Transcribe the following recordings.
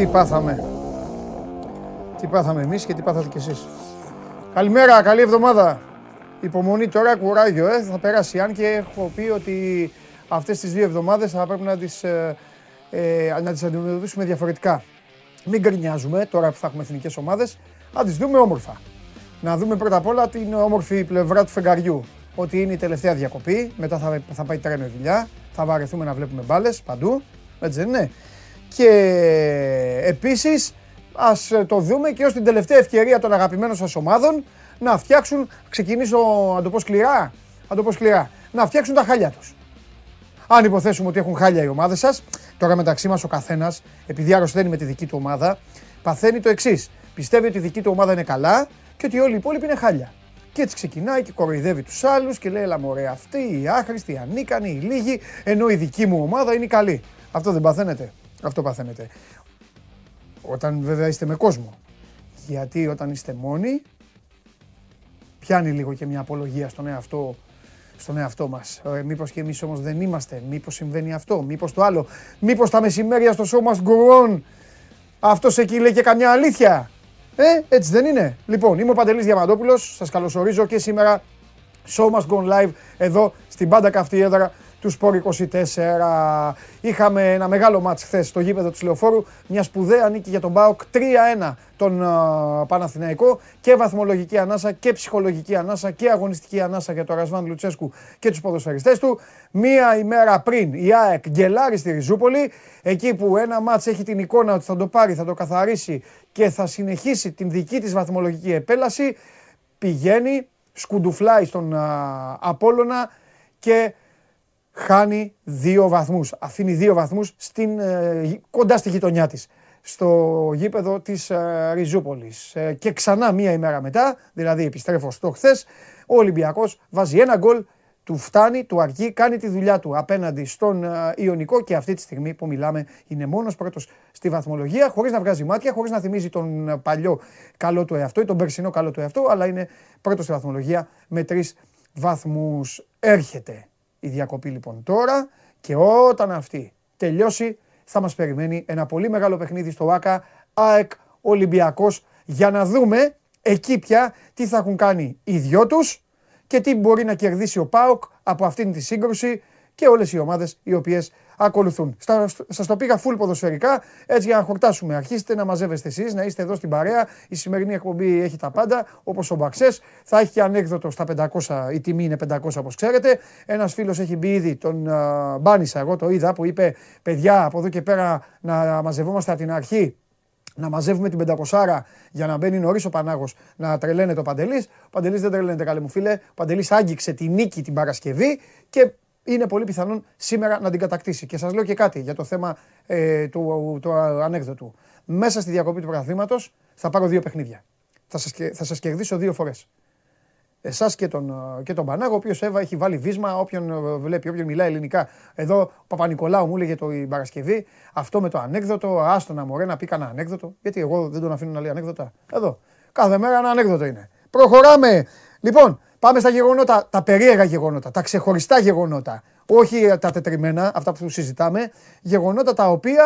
Ρε τι πάθαμε. Τι πάθαμε εμείς και τι πάθατε κι εσείς. Καλημέρα, καλή εβδομάδα. Υπομονή τώρα, κουράγιο, ε. θα περάσει. Αν και έχω πει ότι αυτές τις δύο εβδομάδες θα πρέπει να τις, ε, ε, να τις αντιμετωπίσουμε διαφορετικά. Μην γκρινιάζουμε τώρα που θα έχουμε εθνικές ομάδες, να τις δούμε όμορφα. Να δούμε πρώτα απ' όλα την όμορφη πλευρά του φεγγαριού. Ότι είναι η τελευταία διακοπή, μετά θα, θα πάει τρένο η δουλειά, θα βαρεθούμε να βλέπουμε μπάλες παντού. Έτσι δεν είναι. Και επίσης ας το δούμε και ως την τελευταία ευκαιρία των αγαπημένων σας ομάδων να φτιάξουν, ξεκινήσω να το πω σκληρά, να το πω σκληρά, να φτιάξουν τα χάλια τους. Αν υποθέσουμε ότι έχουν χάλια οι ομάδες σας, τώρα μεταξύ μας ο καθένας, επειδή δεν με τη δική του ομάδα, παθαίνει το εξής. Πιστεύει ότι η δική του ομάδα είναι καλά και ότι όλοι οι υπόλοιποι είναι χάλια. Και έτσι ξεκινάει και κοροϊδεύει τους άλλους και λέει: Ελά, μωρέ, αυτοί οι άχρηστοι, οι ανίκανοι, οι λίγοι, ενώ η δική μου ομάδα είναι καλή. Αυτό δεν παθαίνετε. Αυτό παθαίνετε. Όταν βέβαια είστε με κόσμο. Γιατί όταν είστε μόνοι, πιάνει λίγο και μια απολογία στον εαυτό, στον εαυτό μας. Ε, μήπως και εμείς όμως δεν είμαστε, μήπως συμβαίνει αυτό, μήπως το άλλο. Μήπως τα μεσημέρια στο show μας γκουρών, αυτός εκεί λέει και καμιά αλήθεια. Ε, έτσι δεν είναι. Λοιπόν, είμαι ο Παντελής Διαμαντόπουλος, σας καλωσορίζω και σήμερα Show Must Go Live εδώ στην πάντα καυτή έδρα του Σπόρ 24. Είχαμε ένα μεγάλο μάτς χθες στο γήπεδο του Λεωφόρου. Μια σπουδαία νίκη για τον Μπάουκ 3-1 τον uh, Παναθηναϊκό και βαθμολογική ανάσα και ψυχολογική ανάσα και αγωνιστική ανάσα για τον Ρασβάν Λουτσέσκου και τους ποδοσφαιριστές του. Μία ημέρα πριν η ΑΕΚ γκελάρει στη Ριζούπολη, εκεί που ένα μάτς έχει την εικόνα ότι θα το πάρει, θα το καθαρίσει και θα συνεχίσει την δική της βαθμολογική επέλαση, πηγαίνει, σκουντουφλάει στον uh, Απόλλωνα και χάνει δύο βαθμούς. Αφήνει δύο βαθμούς στην, ε, κοντά στη γειτονιά της. Στο γήπεδο της ε, Ριζούπολης. Ε, και ξανά μία ημέρα μετά, δηλαδή επιστρέφω στο χθες, ο Ολυμπιακός βάζει ένα γκολ, του φτάνει, του αρκεί, κάνει τη δουλειά του απέναντι στον Ιωνικό και αυτή τη στιγμή που μιλάμε είναι μόνος πρώτος στη βαθμολογία, χωρίς να βγάζει μάτια, χωρίς να θυμίζει τον παλιό καλό του εαυτό ή τον περσινό καλό του εαυτό, αλλά είναι πρώτος στη βαθμολογία με τρεις βαθμούς. Έρχεται η διακοπή λοιπόν τώρα και όταν αυτή τελειώσει θα μας περιμένει ένα πολύ μεγάλο παιχνίδι στο ΆΚΑ ΑΕΚ Ολυμπιακός για να δούμε εκεί πια τι θα έχουν κάνει οι δυο τους και τι μπορεί να κερδίσει ο ΠΑΟΚ από αυτήν τη σύγκρουση και όλες οι ομάδες οι οποίες ακολουθούν. Σας το πήγα full ποδοσφαιρικά, έτσι για να χορτάσουμε. Αρχίστε να μαζεύεστε εσείς, να είστε εδώ στην παρέα. Η σημερινή εκπομπή έχει τα πάντα, όπως ο Μπαξές. Θα έχει και ανέκδοτο στα 500, η τιμή είναι 500 όπως ξέρετε. Ένας φίλος έχει μπει ήδη, τον uh, μπάνισα, εγώ το είδα, που είπε: Παιδιά, από εδώ και πέρα να μαζευόμαστε από την αρχή να μαζεύουμε την 500 για να μπαίνει νωρίς ο Πανάγος να τρελαίνεται ο Παντελής. Ο Παντελής δεν τρελαίνεται, καλέ μου φίλε. Ο Παντελής άγγιξε τη νίκη την Παρασκευή και είναι πολύ πιθανόν σήμερα να την κατακτήσει. Και σας λέω και κάτι για το θέμα ε, του, του ανέκδοτου. Μέσα στη διακοπή του πρωταθλήματο θα πάρω δύο παιχνίδια. Θα σας θα σας κερδίσω δύο φορές. Εσάς και τον, και τον Πανάγο, ο οποίος έχει βάλει βίσμα, όποιον ε, βλέπει, όποιον μιλάει ελληνικά. Εδώ ο Παπα-Νικολάου μου έλεγε το η Παρασκευή, αυτό με το ανέκδοτο, άστο να μωρέ να πει κανένα ανέκδοτο. Γιατί εγώ δεν τον αφήνω να λέει ανέκδοτα. Εδώ. Κάθε μέρα ένα ανέκδοτο είναι. Προχωράμε. Λοιπόν, Πάμε στα γεγονότα, τα περίεργα γεγονότα, τα ξεχωριστά γεγονότα. Όχι τα τετριμένα, αυτά που συζητάμε. Γεγονότα τα οποία.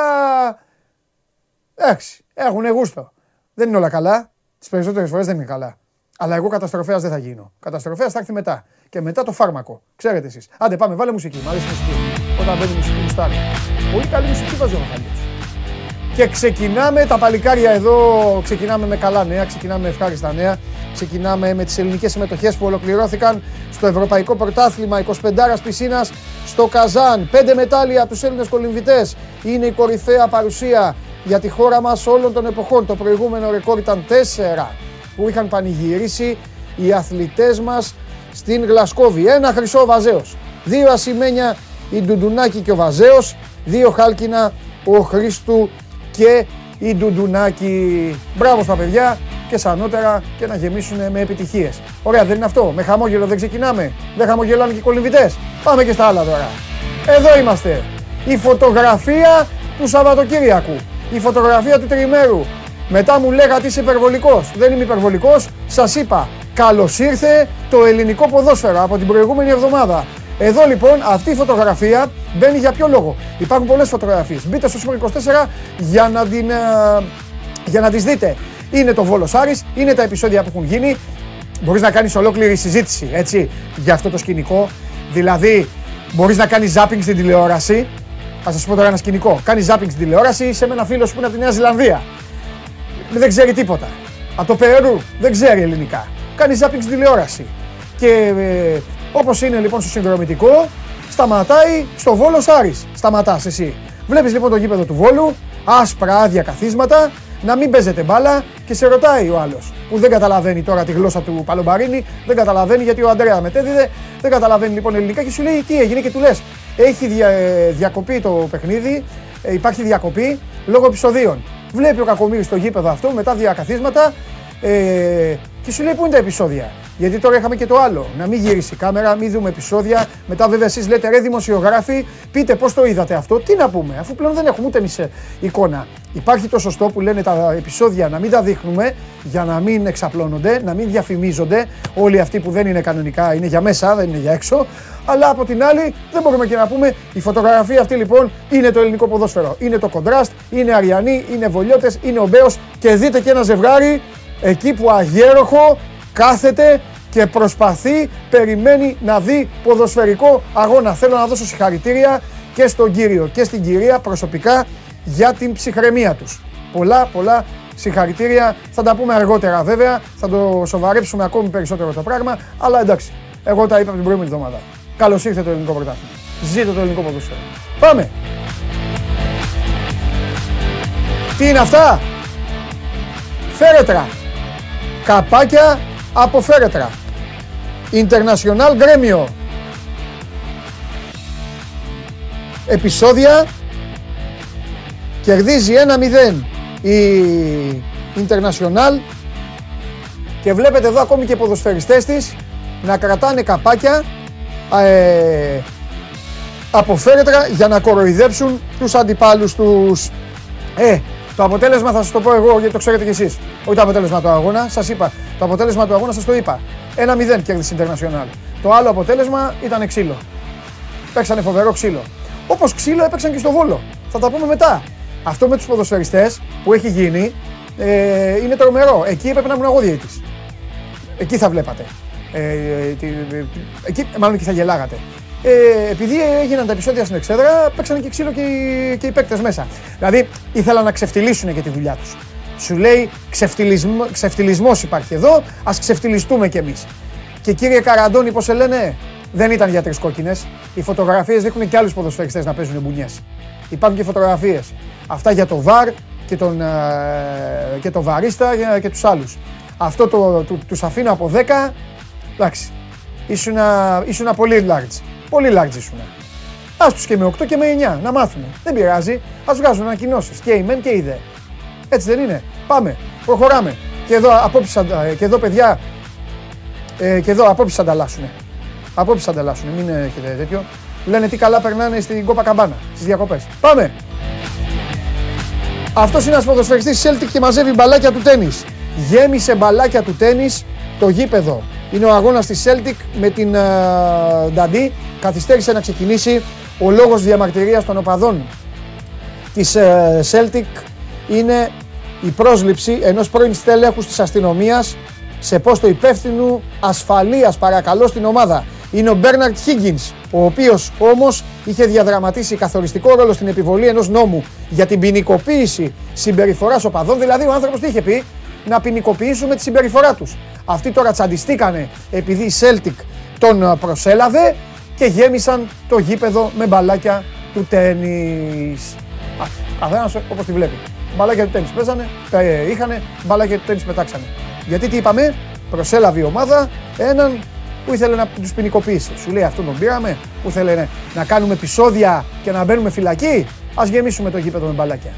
Εντάξει, έχουν γούστο. Δεν είναι όλα καλά. Τις περισσότερες φορές δεν είναι καλά. Αλλά εγώ καταστροφέας δεν θα γίνω. Καταστροφέας θα έρθει μετά. Και μετά το φάρμακο. Ξέρετε εσείς. Άντε πάμε, βάλε μουσική. Μ' αρέσει η μουσική. Όταν μπαίνει μουσική, μουστάρι. Πολύ καλή μουσική βάζει ο Και ξεκινάμε τα παλικάρια εδώ. Ξεκινάμε με καλά νέα, ξεκινάμε με ευχάριστα νέα. Ξεκινάμε με τις ελληνικές συμμετοχές που ολοκληρώθηκαν στο Ευρωπαϊκό Πρωτάθλημα 25 πισίνας στο Καζάν. Πέντε μετάλλια από τους Έλληνες κολυμβητές. Είναι η κορυφαία παρουσία για τη χώρα μας όλων των εποχών. Το προηγούμενο ρεκόρ ήταν τέσσερα που είχαν πανηγυρίσει οι αθλητές μας στην Γλασκόβη. Ένα χρυσό Βαζέος. Δύο ασημένια η Ντουντουνάκη και ο Βαζέος. Δύο χάλκινα ο Χρήστου και η Ντουντουνάκη. Μπράβο στα παιδιά και σανότερα και να γεμίσουν με επιτυχίες. Ωραία, δεν είναι αυτό. Με χαμόγελο δεν ξεκινάμε. Δεν χαμογελάνε και οι κολυμβητές. Πάμε και στα άλλα τώρα. Εδώ είμαστε. Η φωτογραφία του Σαββατοκύριακου. Η φωτογραφία του τριμέρου. Μετά μου λέγατε είσαι υπερβολικός. Δεν είμαι υπερβολικός. Σας είπα, καλώς ήρθε το ελληνικό ποδόσφαιρο από την προηγούμενη εβδομάδα. Εδώ λοιπόν αυτή η φωτογραφία μπαίνει για ποιο λόγο; Υπάρχουν πολλές φωτογραφίες. Μπείτε στο Super 24 για να, την, ε, για να τις δείτε. Είναι το Βόλος Άρης, είναι τα επεισόδια που έχουν γίνει. Μπορείς να κάνεις ολόκληρη συζήτηση έτσι, για αυτό το σκηνικό. Δηλαδή, μπορείς να κάνεις zapping στην τηλεόραση. Θα σας πω τώρα ένα σκηνικό. Κάνεις zapping στην τηλεόραση, είσαι με ένα φίλο που είναι από τη Νέα Ζηλανδία. Δεν ξέρει τίποτα. Από το Περού δεν ξέρει ελληνικά. Κάνεις zapping στην τηλεόραση. Και ε, όπως είναι λοιπόν στο συνδρομητικό, σταματάει στο Βόλο Άρης. Σταματάς εσύ. Βλέπεις λοιπόν το γήπεδο του Βόλου, άσπρα άδεια καθίσματα, να μην παίζετε μπάλα και σε ρωτάει ο άλλος που δεν καταλαβαίνει τώρα τη γλώσσα του Παλομπαρίνη, δεν καταλαβαίνει γιατί ο Αντρέα μετέδιδε, δεν καταλαβαίνει λοιπόν ελληνικά και σου λέει τι έγινε και του λες. Έχει δια, ε, διακοπεί το παιχνίδι, ε, υπάρχει διακοπή λόγω επεισοδίων. Βλέπει ο Κακομοίρης στο γήπεδο αυτό μετά διακαθίσματα ε, και σου λέει πού είναι τα επεισόδια; Γιατί τώρα είχαμε και το άλλο. Να μην γυρίσει η κάμερα, μην δούμε επεισόδια. Μετά, βέβαια, εσείς λέτε ρε δημοσιογράφοι, πείτε πώς το είδατε αυτό. Τι να πούμε, αφού πλέον δεν έχουμε ούτε εμείς εικόνα. Υπάρχει το σωστό που λένε τα επεισόδια να μην τα δείχνουμε για να μην εξαπλώνονται, να μην διαφημίζονται. Όλοι αυτοί που δεν είναι κανονικά είναι για μέσα, δεν είναι για έξω. Αλλά από την άλλη, δεν μπορούμε και να πούμε η φωτογραφία αυτή λοιπόν είναι το ελληνικό ποδόσφαιρο. Είναι το κοντράστ, είναι Αριανοί, είναι Βολιώτες, είναι ο Μπέος και δείτε και ένα ζευγάρι εκεί που αγέροχο κάθεται και προσπαθεί, περιμένει να δει ποδοσφαιρικό αγώνα. Θέλω να δώσω συγχαρητήρια και στον κύριο και στην κυρία προσωπικά για την ψυχραιμία τους. Πολλά, πολλά συγχαρητήρια. Θα τα πούμε αργότερα βέβαια, θα το σοβαρέψουμε ακόμη περισσότερο το πράγμα, αλλά εντάξει, εγώ τα είπα την προηγούμενη εβδομάδα. Καλώς ήρθε το ελληνικό πρωτάθλημα. Ζήτω το ελληνικό ποδοσφαίρο. Πάμε! Τι είναι αυτά; Φέρετρα. Καπάκια από φέρετρα. International Gremio. Επισόδια. Κερδίζει 1-0 η International και βλέπετε εδώ ακόμη και ποδοσφαιριστές της να κρατάνε καπάκια ε, από φέρετρα για να κοροϊδέψουν τους αντιπάλους τους. Ε, το αποτέλεσμα θα σας το πω εγώ γιατί το ξέρετε κι εσείς. Όχι το αποτέλεσμα του αγώνα, σας είπα. Το αποτέλεσμα του αγώνα σας το είπα. 1-0 κέρδισε International. Το άλλο αποτέλεσμα ήταν ξύλο. Παίξανε φοβερό ξύλο. Όπως ξύλο έπαιξαν και στο βόλο. Θα τα πούμε μετά. Αυτό με τους ποδοσφαιριστές που έχει γίνει ε, είναι τρομερό. Εκεί έπρεπε να ήμουν εγώ διαιτή. Εκεί θα βλέπατε. Ε, ε, εκεί, μάλλον εκεί θα γελάγατε ε, επειδή έγιναν τα επεισόδια στην Εξέδρα, παίξανε και ξύλο και οι, και οι παίκτες μέσα. Δηλαδή ήθελαν να ξεφτυλίσουν και τη δουλειά τους. Σου λέει ξεφτυλισμό, ξεφτυλισμός υπάρχει εδώ, ας ξεφτυλιστούμε κι εμείς. Και κύριε Καραντώνη, πώς σε λένε, δεν ήταν για τρεις κόκκινες. Οι φωτογραφίες δείχνουν και άλλους ποδοσφαιριστές να παίζουν μπουνιές. Υπάρχουν και φωτογραφίες. Αυτά για το ΒΑΡ και τον, ε, και το βαρίστα και τους άλλους. Αυτό το, το, τους αφήνω από 10, εντάξει, ήσουν, ήσουν πολύ large. Πολύ large ήσουν. Α τους και με 8 και με 9 να μάθουμε. Δεν πειράζει. Α βγάζουν ανακοινώσεις και η μεν και η δε. Έτσι δεν είναι. Πάμε. Προχωράμε. Και εδώ απόψεις, ε, και εδώ παιδιά, ε, και εδώ απόψεις ανταλλάσσουν. Απόψεις ανταλλάσσουν. Μην έχετε τέτοιο. Λένε τι καλά περνάνε στην Κόπα Καμπάνα, στις διακοπές. Πάμε. Αυτός είναι ένας ποδοσφαιριστής Celtic και μαζεύει μπαλάκια του τέννη. Γέμισε μπαλάκια του τέννη το γήπεδο. Είναι ο αγώνας της Celtic με την Νταντί καθυστέρησε να ξεκινήσει ο λόγος διαμαρτυρίας των οπαδών της ε, Celtic είναι η πρόσληψη ενός πρώην στέλεχου της αστυνομίας σε πόστο υπεύθυνου ασφαλείας παρακαλώ στην ομάδα. Είναι ο Μπέρναρτ Higgins, ο οποίος όμως είχε διαδραματίσει καθοριστικό ρόλο στην επιβολή ενός νόμου για την ποινικοποίηση συμπεριφοράς οπαδών. Δηλαδή ο άνθρωπος τι είχε πει, να ποινικοποιήσουμε τη συμπεριφορά τους. Αυτοί τώρα τσαντιστήκανε επειδή η Celtic τον προσέλαβε και γέμισαν το γήπεδο με μπαλάκια του τέννις. Καθένας όπως τη βλέπει. Μπαλάκια του τέννις παίζανε, ε, είχανε, μπαλάκια του τέννις πετάξανε. Γιατί τι είπαμε, προσέλαβε η ομάδα έναν που ήθελε να τους ποινικοποιήσει. Σου λέει αυτό τον πήραμε, που ήθελε να κάνουμε επεισόδια και να μπαίνουμε φυλακή. Α γεμίσουμε το γήπεδο με μπαλάκια.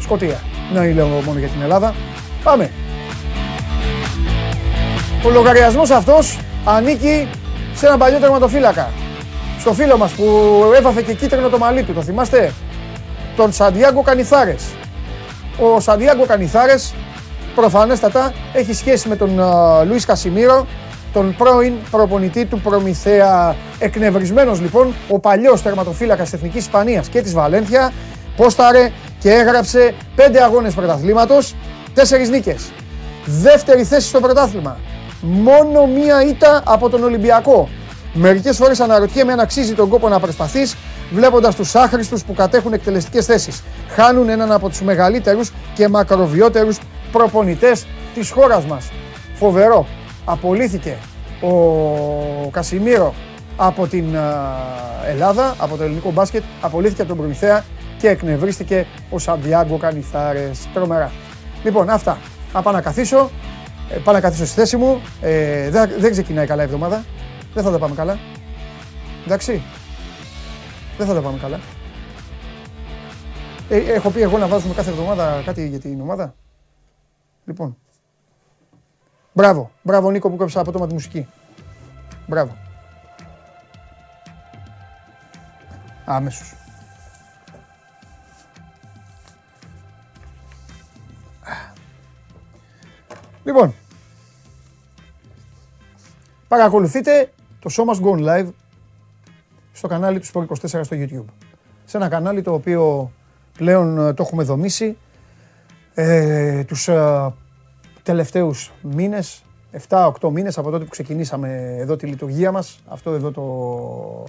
Σκοτία. Να λέω μόνο για την Ελλάδα. Πάμε. Ο λογαριασμός αυτός ανήκει σε έναν παλιό τερματοφύλακα. Στο φίλο μας που έβαφε και κίτρινο το μαλλί του, το θυμάστε, τον Σαντιάγκο Κανιθάρες. Ο Σαντιάγκο Κανιθάρες προφανέστατα έχει σχέση με τον uh, Λουίς Κασιμίρο τον πρώην προπονητή του Προμηθέα. Εκνευρισμένος λοιπόν ο παλιός τερματοφύλακας της Εθνικής Ισπανίας και της Βαλένθια πόσταρε και έγραψε πέντε αγώνες πρωταθλήματος, τέσσερις νίκες. Δεύτερη θέση στο πρωτάθλημα. Μόνο μία ήττα από τον Ολυμπιακό. Μερικές φορές αναρωτιέμαι αν αξίζει τον κόπο να προσπαθείς, βλέποντας τους άχρηστους που κατέχουν εκτελεστικές θέσεις. Χάνουν έναν από τους μεγαλύτερους και μακροβιότερους προπονητές της χώρας μας. Φοβερό. Απολύθηκε ο Κασιμίρο από την Ελλάδα, από το ελληνικό μπάσκετ, απολύθηκε από τον Προμηθέα και εκνευρίστηκε ο Σαντιάγκο Κανιθάρες. Τρομερά. Λοιπόν, αυτά. Να πάω να καθίσω. Ε, πάω να καθίσω στη θέση μου. Ε, δεν, δεν ξεκινάει καλά η εβδομάδα. Δεν θα τα πάμε καλά. Εντάξει. Δεν θα τα πάμε καλά. Ε, έχω πει εγώ να βάζουμε κάθε εβδομάδα κάτι για την ομάδα. Λοιπόν. Μπράβο. Μπράβο Νίκο που κόψα από τη μουσική. Μπράβο. Άμεσος. Λοιπόν, παρακολουθείτε το Show Must Go Live στο κανάλι του Sport 24 στο YouTube. Σε ένα κανάλι το οποίο πλέον ε, το έχουμε δομήσει ε, τους ε, τελευταίους μήνες, 7-8 μήνες από τότε που ξεκινήσαμε εδώ τη λειτουργία μας, αυτό εδώ το,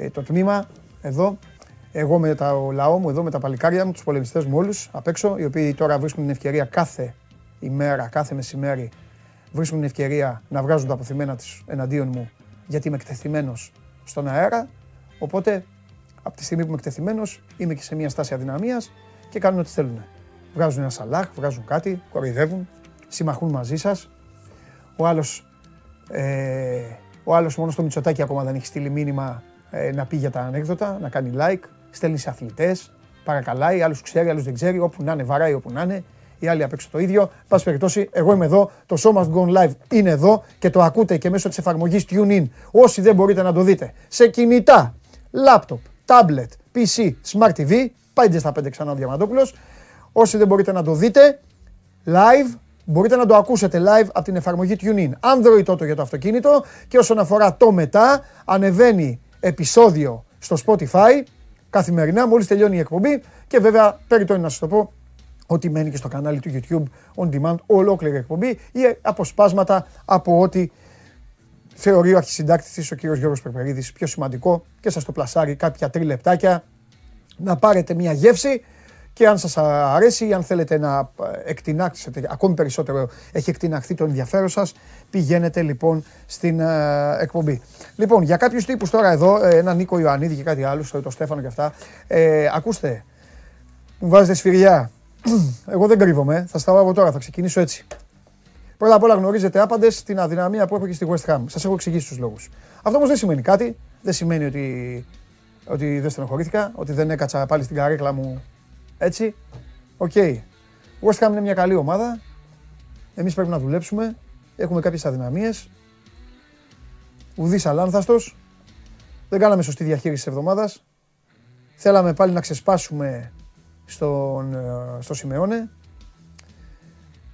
ε, το τμήμα, εδώ, εγώ με το λαό μου, εδώ με τα παλικάρια μου, τους πολεμιστές μου όλους απ' έξω, οι οποίοι τώρα βρίσκουν την ευκαιρία κάθε ημέρα, κάθε μεσημέρι βρίσκουν την ευκαιρία να βγάζουν τα αποθυμένα τους εναντίον μου γιατί είμαι εκτεθειμένος στον αέρα. Οπότε, από τη στιγμή που είμαι εκτεθειμένος, είμαι και σε μια στάση αδυναμίας και κάνουν ό,τι θέλουν. Βγάζουν ένα σαλάχ, βγάζουν κάτι, κοροϊδεύουν, συμμαχούν μαζί σας. Ο άλλος, ε, ο άλλος μόνο στο Μητσοτάκι ακόμα δεν έχει στείλει μήνυμα ε, να πει για τα ανέκδοτα, να κάνει like, στέλνει σε αθλητές, παρακαλάει, άλλους ξέρει, άλλους δεν ξέρει, όπου να είναι, βαράει όπου να είναι οι άλλοι απ' έξω το ίδιο. Πάση περιπτώσει, εγώ είμαι εδώ, το Show Must Go Live είναι εδώ και το ακούτε και μέσω της εφαρμογής TuneIn. Όσοι δεν μπορείτε να το δείτε, σε κινητά, laptop, tablet, PC, Smart TV, πέντε στα πέντε ξανά ο Διαμαντόπουλος. Όσοι δεν μπορείτε να το δείτε, live, μπορείτε να το ακούσετε live από την εφαρμογή TuneIn. Android τότε για το αυτοκίνητο και όσον αφορά το μετά, ανεβαίνει επεισόδιο στο Spotify καθημερινά, μόλις τελειώνει η εκπομπή και βέβαια, περιττό είναι να σας το πω, ότι μένει και στο κανάλι του YouTube On Demand ολόκληρη εκπομπή ή αποσπάσματα από ό,τι θεωρεί ο αρχισυντάκτης της, ο κύριος Γιώργος Περπερίδης, πιο σημαντικό και σας το πλασάρει κάποια τριλεπτάκια να πάρετε μια γεύση και αν σας αρέσει ή αν θέλετε να εκτινάξετε ακόμη περισσότερο έχει εκτιναχθεί το ενδιαφέρον σας πηγαίνετε λοιπόν στην uh, εκπομπή. Λοιπόν για κάποιους τύπους τώρα εδώ, ε, ένα Νίκο Ιωαννίδη και κάτι άλλο, το, το Στέφανο και αυτά, ε, ακούστε, μου βάζετε σφυριά, εγώ δεν κρύβομαι. Θα σταυρώ από τώρα. Θα ξεκινήσω έτσι. Πρώτα απ' όλα γνωρίζετε άπαντες την αδυναμία που έχω και στη West Ham. Σας έχω εξηγήσει τους λόγους. Αυτό όμως δεν σημαίνει κάτι. Δεν σημαίνει ότι, ότι δεν στενοχωρήθηκα, ότι δεν έκατσα πάλι στην καρέκλα μου έτσι. OK. Okay. West Ham είναι μια καλή ομάδα. Εμείς πρέπει να δουλέψουμε. Έχουμε κάποιες αδυναμίες. Ουδείς αλάνθαστος. Δεν κάναμε σωστή διαχείριση της εβδομάδας. Θέλαμε πάλι να ξεσπάσουμε στον, ε, στο Σιμεώνε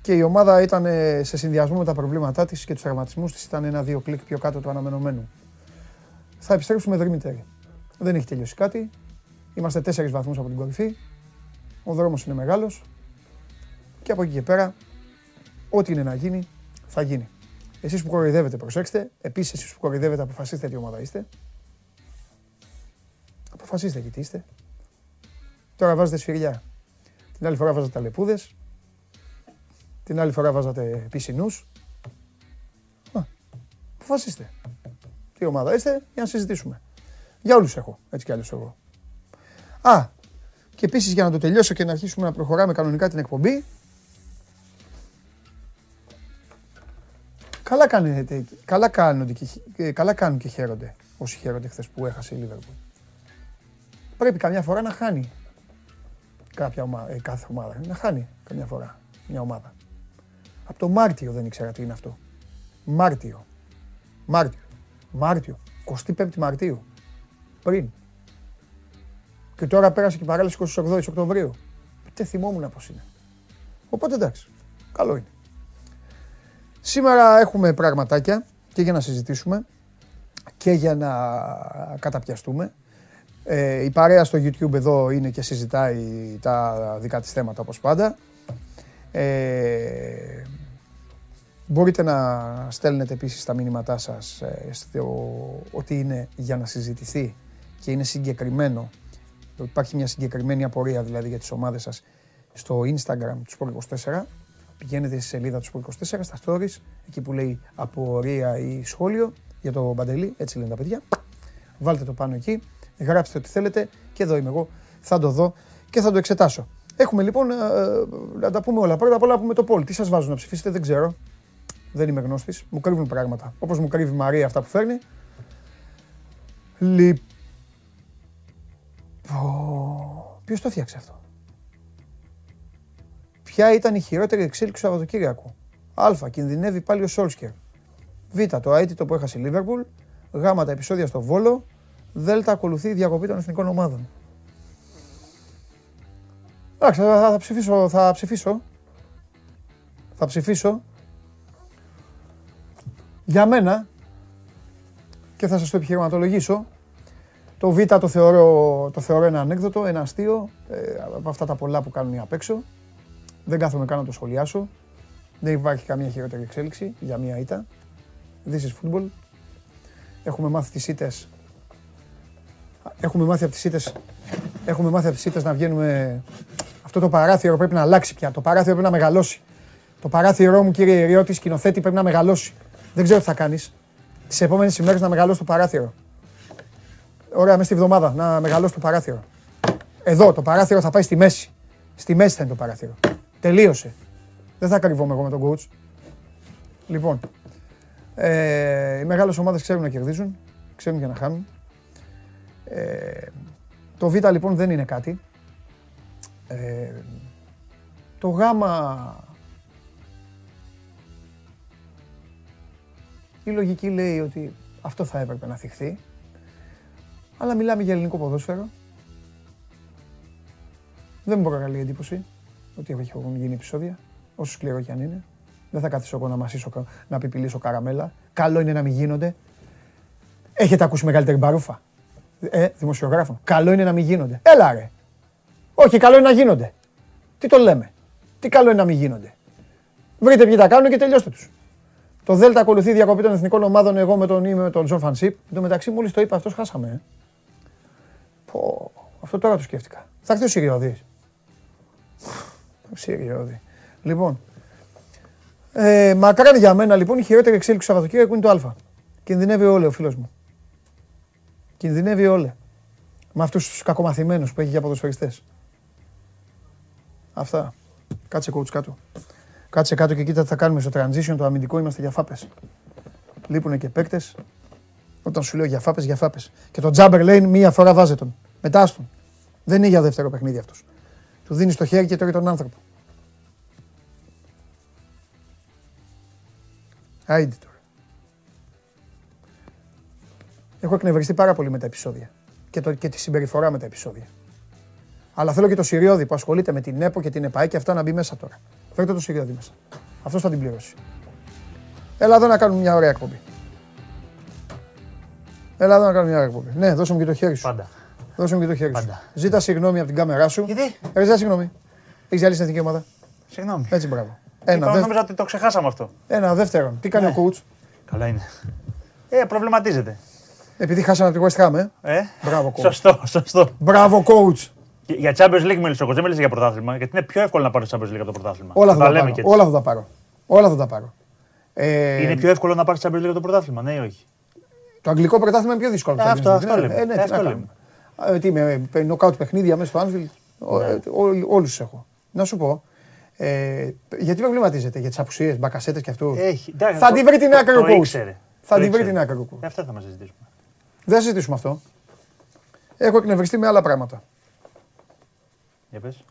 και η ομάδα ήταν ε, σε συνδυασμό με τα προβλήματά της και τους τραυματισμούς της ήταν ένα-δύο κλικ πιο κάτω του αναμενωμένου. Θα επιστρέψουμε δρυμύτεροι. Δεν έχει τελειώσει κάτι. Είμαστε τέσσερις βαθμούς από την κορυφή. Ο δρόμος είναι μεγάλος. Και από εκεί και πέρα, ό,τι είναι να γίνει, θα γίνει. Εσείς που κοροϊδεύετε, προσέξτε. Επίσης, εσείς που κοροϊδεύετε, αποφασίστε τι ομάδα είστε. Αποφασίστε γιατί είστε. Τώρα βάζετε σφυριά. Την άλλη φορά βάζατε λεπούδε. Την άλλη φορά βάζατε πισινούς. Αποφασίστε. Τι ομάδα είστε για να συζητήσουμε. Για όλους έχω, έτσι κι άλλως εγώ. Α, και επίσης για να το τελειώσω και να αρχίσουμε να προχωράμε κανονικά την εκπομπή. Καλά, κάνετε, καλά, κάνουν και, ε, καλά κάνουν και χαίρονται όσοι χαίρονται χθες που έχασε η Λίβερπουλ. Πρέπει καμιά φορά να χάνει κάποια ομάδα, ε, κάθε ομάδα. Να χάνει καμιά φορά μια ομάδα. Από το Μάρτιο δεν ήξερα τι είναι αυτό. Μάρτιο. Μάρτιο. Μάρτιο. 25 Μαρτίου. Πριν. Και τώρα πέρασε και η παράλυση 28 Οκτωβρίου. Δεν θυμόμουν πώς είναι. Οπότε εντάξει. Καλό είναι. Σήμερα έχουμε πραγματάκια. και για να συζητήσουμε και για να καταπιαστούμε. Ε, η παρέα στο YouTube εδώ είναι και συζητάει τα δικά της θέματα όπως πάντα. Ε, μπορείτε να στέλνετε επίσης τα μήνυματά σας ε, στο, ότι είναι για να συζητηθεί και είναι συγκεκριμένο. Υπάρχει μια συγκεκριμένη απορία δηλαδή για τις ομάδες σας στο Instagram του Sport24. Πηγαίνετε στη σελίδα του Sport24 στα stories, εκεί που λέει απορία ή σχόλιο για το Μπαντελή, έτσι λένε τα παιδιά. Βάλτε το πάνω εκεί, γράψτε ό,τι θέλετε και εδώ είμαι εγώ, θα το δω και θα το εξετάσω. Έχουμε λοιπόν ε, να τα πούμε όλα. Πρώτα απ' όλα να πούμε το πόλ. Τι σας βάζουν να ψηφίσετε, δεν ξέρω. Δεν είμαι γνώστης. Μου κρύβουν πράγματα. Όπως μου κρύβει η Μαρία αυτά που φέρνει. Λοιπόν. Ποιος το φτιάξε αυτό; Ποια ήταν η χειρότερη εξέλιξη του Σαββατοκύριακου; Α. Κινδυνεύει πάλι ο Σόλσκερ. Β. Το αίτητο που έχασε η Λίβερπουλ. Γ. Τα επεισόδια στο Βόλο. Δ. Ακολουθεί η διακοπή των εθνικών ομάδων. Εντάξει, θα, θα ψηφίσω, θα ψηφίσω. Θα ψηφίσω. Για μένα, και θα σας το επιχειρηματολογήσω, το Β το θεωρώ, το θεωρώ ένα ανέκδοτο, ένα αστείο, ε, από αυτά τα πολλά που κάνουν οι απ' έξω. Δεν κάθομαι καν να το σχολιάσω. Δεν υπάρχει καμία χειρότερη εξέλιξη για μία ήττα. This is football. Έχουμε μάθει τις ήττες. Έχουμε μάθει από τις ήττες. Έχουμε μάθει από τις ήττες να βγαίνουμε... Αυτό το παράθυρο πρέπει να αλλάξει πια. Το παράθυρο πρέπει να μεγαλώσει. Το παράθυρό μου, κύριε Ιριώτη, σκηνοθέτη, πρέπει να μεγαλώσει. Δεν ξέρω τι θα κάνεις. Τις επόμενες ημέρες να μεγαλώσει το παράθυρο. Ωραία, μέσα στη βδομάδα να μεγαλώσει το παράθυρο. Εδώ το παράθυρο θα πάει στη μέση. Στη μέση θα είναι το παράθυρο. Τελείωσε. Δεν θα κρυβόμαι εγώ με τον coach. Λοιπόν, ε, οι μεγάλες ομάδες ξέρουν να κερδίζουν, ξέρουν και να χάνουν. Ε, το Β λοιπόν δεν είναι κάτι. Ε, το Γ η λογική λέει ότι αυτό θα έπρεπε να θυχθεί. Αλλά μιλάμε για ελληνικό ποδόσφαιρο. Δεν μου προκαλεί εντύπωση ότι έχουν γίνει επεισόδια, όσο σκληρό κι αν είναι. Δεν θα καθίσω εγώ να μασίσω, να πιπιλήσω καραμέλα. Καλό είναι να μην γίνονται. Έχετε ακούσει μεγαλύτερη μπαρούφα. Ε, δημοσιογράφων. Καλό είναι να μην γίνονται. Έλα ρε. Όχι, καλό είναι να γίνονται. Τι το λέμε. Τι καλό είναι να μην γίνονται. Βρείτε ποιοι τα κάνουν και τελειώστε τους. Το Δέλτα ακολουθεί διακοπή των εθνικών ομάδων. Εγώ με τον είμαι με τον Τζον Φανσίπ. Εν τω μεταξύ, μόλις το είπα αυτός, χάσαμε. Ε. Πω, αυτό τώρα το σκέφτηκα. Θα έρθει ο Σιριώδη. Σιριώδη. Λοιπόν, ε, μακράν για μένα λοιπόν η χειρότερη εξέλιξη του Σαββατοκύριακου είναι το Α. Κινδυνεύει όλο ο φίλος μου. Κινδυνεύει όλε. Με αυτούς τους κακομαθημένους που έχει για ποδοσφαιριστές. Αυτά. Κάτσε coach κάτω. Κάτσε κάτω και κοίτα τι θα κάνουμε στο transition. Το αμυντικό είμαστε για φάπες. Λείπουν και παίκτες. Όταν σου λέω για φάπες, για φάπες. Και το Τζάμπερ λέει μία φορά βάζε τον. Μετά στον. Δεν είναι για δεύτερο παιχνίδι αυτός. Του δίνεις το χέρι και τρώει τον άνθρωπο. Άιντε τώρα. Έχω εκνευριστεί πάρα πολύ με τα επεισόδια και, το, και τη συμπεριφορά με τα επεισόδια. Αλλά θέλω και το Σιριώδη που ασχολείται με την ΕΠΟ και την ΕΠΑΕ και αυτά να μπει μέσα τώρα. Φέρτε το Σιριώδη μέσα. Αυτό θα την πληρώσει. Έλα εδώ να κάνουμε μια ωραία εκπομπή. Έλα εδώ να κάνουμε μια ωραία εκπομπή. Ναι, δώσε μου και το χέρι σου. Πάντα. Δώσε μου και το χέρι Πάντα. σου. Ζήτα συγγνώμη από την κάμερά σου. Γιατί; Ε, ζήτα συγγνώμη. Έχεις άλλη στην εθνική ομάδα. Συγγνώμη. Έτσι, μπράβο. Ένα, Ένα, δεύτερο. νόμιζα ότι το ξεχάσαμε αυτό. Ένα δεύτερον. Τι κάνει Ναι. ο coach. Καλά είναι. Ε, προβληματίζεται. Επειδή χάσαμε από τη West Ham, ε. Ε, Μπράβο, coach. σωστό, σωστό. Μπράβο, coach. Και Για Champions League μίλησε ο coach, δεν μίλησε για πρωτάθλημα. Γιατί είναι πιο εύκολο να πάρεις το Champions League από το πρωτάθλημα. Όλα θα τα τα λέμε πάρω. και έτσι. Όλα θα τα πάρω. Όλα θα τα πάρω. Ε, Είναι πιο εύκολο να πάρεις Champions League από το πρωτάθλημα, ναι ή όχι; Το αγγλικό πρωτάθλημα είναι πιο δύσκολο. από το Ε, αυτό- Champions League. αυτό Ναι, λέμε. Ε, ναι, Ε, τι αυτό να λέμε. κάνουμε. Ε, τι με ε, νοκάουτ παιχνίδια μέσα στο Anfield. Ναι. Όλους του έχω. Να σου πω. Ε, γιατί προβληματίζετε για τις απουσίες, μπακασέτες και αυτούς; Έχει. εντάξει, Θα το- την βρει την το- άκρη ο το coach. ήξερε. Θα Το την βρει ήξερε. την άκρη ο coach. Ε, Αυτό θα μας συζητήσουμε. Δεν θα συζητήσουμε αυτό. Έχω εκνευριστεί με άλλα πράγματα. Για πες.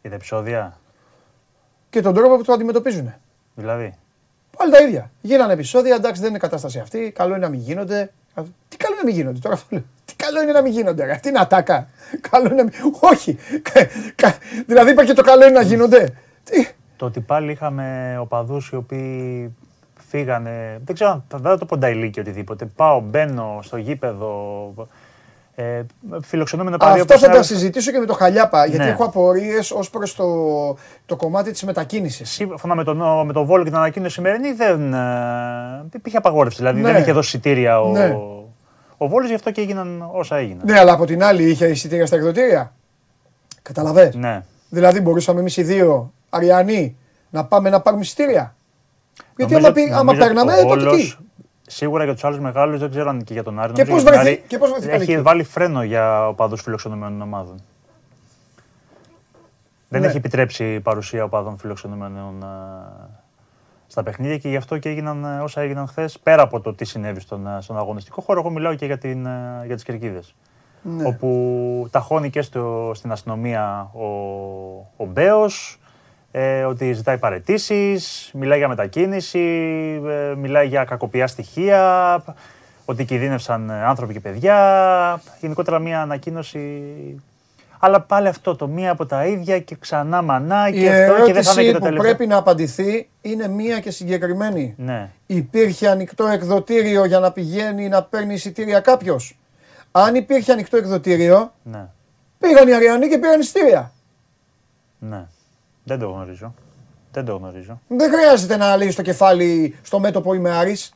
Για τα επεισόδια, Και τον τρόπο που το αντιμετωπίζουν. δηλαδή. Πάλι τα ίδια. Γίνανε επεισόδια, εντάξει δεν είναι κατάσταση αυτή. Καλό είναι να μην γίνονται. Τι καλό είναι να μην γίνονται τώρα αυτό λέω. Τι καλό είναι να μην γίνονται. Ρε. Αυτή είναι ατάκα. Καλό είναι να μην. Όχι. Κα- κα- Δηλαδή υπάρχει και το καλό είναι να γίνονται. Τι; Το ότι πάλι είχαμε οπαδούς οι οποίοι φύγανε. Δεν ξέρω αν θα δεν το πονταϊλί και οτιδήποτε. Πάω, μπαίνω στο γήπεδο. Ε, φιλοξενούμενο παρέα. Αυτό όπως θα είναι- τα συζητήσω και με το Χαλιάπα, γιατί Ναι. έχω απορίες ως προς το, το κομμάτι της μετακίνησης. Σύμφωνα με τον, με τον Βόλο και την ανακοίνωση σημερινή, δεν ε, υπήρχε απαγόρευση. Δηλαδή Ναι. δεν είχε δώσει εισιτήρια ο, Ναι. ο Βόλος, γι' αυτό και έγιναν όσα έγιναν. Ναι, αλλά από την άλλη είχε εισιτήρια στα εκδοτήρια. Καταλαβες; Ναι. Δηλαδή μπορούσαμε εμείς οι δύο Αριανοί να πάμε να πάρουμε εισιτήρια; Γιατί Νομίζω- άμα, πει, άμα νομίζω παίρναμε, ο ε, τότε Βόλος, τι; Σίγουρα για του άλλου μεγάλου, δεν ξέρω αν και για τον Άρη. Και νομίζω πώς για τον βρεθεί- Άρη και πώς βρεθήκαν Έχει εκεί. βάλει φρένο για οπαδούς φιλοξενουμένων ομάδων. Δεν Ναι. έχει επιτρέψει παρουσία οπαδών φιλοξενουμένων ε, στα παιχνίδια και γι' αυτό και έγιναν ε, όσα έγιναν χθες. Πέρα από το τι συνέβη στον, ε, στον αγωνιστικό χώρο, εγώ μιλάω και για, την, ε, για τις κερκίδες. Ναι. Όπου ταχώνει και στο, στην αστυνομία ο, ο Μπέος, ε, ότι ζητάει παρετήσεις, μιλάει για μετακίνηση, ε, μιλάει για κακοποιά στοιχεία, ότι κινδύνευσαν ε, άνθρωποι και παιδιά. Γενικότερα μια ανακοίνωση. Αλλά πάλι αυτό το μία από τα ίδια και ξανά μανά Η και αυτό και δεν θα είναι ερώτηση και το που τελευταίο. πρέπει να απαντηθεί είναι μία και συγκεκριμένη. Ναι. Υπήρχε ανοιχτό εκδοτήριο για να πηγαίνει να παίρνει εισιτήρια κάποιος; Αν υπήρχε ανοιχτό εκδοτήριο, Ναι. πήγαν οι Αριανοί και πήραν εισιτήρια. Ναι. Δεν το γνωρίζω. Δεν το γνωρίζω. Δεν χρειάζεται να λέει στο κεφάλι στο μέτωπο είμαι Άρης.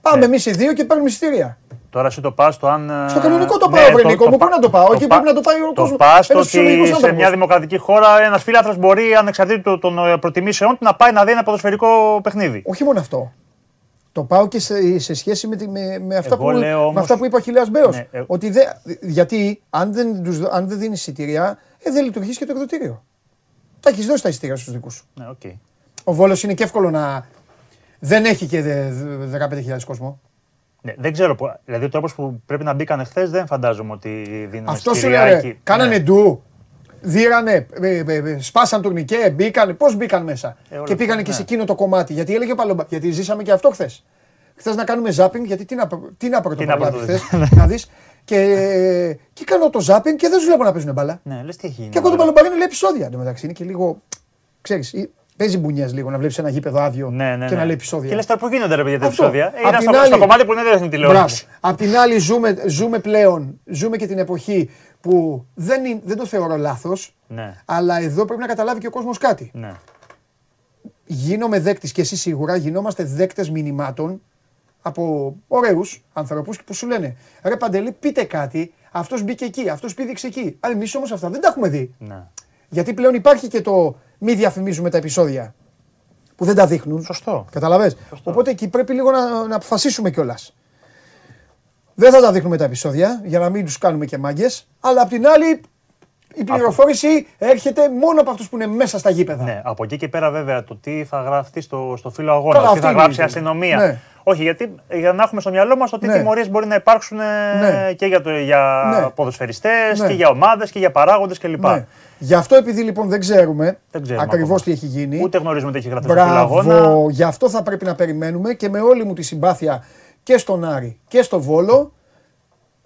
Πάμε Ναι. εμείς οι δύο και παίρνουμε εισιτήρια. Τώρα εσύ το πας στο αν. ε, Στο κανονικό το ναι, πάω, βρε Νίκο μου, πα- πού να το πάω, εκεί πα- πρέπει να το πάει ο κόσμος. Το πας στο Ένας φυσιολογικός ότι σε άνθρωπος. μια δημοκρατική χώρα ένας φίλαθρος μπορεί ανεξαρτήτου των ε, προτιμήσεών του να πάει να δει ένα ποδοσφαιρικό παιχνίδι. Όχι μόνο αυτό. Το πάω και σε, σε σχέση με, τη- με, με, αυτά Εγώ που, λέω με όμως- αυτά που είπε ο Αχιλλέας Μπέος. Ναι, ε- Ότι δε, γιατί αν δεν, τους, δω- αν δεν δίνεις εισιτήρια, ε, δεν λειτουργείς και το εκδοτήριο. Τα έχεις δώσει τα εισιτήρια στους δικούς σου. Ναι, οκ. Ο Βόλος είναι και εύκολο να... Δεν έχει και δε- δε- 15.000 κόσμο. Ναι, δεν ξέρω. που- Δηλαδή ο τρόπος που πρέπει να μπήκαν χθες δεν φαντάζομαι ότι δίνουν Αυτό σου εισιτήρια λέει, ρε, εκεί. κάνανε Ναι. ντου, δίρανε, ε, ε, ε, σπάσαν τουρνικέ, μπήκανε, πώς μπήκαν μέσα; Ε, όλα και πήγανε αυτά, και σε ναι. εκείνο το κομμάτι. Γιατί έλεγε ο Παλομπα, γιατί ζήσαμε και αυτό χθες. Χθες να κάνουμε ζάπινγκ, γιατί τι να, προ- τι να πρωτοπρολάβει πρωτοδείς. χθε, να δεις. Και, και κάνω το ζάπινγκ και δεν του βλέπω να παίζουν μπάλα. Ναι, λες τι έχει γίνει. Και ακούω τον τώρα. Παλομπαρίνο λέει επεισόδια. Εν τω μεταξύ είναι και λίγο, ξέρεις, ή- παίζει μπουνιές λίγο να βλέπεις ένα γήπεδο άδειο Ναι, ναι, και να ναι. λέει επεισόδια. Και λες τώρα που γίνονται ρε παιδιά τα Αυτό. επεισόδια; Ε, Απ' Είναι την στο, άλλη- στο κομμάτι που είναι δεν Μπράβο. τηλεόραση. Απ' την άλλη, ζούμε, ζούμε πλέον, ζούμε και την εποχή που δεν, είναι, δεν το θεωρώ λάθος, Ναι, αλλά εδώ πρέπει να καταλάβει και ο κόσμος κάτι. ναι. Γίνομαι δέκτης και εσύ σίγουρα γινόμαστε δέκτες μηνυμάτων από ωραίους ανθρώπους που σου λένε Ρε Παντελή, πείτε κάτι. Αυτός μπήκε εκεί, αυτός πήδηξε εκεί. Αλλά εμείς όμως αυτά δεν τα έχουμε δει. ναι. Γιατί πλέον υπάρχει και το μη διαφημίζουμε τα επεισόδια που δεν τα δείχνουν. Σωστό. Καταλαβες; Οπότε εκεί πρέπει λίγο να, να αποφασίσουμε κιόλας. Δεν θα τα δείχνουμε τα επεισόδια για να μην τους κάνουμε και μάγκες. Αλλά απ' την άλλη, η πληροφόρηση έρχεται μόνο από αυτούς που είναι μέσα στα γήπεδα. Ναι, από εκεί και πέρα βέβαια το τι θα γραφτεί στο, στο φύλλο αγώνας, Καλά, τι αυτή θα είναι γράψει η η- αστυνομία. ναι. Όχι, γιατί για να έχουμε στο μυαλό μας το τι Ναι. τιμωρίες μπορεί να υπάρξουν ε, Ναι. και για, το, για Ναι. ποδοσφαιριστές Ναι. και για ομάδες και για παράγοντες κλπ. Ναι. Γι' αυτό επειδή λοιπόν δεν ξέρουμε, Δεν ξέρουμε ακριβώς ακόμα. τι έχει γίνει. Ούτε γνωρίζουμε τι έχει γραφτεί στο φύλλο αγώνα. Μπράβο, γι' αυτό θα πρέπει να περιμένουμε και με όλη μου τη συμπάθεια και στον Άρη και στο Βόλο,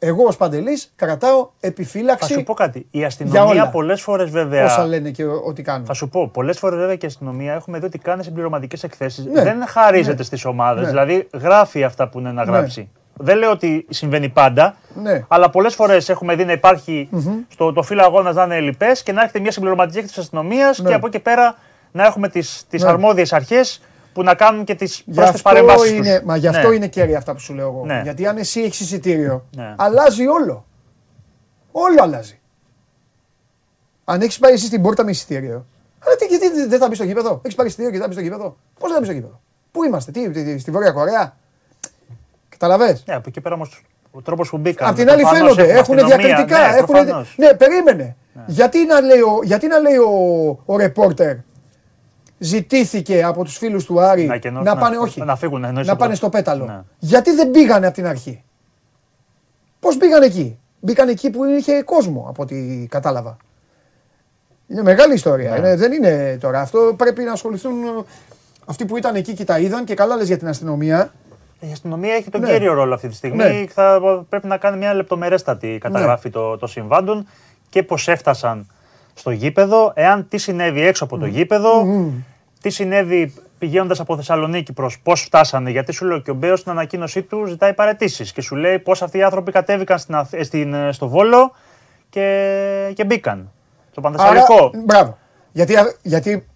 εγώ ως Παντελής κρατάω Θα επιφύλαξη σου πω κάτι. Η Για αστυνομία όλα. πολλές φορές βέβαια. όσα λένε και ό,τι κάνουν. Θα σου πω, πολλές φορές βέβαια και η αστυνομία έχουμε δει ότι κάνει συμπληρωματικές εκθέσεις. Ναι. Δεν χαρίζεται Ναι. στις ομάδες. Ναι. Δηλαδή γράφει αυτά που είναι να γράψει. Δεν λέω ότι συμβαίνει πάντα, Ναι. αλλά πολλές φορές έχουμε δει να υπάρχει στο το φύλλο αγώνας να είναι λοιπέ και να έρχεται μια συμπληρωματική έκθεση της αστυνομίας Ναι. και από εκεί πέρα να έχουμε τις τις Ναι. αρμόδιες αρχές που να κάνουν και τις Γι' πρόσθετες αυτό, παρεμβάσεις. είναι, μα γι αυτό είναι κέρια αυτά που σου λέω εγώ. Ναι. Γιατί αν εσύ έχεις εισιτήριο, Ναι. αλλάζει όλο. Όλο αλλάζει. Αν έχεις πάει εσύ στην πόρτα με εισιτήριο. Αλλά τι, γιατί δεν θα μπει στο γήπεδο; Έχεις πάρει εισιτήριο και δεν θα μπει στο γήπεδο; Πώς δεν θα μπει στο γήπεδο; Πού είμαστε, τι, τι, τι, στη Βόρεια Κορέα; Καταλαβες; Ναι, από εκεί πέρα όμως ο τρόπος που μπήκαν. Απ' την άλλη προφανώς φαίνονται, έχουμε έχουν αστυνομία, διακριτικά. Ναι, έχουν... προφανώς. ναι περίμενε. Γιατί να λέει, ο, γιατί να λέει ο, ο ρεπόρτερ ζητήθηκε από τους φίλους του Άρη Να να, κενώ- πάνε, να- όχι, να φύγουν, εννοείς να το πάνε πρώτο. στο πέταλο. Ναι. Γιατί δεν πήγανε από την αρχή; Πώς πήγαν εκεί; Μπήκαν εκεί που είχε κόσμο από ό,τι κατάλαβα. Είναι μεγάλη ιστορία. Ναι. Είναι- δεν είναι τώρα. Αυτό πρέπει να ασχοληθούν ε, αυτοί που ήταν εκεί και τα είδαν και καλά λες για την αστυνομία. Η αστυνομία έχει τον Ναι. κύριο ρόλο αυτή τη στιγμή. Ναι. Θα πρέπει να κάνει μια λεπτομερέστατη καταγραφή των το συμβάντων και πώς έφτασαν στο γήπεδο, εάν τι συνέβη έξω από το γήπεδο, τι συνέβη πηγαίνοντας από Θεσσαλονίκη προς πώς φτάσανε, γιατί σου λέω και ο Μπέος στην ανακοίνωσή του ζητάει παρετήσεις και σου λέει πώς αυτοί οι άνθρωποι κατέβηκαν στην, Αθ- ε, στην, ε, στο Βόλο και, και μπήκαν. Στο Πανθεσσαλικό. Άρα, μπράβο. Γιατί, γιατί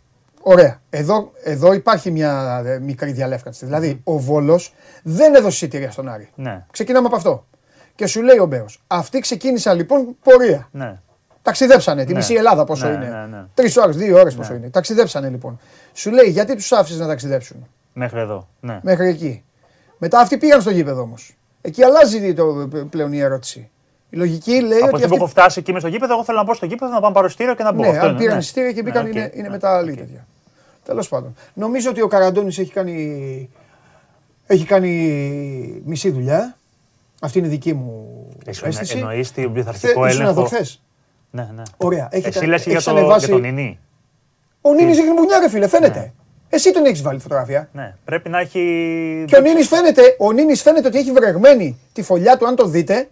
ωραία. Εδώ, εδώ υπάρχει μια ε, μικρή διαλεύκανση. Δηλαδή, ο Βόλος δεν έδωσε εισιτήρια στον Άρη. Ναι, Ξεκινάμε από αυτό. Και σου λέει ο Μπέος. Αυτοί ξεκίνησαν λοιπόν πορεία. ναι. Ταξιδέψανε τη Ναι. μισή Ελλάδα πόσο Ναι, είναι. ναι, ναι. Τρεις ώρες, δύο ώρες πόσο είναι. Ταξιδέψανε λοιπόν. Σου λέει γιατί τους άφησες να ταξιδέψουν; Μέχρι εδώ. Ναι. μέχρι εκεί. Μετά αυτοί πήγαν στο γήπεδο όμως. Εκεί αλλάζει το, πλέον η ερώτηση. Η λογική λέει Από ότι. τη στιγμή που Αυτοί... έχω φτάσει εκεί με στο γήπεδο, εγώ θέλω να μπω στο γήπεδο, να πάω πάρω εισιτήριο και να μπω. Ναι, Αυτό αν είναι, πήραν ναι. εισιτήρια και μπήκαν Ναι, οκ. είναι, είναι Ναι, μετά άλλη οκ. τέτοια. Τέλος πάντων. Νομίζω ότι ο Καραντώνης έχει κάνει, έχει κάνει μισή δουλειά. Αυτή είναι η δική μου Εσύ αίσθηση. εννοείς την Χθε- πειθαρχικό ήσουν εδώ έλεγχο; χθες. Ναι, ναι. Ωραία. Έχετε, Εσύ λες και για, έχεις το, ανεβάσει- για τον Νίνη. Ο Νίνης ρίχνει μπουνιά, ρε φίλε, φαίνεται. Εσύ τον έχεις βάλει φωτογραφία. Ναι, πρέπει να έχει. Και ο Νίνης φαίνεται, ο Νίνης φαίνεται ότι έχει βρεγμένη τη φωλιά του, αν το δείτε,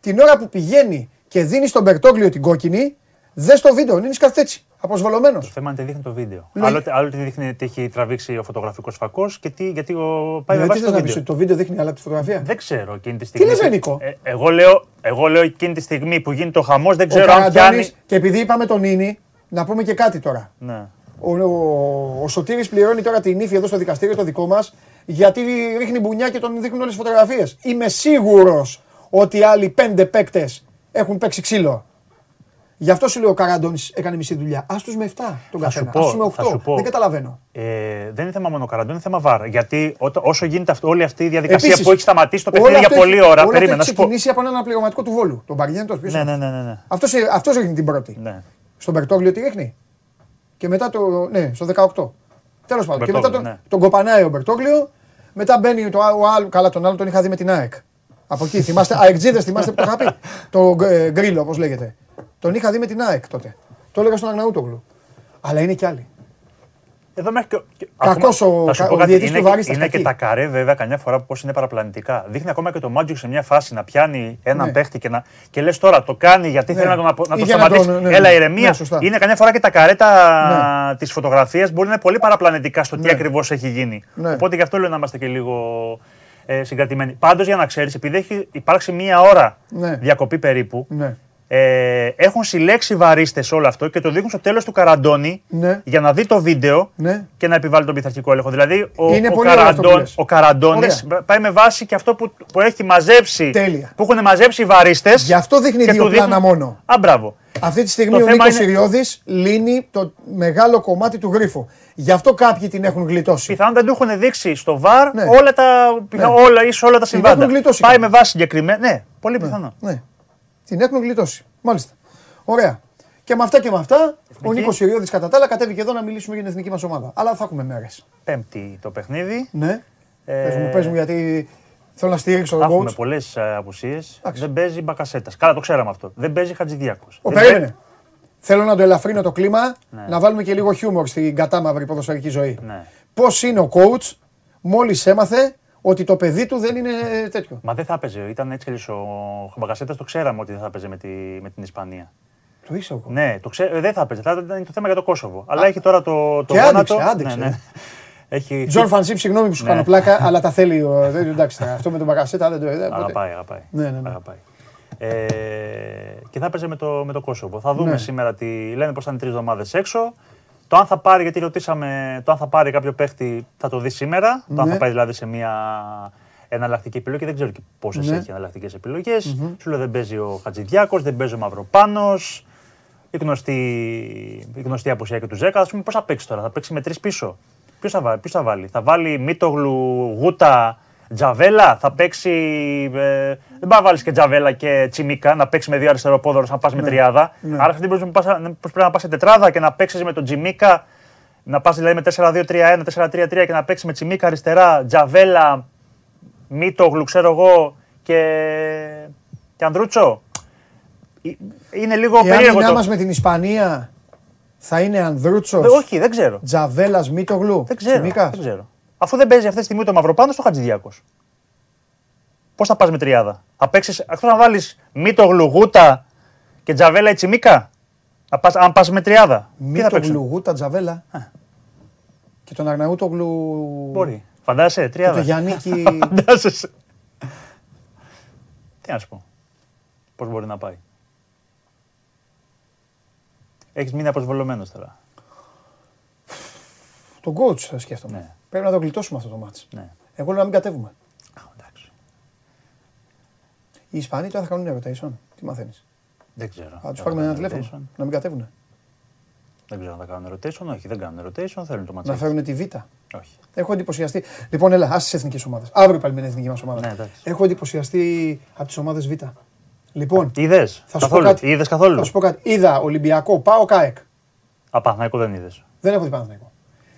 την ώρα που πηγαίνει και δίνει στον Μπερτόγλιο την κόκκινη. Δες το βίντεο, ο Νίνης κάθεται έτσι, αποσβολωμένος. Το θέμα είναι τι δείχνει το βίντεο. Ναι. Άλλο, άλλο τι δείχνει τι έχει τραβήξει ο φωτογραφικός φακός και τι, γιατί ο, πάει με Γιατί βάση θες το να πεις βίντεο. ότι το βίντεο δείχνει άλλα τη φωτογραφία; Δεν ξέρω εκείνη τη στιγμή. λες, ρε, Νίκο; Ε, εγώ, λέω, εγώ λέω εκείνη τη στιγμή που γίνεται ο χαμός, δεν Ο ξέρω αν πιάνει. Καραντώνης, και επειδή είπαμε τον Νίνη, να πούμε και κάτι τώρα. Ναι. Ο, ο, ο Σωτήρης πληρώνει τώρα την ύφη εδώ στο δικαστήριο το δικό μας γιατί ρίχνει μπουνιά και τον δείχνουν όλες τις φωτογραφίες. Είμαι σίγουρος ότι οι άλλοι πέντε παίκτες έχουν παίξει ξύλο. Γι' αυτό σου λέω ο Καραντώνης έκανε μισή δουλειά. Ας τους με 7 τον Θα σου καθένα. πω, Ας τους με θα σου 8. πω. Δεν καταλαβαίνω. Ε, δεν είναι θέμα μόνο καραντών, είναι θέμα βάρα. Γιατί ό, όσο γίνεται αυτό, όλη αυτή η διαδικασία Επίσης, που έχει σταματήσει το όλο παιχνίδι για αυτό πολλή έχει- ώρα. όλο αυτό Περίμενα να έχει σου πω. ξεκινήσει από έναν αναπληρωματικό του Βόλου. Τον Παργέντος πίσω. Ναι, ναι, ναι. ναι, ναι. Αυτός, αυτός ρίχνει την πρώτη. ναι. Στον Μπερτόγλιο τι ρίχνει. Και μετά το. Ναι, στο 18. Τέλος πάντων. Και μετά Μπερτόγλιο, τον, ναι. τον κοπανάει ο Μπερτόγλιο. Μετά μπαίνει το ο άλλο. Καλά, τον άλλο τον είχα δει με την ΑΕΚ. Από εκεί. θυμάστε. Αεκτζίδες, θυμάστε που το είχα πει; Το ε, γκρίλο, όπως λέγεται. Τον είχα δει με την ΑΕΚ τότε. Το έλεγα στον Αγναούτογλου. Αλλά είναι κι άλλοι. Εδώ μέχρι και. και- Κακός ακόμα- ο- θα σου κα- πω ο κάτι, διαιτητής είναι, του Βάρη στα είναι και κακή. τα καρέ, βέβαια, καμιά φορά πώς είναι παραπλανητικά. Δείχνει ακόμα και το Μάτζικ σε μια φάση να πιάνει έναν Ναι. παίχτη και, να, και λες τώρα το κάνει γιατί Ναι. θέλει να τον, απο- να Ή τον για να σταματήσει. τον- ναι, Έλα, ναι. ηρεμία. Ναι, σωστά. είναι καμιά φορά και τα καρέτα ναι. της φωτογραφίας μπορεί να είναι πολύ παραπλανητικά στο τι Ναι. ακριβώς έχει γίνει. Ναι. Οπότε γι' αυτό λέω να είμαστε και λίγο ε, συγκρατημένοι. Πάντως για να ξέρεις, επειδή έχει υπάρξει μία ώρα Ναι. διακοπή περίπου, Ναι. Ε, έχουν συλλέξει βαρύστε όλο αυτό και το δείχνουν στο τέλος του καραντώνη Ναι. για να δει το βίντεο Ναι. και να επιβάλλει τον πειθαρχικό έλεγχο. Δηλαδή, ο, Είναι ο, πολύ ωραίος αυτός που Καραντών, λες. ο Καραντώνης πάει με βάση και αυτό που, που έχει μαζέψει. Τέλεια. Που έχουν μαζέψει οι βαρύστε. Γι' αυτό δείχνει δύο πλάνα μόνο. Α, μπράβο. Αυτή τη στιγμή Το ο θέμα Νίκος είναι- Ιριώδης λύνει το μεγάλο κομμάτι του γρίφου. Γι' αυτό κάποιοι την έχουν γλιτώσει. Πιθανόν δεν του έχουν δείξει στο βαρ Ναι. όλα τα, πιθα- Ναι. όλα, ίσως όλα τα συμβάντα. έχουν γλιτώσει Πάει κάποιοι. με βάση συγκεκριμένα. Ναι, πολύ πιθανό. Ναι. Την έχουν γλιτώσει. Μάλιστα. Ωραία. Και με αυτά και με αυτά, ο Νίκος Ιριώδη κατά τα άλλα κατέβηκε εδώ να μιλήσουμε για την εθνική μας ομάδα. Αλλά θα έχουμε μέρες. Πέμπτη το παιχνίδι. Ναι. Ε, Πες μου, πες μου γιατί θέλω να στηρίξω Θα τον έχουμε coach. πολλές απουσίες. Εντάξει. Δεν παίζει μπακασέτας. Καλά, το ξέραμε αυτό. Δεν παίζει Χατζηδιάκος. Ο, περίμενε. Θέλω να το ελαφρύνω το κλίμα, να βάλουμε και λίγο χιούμορ στην κατάμαυρη ποδοσφαιρική ζωή. Ναι. Πώς είναι ο coach μόλις έμαθε ότι το παιδί του δεν είναι τέτοιο. Μα δεν θα έπαιζε. Ήταν έτσι κι αλλιώς ο Μπακασέτα. Το ξέραμε ότι δεν θα έπαιζε με, τη, με την Ισπανία. Το ήξερε ο coach. Ναι, το ξέ... ε, δεν θα έπαιζε. Θα ήταν το θέμα για το Κόσοβο. Αλλά έχει τώρα το, το Και γόνατο. άντεξε, άντεξε. Ναι, ναι. Έχει... Τζον Φανσίπ, συγγνώμη που σου Ναι. κάνω πλάκα, αλλά τα θέλει. ο- δεν- Εντάξει, τώρα, αυτό με τον Μπακασέτα δεν το είδα. ποτέ. Αγαπάει, αγαπάει. Ναι, ναι, ναι. αγαπάει. Ε, και θα έπαιζε με το, με το Κόσοβο. Θα δούμε Ναι. σήμερα τι λένε πω θα είναι τρεις εβδομάδες έξω. Το αν θα πάρει, γιατί ρωτήσαμε, το αν θα πάρει κάποιο παίχτη θα το δει σήμερα. Το αν Ναι. θα πάει δηλαδή σε μια εναλλακτική επιλογή. Δεν ξέρω και πόσες Ναι. έχει εναλλακτικές επιλογές. Σου λέω δεν παίζει ο Χατζηδιάκος, δεν παίζει ο Μαυροπάνος. Η γνωστή, η γνωστή απουσία και του Ζέκα. Α πούμε πώς θα παίξει τώρα, θα παίξει με τρεις πίσω. Ποιος θα, βάλει, ποιος θα βάλει, θα βάλει Μίτογλου, Γούτα, Τζαβέλα, θα παίξει. Ε, δεν πάει να βάλεις και Τζαβέλα και Τσιμίκα να παίξει με δύο αριστεροπόδωρο να πας με τριάδα. ναι. Άρα αυτή πρέπει να πας- πρέπει να πας σε τετράδα και να παίξεις με τον Τσιμίκα. Να πας δηλαδή με 4-2-3-1, 4-3-3 και να παίξεις με Τσιμίκα αριστερά, Τζαβέλα, Μίτογλου, ξέρω εγώ και, και Ανδρούτσο. Ε, Είναι λίγο Η περίεργο άμυνά το. μας με την Ισπανία θα είναι Ανδρούτσος, Ε, όχι, δεν ξέρω. Τζαβέλας, Μίτογλου, Δεν ξέρω, Τσιμίκας; δεν ξέρω. Αφού δεν παίζει αυτή τη στιγμή το Μαυροπάνος στο Χατζηδιάκος. Πώς θα πας με τριάδα; Θα παίξεις, εκτό να βάλεις Μίτογλου, Γούτα και Τζαβέλα ή Τσιμίκα; Να πας, αν πας με τριάδα. Τι θα παίξουν; Μίτογλου, Γούτα, Τζαβέλα. Ε, Τζαβέλα ή Τσιμίκα. Θα πας, αν πας με τριάδα. Θα παίξεις, εκτός να βάλεις Μίτογλου, Γούτα και Τζαβέλα ή Τσιμίκα. Να πας, αν πας με τριάδα. Τι θα παίξουν. Και τον Αρναούτογλου. Μπορεί. Φαντάσαι, Και τριάδα. το Γιάννικη. Φαντάζεσαι. Τι να σου πω. Πώς μπορεί να πάει. Έχεις μείνει αποσβολωμένος τώρα. τον coach θα σκέφτομαι. Ναι. Πρέπει να το γλιτώσουμε αυτό το μάτς. Ναι. Εγώ λέω να μην κατέβουμε. Α, εντάξει. Οι Ισπανοί τώρα θα κάνουν rotation. Τι μαθαίνεις; Δεν ξέρω. Θα τους Θα πάρουμε ένα κάνουν τηλέφωνο. rotation. Να μην κατέβουν. Δεν ξέρω αν θα κάνουν rotation. Όχι, δεν κάνουν rotation. Θέλουν το Να ματσάκι. φέρουν τη Β. Όχι. Έχω εντυπωσιαστεί. Λοιπόν, έλα, άσε τις εθνικές ομάδες. Αύριο πάλι με την εθνική μας ομάδα. Ναι, εντάξει. Έχω εντυπωσιαστεί από τις ομάδες Β. Λοιπόν, Είδες; θα σου πω καθόλου. κάτι. Είδες καθόλου; Θα σου πω κάτι. Είδα Ολυμπιακό, πάω ΚΑΕΚ. Α, Παναθηναϊκό δεν είδες. Δεν έχω δει Παναθηναϊκό.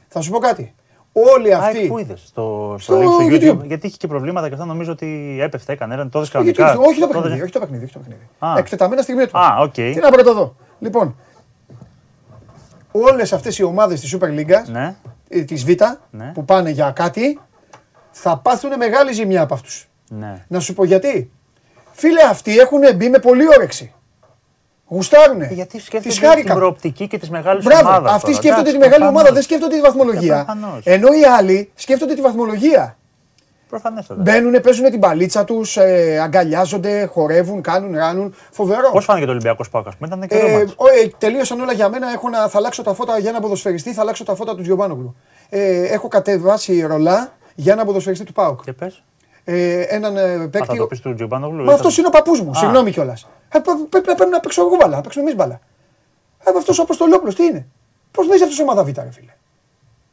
Θα σου πω κάτι. Όλοι Α, αυτοί. πού είδες; Στο, Στο στο, στο YouTube. YouTube. Γιατί είχε και προβλήματα και αυτά νομίζω ότι έπεφτε, έκανε. Ήταν τότε Στο YouTube, κανονικά. όχι το Τότε- παιχνίδι, όχι το παιχνίδι. Όχι το παιχνίδι. Α. Εκτεταμένα στιγμή του. Α, οκ. Τι να πρώτο δω; Λοιπόν, όλες αυτές οι ομάδες της Super League, Ναι. της Β, Ναι. που πάνε για κάτι, θα πάθουν μεγάλη ζημιά από αυτούς. Ναι. Να σου πω γιατί. Φίλε, αυτοί έχουν μπει με πολύ όρεξη. Γουστάρουνε. Ε, Γιατί Τις σκέφτονται χάρηκα. την προοπτική και της μεγάλης Μπράβο, ομάδας. αυτοί σκέφτονται τη μεγάλη ομάδα, δεν σκέφτονται τη βαθμολογία. Ε, προφανώς. Ενώ οι άλλοι σκέφτονται τη βαθμολογία. Προφανέστατα. Μπαίνουν, παίζουν την παλίτσα τους, ε, αγκαλιάζονται, χορεύουν, κάνουν, ράνουν. Φοβερό. Πώς φάνηκε το Ολυμπιακός Πάο, ας πούμε, ήταν και Ε, ε, ο, ε, τελείωσαν όλα για μένα. Έχω να, θα αλλάξω τα φώτα για ένα ποδοσφαιριστή, θα αλλάξω τα φώτα του Τζιομπάνογλου. Ε, έχω κατεβάσει ρολά για ένα ποδοσφαιριστή του ΠΑΟΚ. Και πες. Ε, έναν ε, Α, θα παίκτη. το πεις του Τζιομπάνογλου. Μα αυτός είναι ο παππούς μου, Α. συγγνώμη κιόλας. Ε, πέ- πέ- πρέπει να παίξω εγώ μπαλά, να παίξουμε εμείς μπαλά. Ε, αυτός ο Αποστολόπουλος τι είναι; Πώς παίζει αυτός ομάδα Β, ρε φίλε;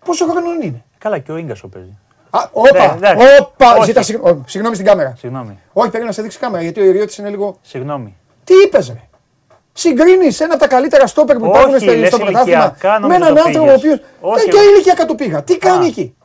Πόσο χρόνο είναι; Καλά, και ο γκασο παίζει. Α, όπα, Ναι, εντάξει. όπα, Όχι. ζήτα συγγνώ- ο, συγγνώμη στην κάμερα. Συγγνώμη. Όχι, πρέπει να σε δείξει κάμερα γιατί ο Ιριώτης είναι λίγο. Συγγνώμη. Τι είπες, ρε; Συγκρίνεις ένα από τα καλύτερα στόπερ που Όχι, υπάρχουν στο, λες στο πρωτάθλημα ηλικιακά, με νομίζω έναν το άνθρωπο ο πήγες. οποίο. Όχι, Και όχι. ηλικιακά το πήγα. Τι κάνει Α. εκεί;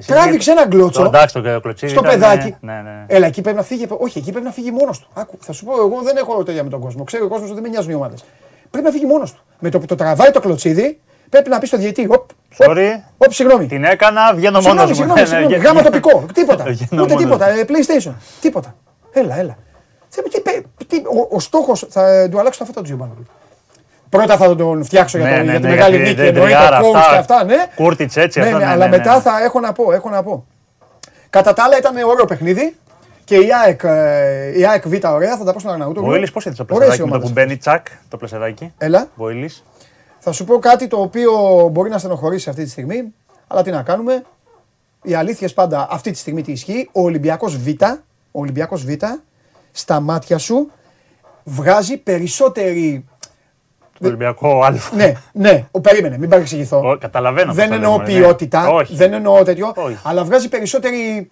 Εσύ Τράβηξε γιατί- ένα γκλότσο Το, εντάξει, το κλωτσίδι. στο ήταν, παιδάκι. Ναι, ναι. ναι. Έλα, εκεί πρέπει να φύγει. Όχι, εκεί πρέπει να φύγει μόνος του. Άκου, θα σου πω, εγώ δεν έχω τέτοια με τον κόσμο. Ξέρω ο κόσμος ότι δεν με νοιάζουν οι ομάδες. Πρέπει να φύγει μόνος του. Με το που το τραβάει το κλωτσίδι, πρέπει να πει στο διαιτή. Οπ, οπ, Sorry. οπ, συγγνώμη. Την έκανα, βγαίνω μόνος Συγγνώμη, μου. συγγνώμη, Ναι, ναι, συγγνώμη. γε- Γάμα γε- τοπικό. Τίποτα. Βγαίνω Ούτε μόνος τίποτα. μου. Ε, PlayStation. Τίποτα. Έλα, έλα. Θε- τι πε- τι- Ο, ο στόχος θα ε, του αλλάξω τα φώτα του Τζιομπάνογλου. Πρώτα θα τον φτιάξω για, Ναι, το, ναι, για τη ναι, μεγάλη για τη- νίκη. την Εννοείται, τριάρα, coach αυτά. και αυτά, ναι. Κούρτιτς, έτσι, ναι, αυτά, ναι, ναι, αλλά ναι, μετά ναι. θα έχω να πω, έχω να πω. Κατά τα άλλα ήταν ωραίο παιχνίδι και η ΑΕΚ, ε, η ΑΕΚ Β ωραία, θα τα πω στον Αρναούτο. Βοήλης, πώς είδες το Ωραίες πλασεδάκι οι με το ομάδες. που μπαίνει τσακ, το πλασεδάκι; Έλα. Βοήλης. Θα σου πω κάτι το οποίο μπορεί να στενοχωρήσει αυτή τη στιγμή, αλλά τι να κάνουμε. Οι αλήθειες πάντα αυτή τη στιγμή τι ισχύει. Ο Ολυμπιακός Β, ο Ολυμπιακός Β, στα μάτια σου βγάζει περισσότερη. Το Ολυμπιακό Α. Ναι, ναι, ο, περίμενε, μην παρεξηγηθώ. Ο, καταλαβαίνω. δεν πώς το εννοώ λέμε, ναι. ποιότητα, Όχι. δεν εννοώ τέτοιο, Όχι. αλλά βγάζει περισσότερη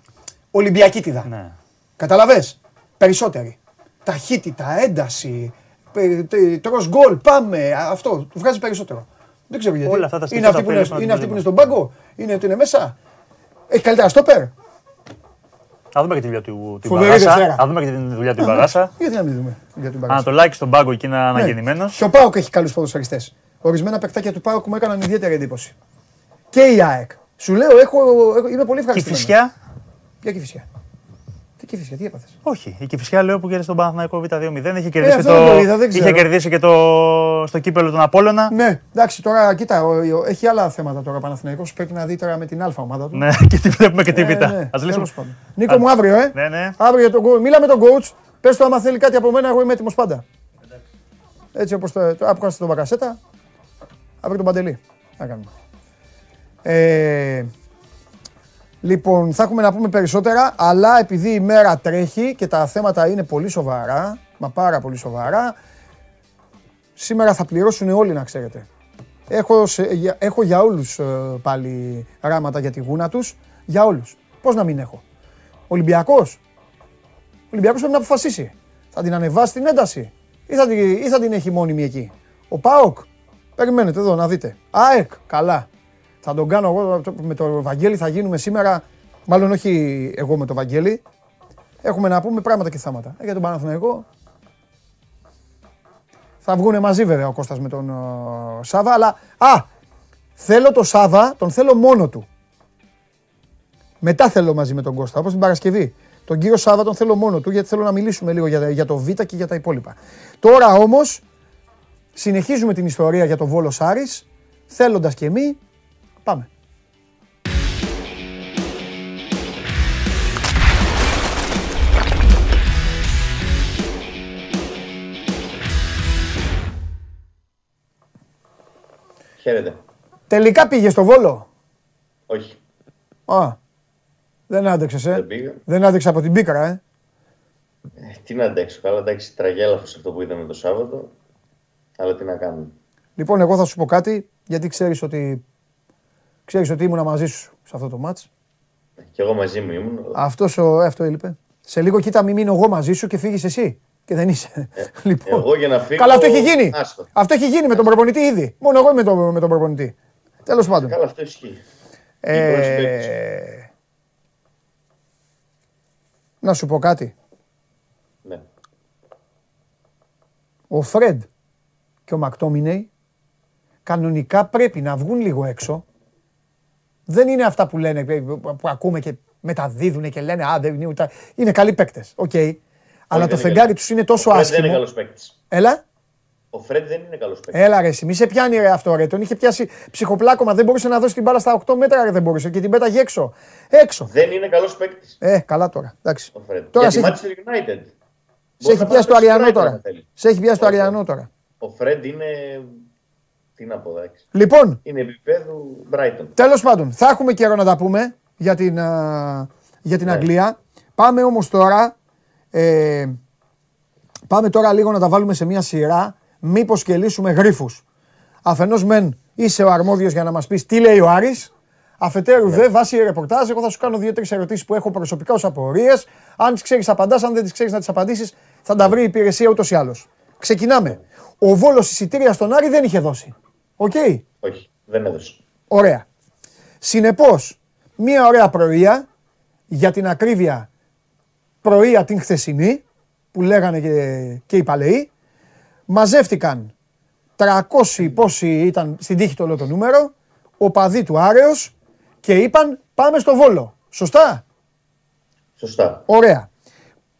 Ολυμπιακίτιδα. Ναι. Καταλαβες, περισσότερη. Ταχύτητα, ένταση, ε, τε- τρως γκολ, πάμε, α, αυτό, του βγάζει περισσότερο. Δεν ξέρω γιατί. Όλα αυτά τα είναι στοιχεία αυτή τα που είναι, οποία είναι, αυτή που είναι βλέπουμε. στον πάγκο, είναι ότι είναι μέσα. Έχει καλύτερα στόπερ; Θα δούμε και τη δουλειά του την Φοβερή Παγάσα. Δευτέρα. Θα δούμε και τη δουλειά του Παγάσα. Γιατί να μην δούμε για την Παγάσα. Ανατολάκι στον πάγκο εκεί είναι Ναι. αναγεννημένος. Και ο Πάοκ έχει καλούς ποδοσφαιριστές. Ορισμένα παικτάκια του Πάοκ μου έκαναν ιδιαίτερη εντύπωση. Και η ΑΕΚ. Σου λέω, έχω, έχω- είμαι πολύ Και η ευχαριστημένος. φυσιά. Για Κηφισιά. Τι Κηφισιά, τι έπαθες; Όχι. Η Κηφισιά λέω που κέρδισε τον Παναθηναϊκό Β2-0. Είχε κερδίσει, αυτό το... δεν το είδα, δεν είχε ξέρω. κερδίσει και το... στο κύπελο τον Απόλλωνα. Ναι, εντάξει, τώρα κοίτα, ο- ο- έχει άλλα θέματα τώρα ο Παναθηναϊκός. Πρέπει να δει τώρα με την Α ομάδα του. Ναι, και τη βλέπουμε και τη Β. Ε, ναι, Ας λύσουμε. τέλος πάντων. Νίκο μου, αύριο, ε. Ναι, ναι. Αύριο για τον coach. Μίλα με τον coach. Πες του άμα θέλει κάτι από μένα, εγώ είμαι έτοιμος πάντα. Έτσι όπως το, το άκουγα τον Μπακασέτα, αύριο τον Παντελή. Να κάνουμε. Ε, λοιπόν, θα έχουμε να πούμε περισσότερα, αλλά επειδή η μέρα τρέχει και τα θέματα είναι πολύ σοβαρά, μα πάρα πολύ σοβαρά, σήμερα θα πληρώσουν όλοι να ξέρετε. Έχω, σε- για, έχω για όλους ε, πάλι ράματα για τη γούνα τους, για όλους. Πώς να μην έχω. Ολυμπιακός. Ο Ολυμπιακός πρέπει να αποφασίσει. Θα την ανεβάσει την ένταση ή θα την, ή θα την έχει μόνιμη εκεί. Ο ΠΑΟΚ. Περιμένετε εδώ να δείτε. ΑΕΚ. Καλά. Θα τον κάνω εγώ με το Βαγγέλη. Θα γίνουμε σήμερα. Μάλλον όχι εγώ με το Βαγγέλη. Έχουμε να πούμε πράγματα και θάματα. Ε, Για τον Παναθηναϊκό. Θα βγουν μαζί βέβαια ο Κώστας με τον ε, Σάβα. Αλλά α, θέλω το Σάβα, τον θέλω μόνο του. Μετά θέλω μαζί με τον Κώστα, όπως την Παρασκευή. Τον κύριο Σάβα τον θέλω μόνο του, γιατί θέλω να μιλήσουμε λίγο για, για το Β και για τα υπόλοιπα. Τώρα όμως, συνεχίζουμε την ιστορία για το Βόλος Άρης, θέλοντας και εμείς, Πάμε. Χαίρετε. Τελικά πήγες στο Βόλο; Όχι. Α, δεν άντεξες, ε. Δεν πήγα. Δεν άντεξε από την πίκρα, ε. Ε, τι να αντέξω. Καλά, εντάξει, τραγέλαφος αυτό που είδαμε το Σάββατο. Αλλά τι να κάνουμε. Λοιπόν, εγώ θα σου πω κάτι, γιατί ξέρεις ότι, ξέρεις ότι ήμουνα μαζί σου σε αυτό το μάτς. Κι εγώ μαζί μου ήμουν. Αυτός ο, ε, αυτό έλειπε. Σε λίγο κοίτα μην μείνω εγώ μαζί σου και φύγεις εσύ. Και δεν είσαι. λοιπόν. Ε, Εγώ για να φύγω. Καλά, αυτό έχει γίνει. Άστο. Αυτό έχει γίνει με τον προπονητή ήδη. Μόνο εγώ είμαι το, με τον προπονητή. Τέλος πάντων. Καλά, αυτό ισχύει. Ε, να σου πω κάτι. Ναι. Ο Φρεντ και ο Μακτόμινεϊ κανονικά πρέπει να βγουν λίγο έξω. Δεν είναι αυτά που λένε, ε, που ακούμε και μεταδίδουν και λένε Α, δεν είναι ούτε. Είναι καλοί παίκτες. Οκ. Αλλά δεν το είναι φεγγάρι καλοί. τους είναι τόσο Ο Φρέντ δεν είναι άσχημο. καλός παίκτης. Έλα. Ο Φρέντ δεν είναι καλός παίκτης. Έλα ρε, εσύ, μη σε πιάνει ρε αυτό ρε. Τον είχε πιάσει ψυχοπλάκωμα. Δεν μπορούσε να δώσει την μπάλα στα 8 μέτρα, ρε, δεν μπορούσε. Και την πέταγε έξω. Έξω. Δεν είναι καλός παίκτης. Ε, καλά τώρα. Εντάξει. Ο Φρέντ. Τώρα Για τη σε έχει, Manchester United. σε έχει Μπορεί να πιάσει το πάει να Αριανό παίξει τώρα. αν θέλει. Σε έχει πιάσει το Όχι. Αριανό τώρα. Ο Φρέντ είναι. Τι να πω, εντάξει. Λοιπόν, Είναι επίπεδου Brighton. Τέλος πάντων, θα έχουμε καιρό να τα πούμε για την, α, για την Ναι. Αγγλία. Πάμε όμως τώρα, ε, πάμε τώρα λίγο να τα βάλουμε σε μια σειρά, μήπως και λύσουμε γρίφους. Αφενός μεν είσαι ο αρμόδιος για να μας πεις τι λέει ο Άρης, Αφετέρου, δε, βάσει ρεπορτάζ, εγώ θα σου κάνω δύο-τρεις ερωτήσεις που έχω προσωπικά ως απορίες. Αν τις ξέρεις, απαντάς. Αν δεν τις ξέρεις, να τις απαντήσεις, θα τα βρει η υπηρεσία ούτως ή άλλως. Ξεκινάμε. Ο Βόλος εισιτήρια στον Άρη δεν είχε δώσει. Οκ. Όχι, δεν έδωσε. Ωραία. Συνεπώς, μία ωραία πρωία, για την ακρίβεια πρωία την χθεσινή, που λέγανε και, και οι παλαιοί, μαζεύτηκαν 300 πόσοι ήταν στην τύχη το λέω το νούμερο, οπαδοί του Άρεος και είπαν πάμε στο Βόλο. Σωστά; Σωστά. Ωραία.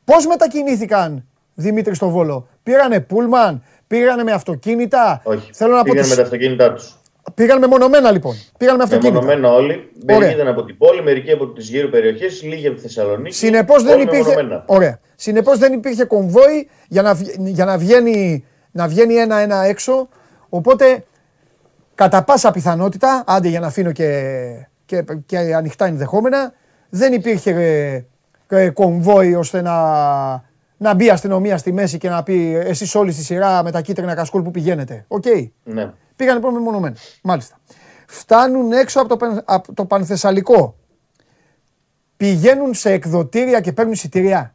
Πώς μετακινήθηκαν Δημήτρης στο Βόλο; Πήρανε πούλμαν, πήρανε με αυτοκίνητα. Όχι. Θέλω να πω Πήγαν τους... με τα αυτοκίνητά τους. Πήγαν μεμονωμένα λοιπόν. Πήγαν με αυτοκίνητα. Μεμονωμένα όλοι. Ωραία. Μερικοί ήταν από την πόλη, μερικοί από τις γύρω περιοχές, λίγοι από τη Θεσσαλονίκη. Συνεπώς δεν όλοι υπήρχε. μεμονωμένα. Ωραία. Συνεπώς δεν υπήρχε κομβόι για να, βγ- για να βγαίνει, να βγαίνει ένα-ένα έξω. Οπότε κατά πάσα πιθανότητα, άντε για να αφήνω και, και, και ανοιχτά ενδεχόμενα, δεν υπήρχε ε, ε, κομβόι ώστε να, να μπει η αστυνομία στη μέση και να πει εσείς όλοι στη σειρά με τα κίτρινα κασκόλ που πηγαίνετε. Οκ. Ναι. Πήγαν λοιπόν μεμονωμένα. Μάλιστα. Φτάνουν έξω από το, Πεν- από το Πανθεσσαλικό. Πηγαίνουν σε εκδοτήρια και παίρνουν εισιτήρια.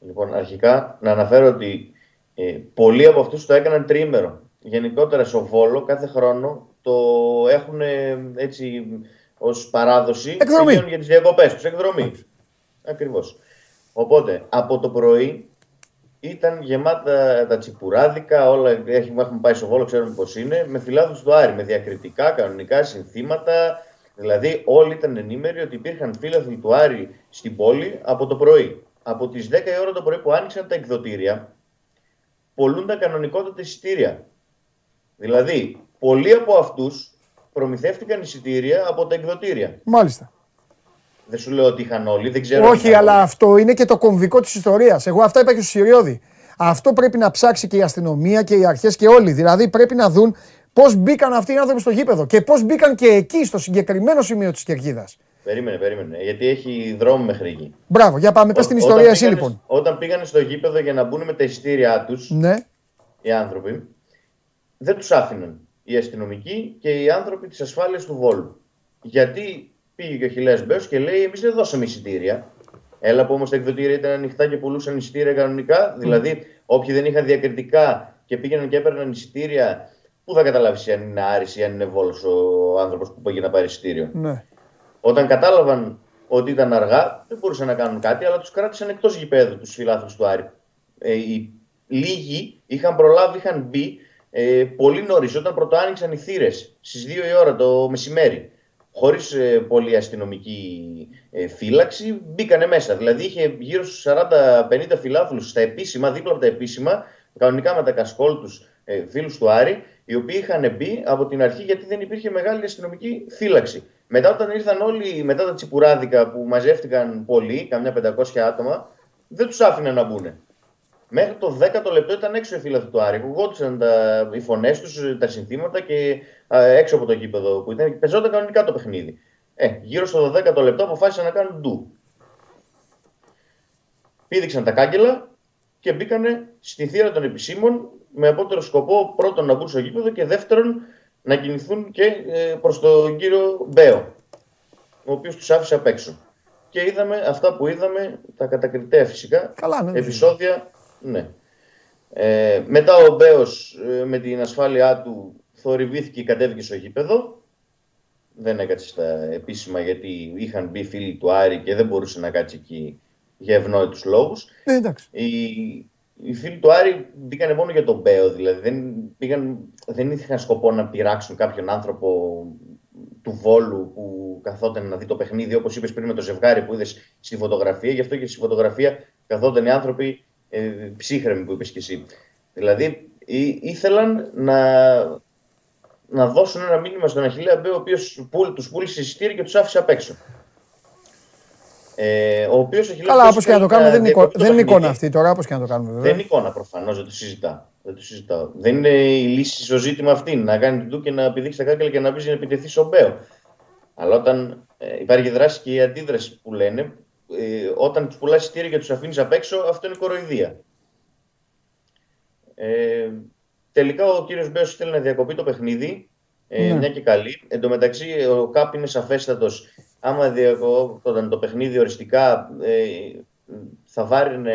Λοιπόν, αρχικά να αναφέρω ότι ε, πολλοί από αυτούς το έκαναν τριήμερο. Γενικότερα στο Βόλο κάθε χρόνο το έχουν ε, έτσι ως παράδοση Εκδρομή. πηγαίνουν για τις διακοπές τους, εκδρομή. Ακριβώς. Οπότε από το πρωί ήταν γεμάτα τα τσιπουράδικα, όλα έχουμε, έχουμε πάει στο Βόλο, ξέρουμε πώς είναι, με φιλάδους του Άρη, με διακριτικά, κανονικά συνθήματα. Δηλαδή όλοι ήταν ενήμεροι ότι υπήρχαν φίλαθλοι του Άρη στην πόλη από το πρωί. Από τις 10 η ώρα το πρωί που άνοιξαν τα εκδοτήρια, πολλούν τα κανονικότατα εισιτήρια. Δηλαδή, πολλοί από αυτούς προμηθεύτηκαν εισιτήρια από τα εκδοτήρια. Μάλιστα. Δεν σου λέω ότι είχαν όλοι, δεν ξέρω. αν Όχι, είχαν αλλά όλοι. αυτό είναι και το κομβικό της ιστορίας. Εγώ αυτά είπα και στο Συριώδη. Αυτό πρέπει να ψάξει και η αστυνομία και οι αρχές και όλοι. Δηλαδή πρέπει να δουν πώς μπήκαν αυτοί οι άνθρωποι στο γήπεδο και πώς μπήκαν και εκεί, στο συγκεκριμένο σημείο της κερκίδας. Περίμενε, περίμενε. Γιατί έχει δρόμο μέχρι εκεί. Μπράβο, για πάμε, πες Ό- την όταν ιστορία εσύ πήγανε- λοιπόν. Όταν πήγαν στο γήπεδο για να μπουν με τα εισιτήριά τους, Ναι, οι άνθρωποι, δεν τους άφηναν οι αστυνομικοί και οι άνθρωποι της ασφάλειας του Βόλου. Γιατί πήγε και ο Χιλέας Μπέο και λέει: Εμείς δεν δώσαμε εισιτήρια. Έλα που όμως τα εκδοτήρια ήταν ανοιχτά και πουλούσαν εισιτήρια κανονικά. Δηλαδή, όποιοι δεν είχαν διακριτικά και πήγαιναν και έπαιρναν εισιτήρια, πού θα καταλάβεις αν είναι Άρης ή αν είναι Βόλος ο άνθρωπος που πήγε να πάρει εισιτήριο. ναι. Όταν κατάλαβαν ότι ήταν αργά, δεν μπορούσαν να κάνουν κάτι, αλλά τους κράτησαν εκτός γηπέδου τους φιλάθλους του Άρη. Ε, οι λίγοι είχαν προλάβει, είχαν μπει ε, πολύ νωρίς, όταν πρώτο άνοιξαν οι θύρες στις 2 η ώρα το μεσημέρι. Χωρίς ε, πολλή αστυνομική ε, φύλαξη, μπήκανε μέσα. Δηλαδή είχε γύρω στους 40-50 φιλάθλους στα επίσημα, δίπλα από τα επίσημα, κανονικά με τα κασκόλ τους, ε, φίλους του Άρη, οι οποίοι είχαν μπει από την αρχή γιατί δεν υπήρχε μεγάλη αστυνομική φύλαξη. Μετά, όταν ήρθαν όλοι μετά τα τσιπουράδικα που μαζεύτηκαν πολλοί, καμιά 500 άτομα, δεν τους άφηναν να μπουν. Μέχρι το 10ο λεπτό ήταν έξω οι φίλοι του Άρη. Ακουγόντουσαν οι φωνές τους, τα συνθήματα και α, έξω από το γήπεδο που ήταν. Πεζόταν κανονικά το παιχνίδι. Ε, γύρω στο 12ο λεπτό αποφάσισαν να κάνουν ντου. Πήδηξαν τα κάγκελα και μπήκαν στη θύρα των επισήμων με απότερο σκοπό πρώτον να μπουν στο γήπεδο και δεύτερον να κινηθούν και ε, προς τον κύριο Μπέο, ο οποίος τους άφησε απ' έξω. Και είδαμε αυτά που είδαμε, τα κατακριτέα φυσικά, Καλά, ναι, επεισόδια. Ναι. Ε, μετά ο Μπέος ε, με την ασφάλειά του θορυβήθηκε και κατέβηκε στο γήπεδο. Δεν έκατσε στα επίσημα γιατί είχαν μπει φίλοι του Άρη και δεν μπορούσε να κάτσει εκεί για ευνόητους λόγους. Ναι, εντάξει. Οι, οι φίλοι του Άρη μπήκαν μόνο για τον Μπέο, δηλαδή δεν, πήγαν, δεν είχαν σκοπό να πειράξουν κάποιον άνθρωπο του Βόλου που καθόταν να δει το παιχνίδι, όπως είπες πριν με το ζευγάρι που είδες στη φωτογραφία. Γι' αυτό και στη φωτογραφία καθόταν οι άνθρωποι ε, ψύχρεμοι που είπες και εσύ. Δηλαδή ή, ήθελαν να, να δώσουν ένα μήνυμα στον Αχιλέα Μπέο, ο οποίος τους πούλησε εισιτήρια και τους άφησε απ' έξω. Ε, ο οποίος έχει Καλά, όπως και να το κάνουμε, δεν είναι, εικόνα, δεν είναι εικόνα αυτή τώρα, όπως και να το κάνουμε. Βέβαια. Δεν είναι εικόνα προφανώς, δεν το συζητά. Δεν, το συζητάω. δεν είναι η λύση στο ζήτημα αυτή να κάνει την του και να πηδήξει τα κάγκελα και να πει να επιτεθεί στον Μπέο. Αλλά όταν ε, υπάρχει δράση και η αντίδραση που λένε, ε, όταν τους πουλάς εισιτήρια και τους αφήνεις απ' έξω, αυτό είναι κοροϊδία. Ε, τελικά ο κύριος Μπέος θέλει να διακοπεί το παιχνίδι. Ε, ναι. Μια και καλή. Εν τω μεταξύ, ο Κάπ είναι σαφέστατος άμα διακόπτονταν το παιχνίδι οριστικά, ε, θα βάρινε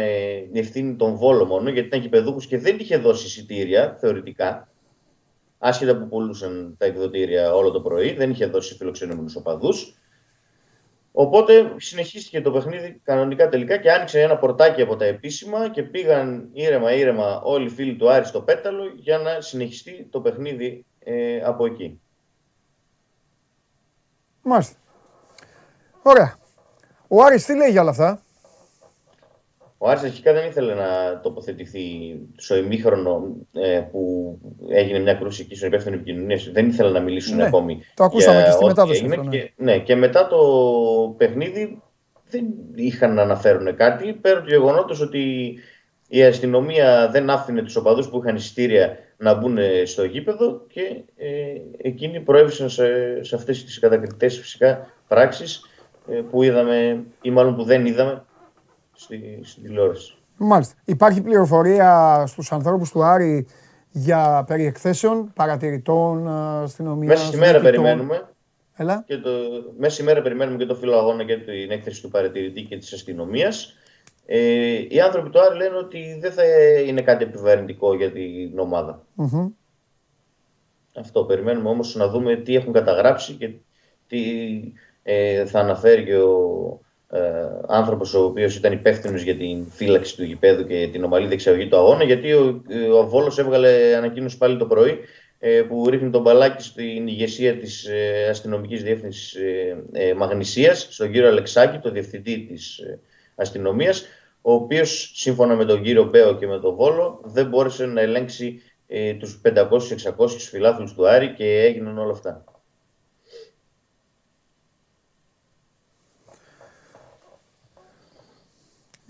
η ευθύνη των Βόλο μόνο, γιατί ήταν κυπεδούχου και δεν είχε δώσει εισιτήρια θεωρητικά. Άσχετα που πουλούσαν τα εκδοτήρια όλο το πρωί, δεν είχε δώσει φιλοξενούμενους οπαδούς. Οπότε συνεχίστηκε το παιχνίδι κανονικά τελικά και άνοιξε ένα πορτάκι από τα επίσημα και πήγαν ήρεμα ήρεμα όλοι οι φίλοι του Άρη στο Πέταλο για να συνεχιστεί το παιχνίδι ε, από εκεί. Μάλιστα. Ωραία. Ο Άρης τι λέει για όλα αυτά; Ο Άρης αρχικά δεν ήθελε να τοποθετηθεί στο ημίχρονο ε, που έγινε μια κρούση εκεί στον υπεύθυνο επικοινωνίας. Δεν ήθελε να μιλήσουν ναι, ακόμη. Το ακούσαμε και στη μετάδοση. Αυτό, ναι. Και, ναι, και μετά το παιχνίδι δεν είχαν να αναφέρουν κάτι. Πέρα του γεγονότος ότι η αστυνομία δεν άφηνε τους οπαδούς που είχαν εισιτήρια να μπουν στο γήπεδο και ε, εκείνοι προέβησαν σε, σε αυτές τις κατακριτές φυσικά πράξεις ε, που είδαμε ή μάλλον που δεν είδαμε στη, στην τηλεόραση. Μάλιστα. Υπάρχει πληροφορία στους ανθρώπους του Άρη για περί εκθέσεων, παρατηρητών, αστυνομία. Μέσα στη μέρα περιμένουμε. Έλα. Και το, μέσα στη μέρα περιμένουμε και το φύλλο αγώνα και την έκθεση του παρατηρητή και της αστυνομίας. Ε, οι άνθρωποι του Άρη λένε ότι δεν θα είναι κάτι επιβαρυντικό για την ομάδα. Mm-hmm. Αυτό περιμένουμε όμως να δούμε τι έχουν καταγράψει και τι ε, θα αναφέρει και ο ε, άνθρωπος ο οποίος ήταν υπεύθυνος για την φύλαξη του γηπέδου και την ομαλή δεξιαγωγή του αγώνα γιατί ο, ο Βόλος έβγαλε ανακοίνωση πάλι το πρωί ε, που ρίχνει τον μπαλάκι στην ηγεσία της ε, αστυνομικής διεύθυνσης ε, ε, Μαγνησίας, στον κύριο Αλεξάκη, το διευθυντή της ε, αστυνομίας, ο οποίος σύμφωνα με τον κύριο Μπέο και με τον Βόλο δεν μπόρεσε να ελέγξει ε, τους 500-600 φιλάθλους του Άρη και έγιναν όλα αυτά.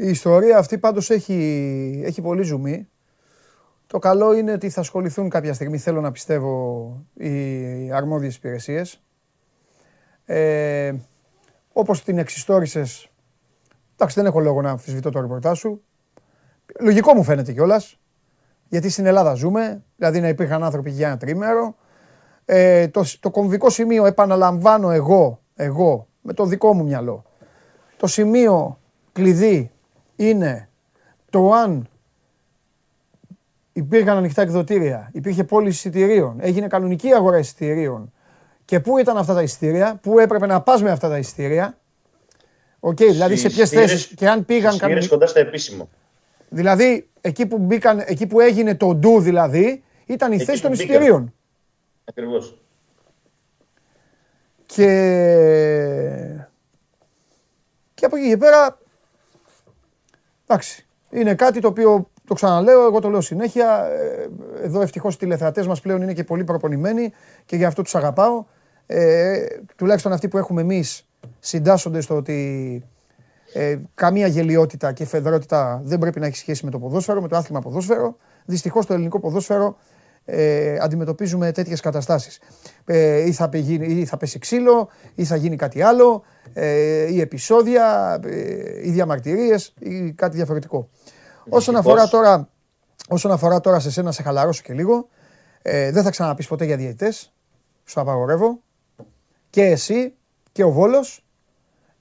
Η ιστορία αυτή πάντως έχει, έχει πολύ ζουμί. Το καλό είναι ότι θα ασχοληθούν κάποια στιγμή, θέλω να πιστεύω, οι αρμόδιες υπηρεσίες. Ε, όπως την εξιστόρισες, εντάξει δεν έχω λόγο να αμφισβητώ το ρεπορτάζ σου. Λογικό μου φαίνεται κιόλας. Γιατί στην Ελλάδα ζούμε, δηλαδή να υπήρχαν άνθρωποι για ένα τρίμερο. Ε, το, το κομβικό σημείο, επαναλαμβάνω εγώ, εγώ, με το δικό μου μυαλό, το σημείο κλειδί είναι το αν υπήρχαν ανοιχτά εκδοτήρια, υπήρχε πώληση εισιτηρίων, έγινε κανονική αγορά εισιτηρίων και πού ήταν αυτά τα εισιτήρια, πού έπρεπε να πας με αυτά τα εισιτήρια. OK, okay, δηλαδή σε ποιες θέσεις και αν πήγαν κανονικά. κοντά στα επίσημα. Δηλαδή εκεί που, μπήκαν, εκεί που έγινε το ντου δηλαδή ήταν η θέση των εισιτηρίων. Ακριβώς. Και... και από εκεί και πέρα Εντάξει. Είναι κάτι το οποίο Το ξαναλέω, εγώ το λέω συνέχεια. Ε, εδώ ευτυχώς οι τηλεθεατές μας πλέον είναι και πολύ προπονημένοι και γι' αυτό τους αγαπάω. Ε, τουλάχιστον αυτοί που έχουμε εμείς συντάσσονται στο ότι ε, καμία γελιότητα και φεδρότητα δεν πρέπει να έχει σχέση με το ποδόσφαιρο, με το άθλημα ποδόσφαιρο. Δυστυχώς το ελληνικό ποδόσφαιρο ε, αντιμετωπίζουμε τέτοιες καταστάσεις. Ε, ή, θα ή θα πέσει ξύλο, ή θα γίνει κάτι άλλο, ε, ή επεισόδια, ε, ή διαμαρτυρίες, ή κάτι διαφορετικό. Όσον αφορά, τώρα, όσον αφορά τώρα σε σένα, σε χαλαρώσω και λίγο, ε, δεν θα ξαναπείς ποτέ για διαιτητές, στο απαγορεύω, και εσύ και ο Βόλος,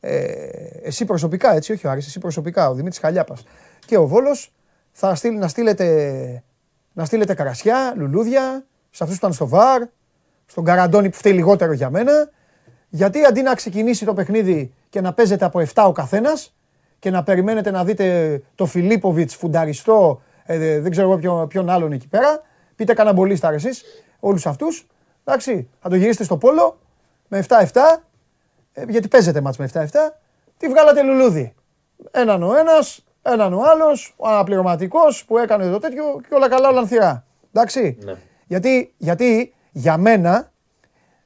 ε, εσύ προσωπικά έτσι, όχι ο Άρης, εσύ προσωπικά, ο Δημήτρης Χαλιάπας και ο Βόλος, θα στείλ, να στείλετε να στείλετε καρασιά, λουλούδια, σε αυτούς που ήταν στο βαρ, στον Καραντώνη που φταίει λιγότερο για μένα. Γιατί αντί να ξεκινήσει το παιχνίδι και να παίζετε από 7 ο καθένας και να περιμένετε να δείτε το Φιλίπποβιτς φουνταριστό, ε, δεν ξέρω εγώ ποιον, άλλον εκεί πέρα, πείτε κανένα μπολίστα εσείς, όλους αυτούς. Εντάξει, θα το γυρίσετε στο πόλο με 7-7, ε, γιατί παίζετε μάτς με 7-7, τι βγάλατε λουλούδι. Έναν ο ένας, έναν ο άλλος, ο αναπληρωματικός που έκανε το τέτοιο και όλα καλά, όλα ανθυρά. Εντάξει. Ναι. Γιατί, γιατί για μένα,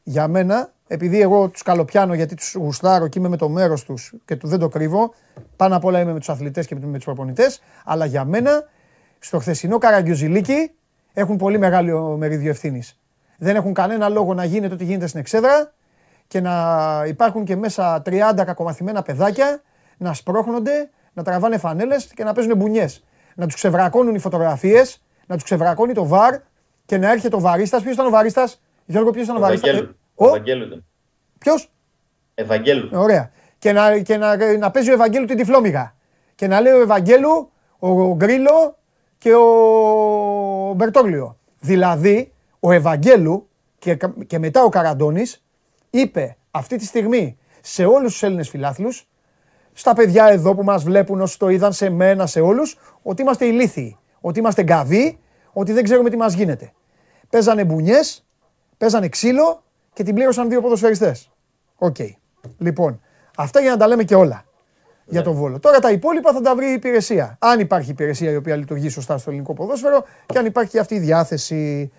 για μένα, επειδή εγώ τους καλοπιάνω γιατί τους γουστάρω και είμαι με το μέρος τους και δεν το κρύβω, πάνω απ' όλα είμαι με τους αθλητές και με τους προπονητές, αλλά για μένα στο χθεσινό καραγκιουζιλίκι έχουν πολύ μεγάλο μερίδιο ευθύνης. Δεν έχουν κανένα λόγο να γίνεται ό,τι γίνεται στην εξέδρα και να υπάρχουν και μέσα 30 κακομαθημένα παιδάκια να σπρώχνονται να τραβάνε φανέλες και να παίζουν μπουνιές. Να τους ξεβρακώνουν οι φωτογραφίες, να τους ξεβρακώνει το βαρ και να έρχεται ο βαρίστας. Ποιος ήταν ο βαρίστας, Γιώργο, ποιος ήταν ο βαρίστας; Ο; Ευαγγέλου. Ποιος; Ευαγγέλου. Ωραία. Και να, και να, να παίζει ο Ευαγγέλου την τυφλόμυγα. Και να λέει ο Ευαγγέλου, ο Γκρίλο και ο Μπερτόγλιο. Δηλαδή, ο Ευαγγέλου και, και μετά ο Καραντώνης είπε αυτή τη στιγμή σε όλους τους Έλληνες φιλάθλους στα παιδιά εδώ που μας βλέπουν όσοι το είδαν σε μένα, σε όλους, ότι είμαστε ηλίθιοι, ότι είμαστε γκαβοί, ότι δεν ξέρουμε τι μας γίνεται. Παίζανε μπουνιές, παίζανε ξύλο και την πλήρωσαν δύο ποδοσφαιριστές. Οκ. Λοιπόν, αυτά για να τα λέμε και όλα για τον Βόλο. Τώρα τα υπόλοιπα θα τα βρει η υπηρεσία. Αν υπάρχει υπηρεσία η οποία λειτουργεί σωστά στο ελληνικό ποδόσφαιρο και αν υπάρχει αυτή η διάθεση.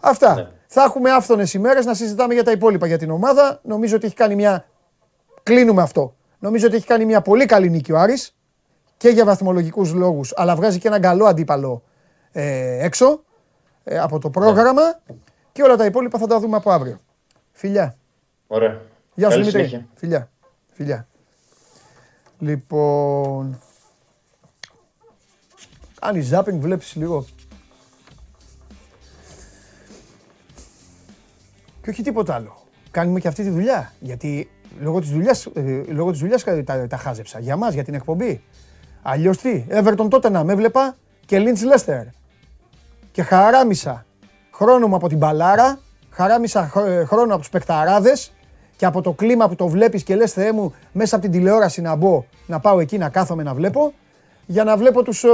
Αυτά. Ναι. Θα έχουμε άφθονες ημέρες να συζητάμε για τα υπόλοιπα για την ομάδα. Νομίζω ότι έχει κάνει μια. Κλείνουμε αυτό. Νομίζω ότι έχει κάνει μια πολύ καλή νίκη ο Άρης και για βαθμολογικούς λόγους, αλλά βγάζει και έναν καλό αντίπαλο ε, έξω ε, από το πρόγραμμα και όλα τα υπόλοιπα θα τα δούμε από αύριο. Φιλιά. Ωραία. Γεια σου Δημήτρη. Φιλιά. Φιλιά. Λοιπόν... Κάνει ζάπινγκ, βλέπεις λίγο. Και όχι τίποτα άλλο. Κάνουμε και αυτή τη δουλειά. Γιατί Λόγω της δουλειάς ε, λόγω της δουλειάς τα, τα χάζεψα. Για μας, για την εκπομπή. Αλλιώς τι. Everton τότε να με έβλεπα και Lynch Λέστερ. Και χαράμισα χρόνο μου από την μπαλάρα, χαράμισα ε, χρόνο από τους παικταράδε και από το κλίμα που το βλέπεις και λες Θεέ μου μέσα από την τηλεόραση να μπω, να πάω εκεί να κάθομαι να βλέπω. Για να βλέπω τους ε,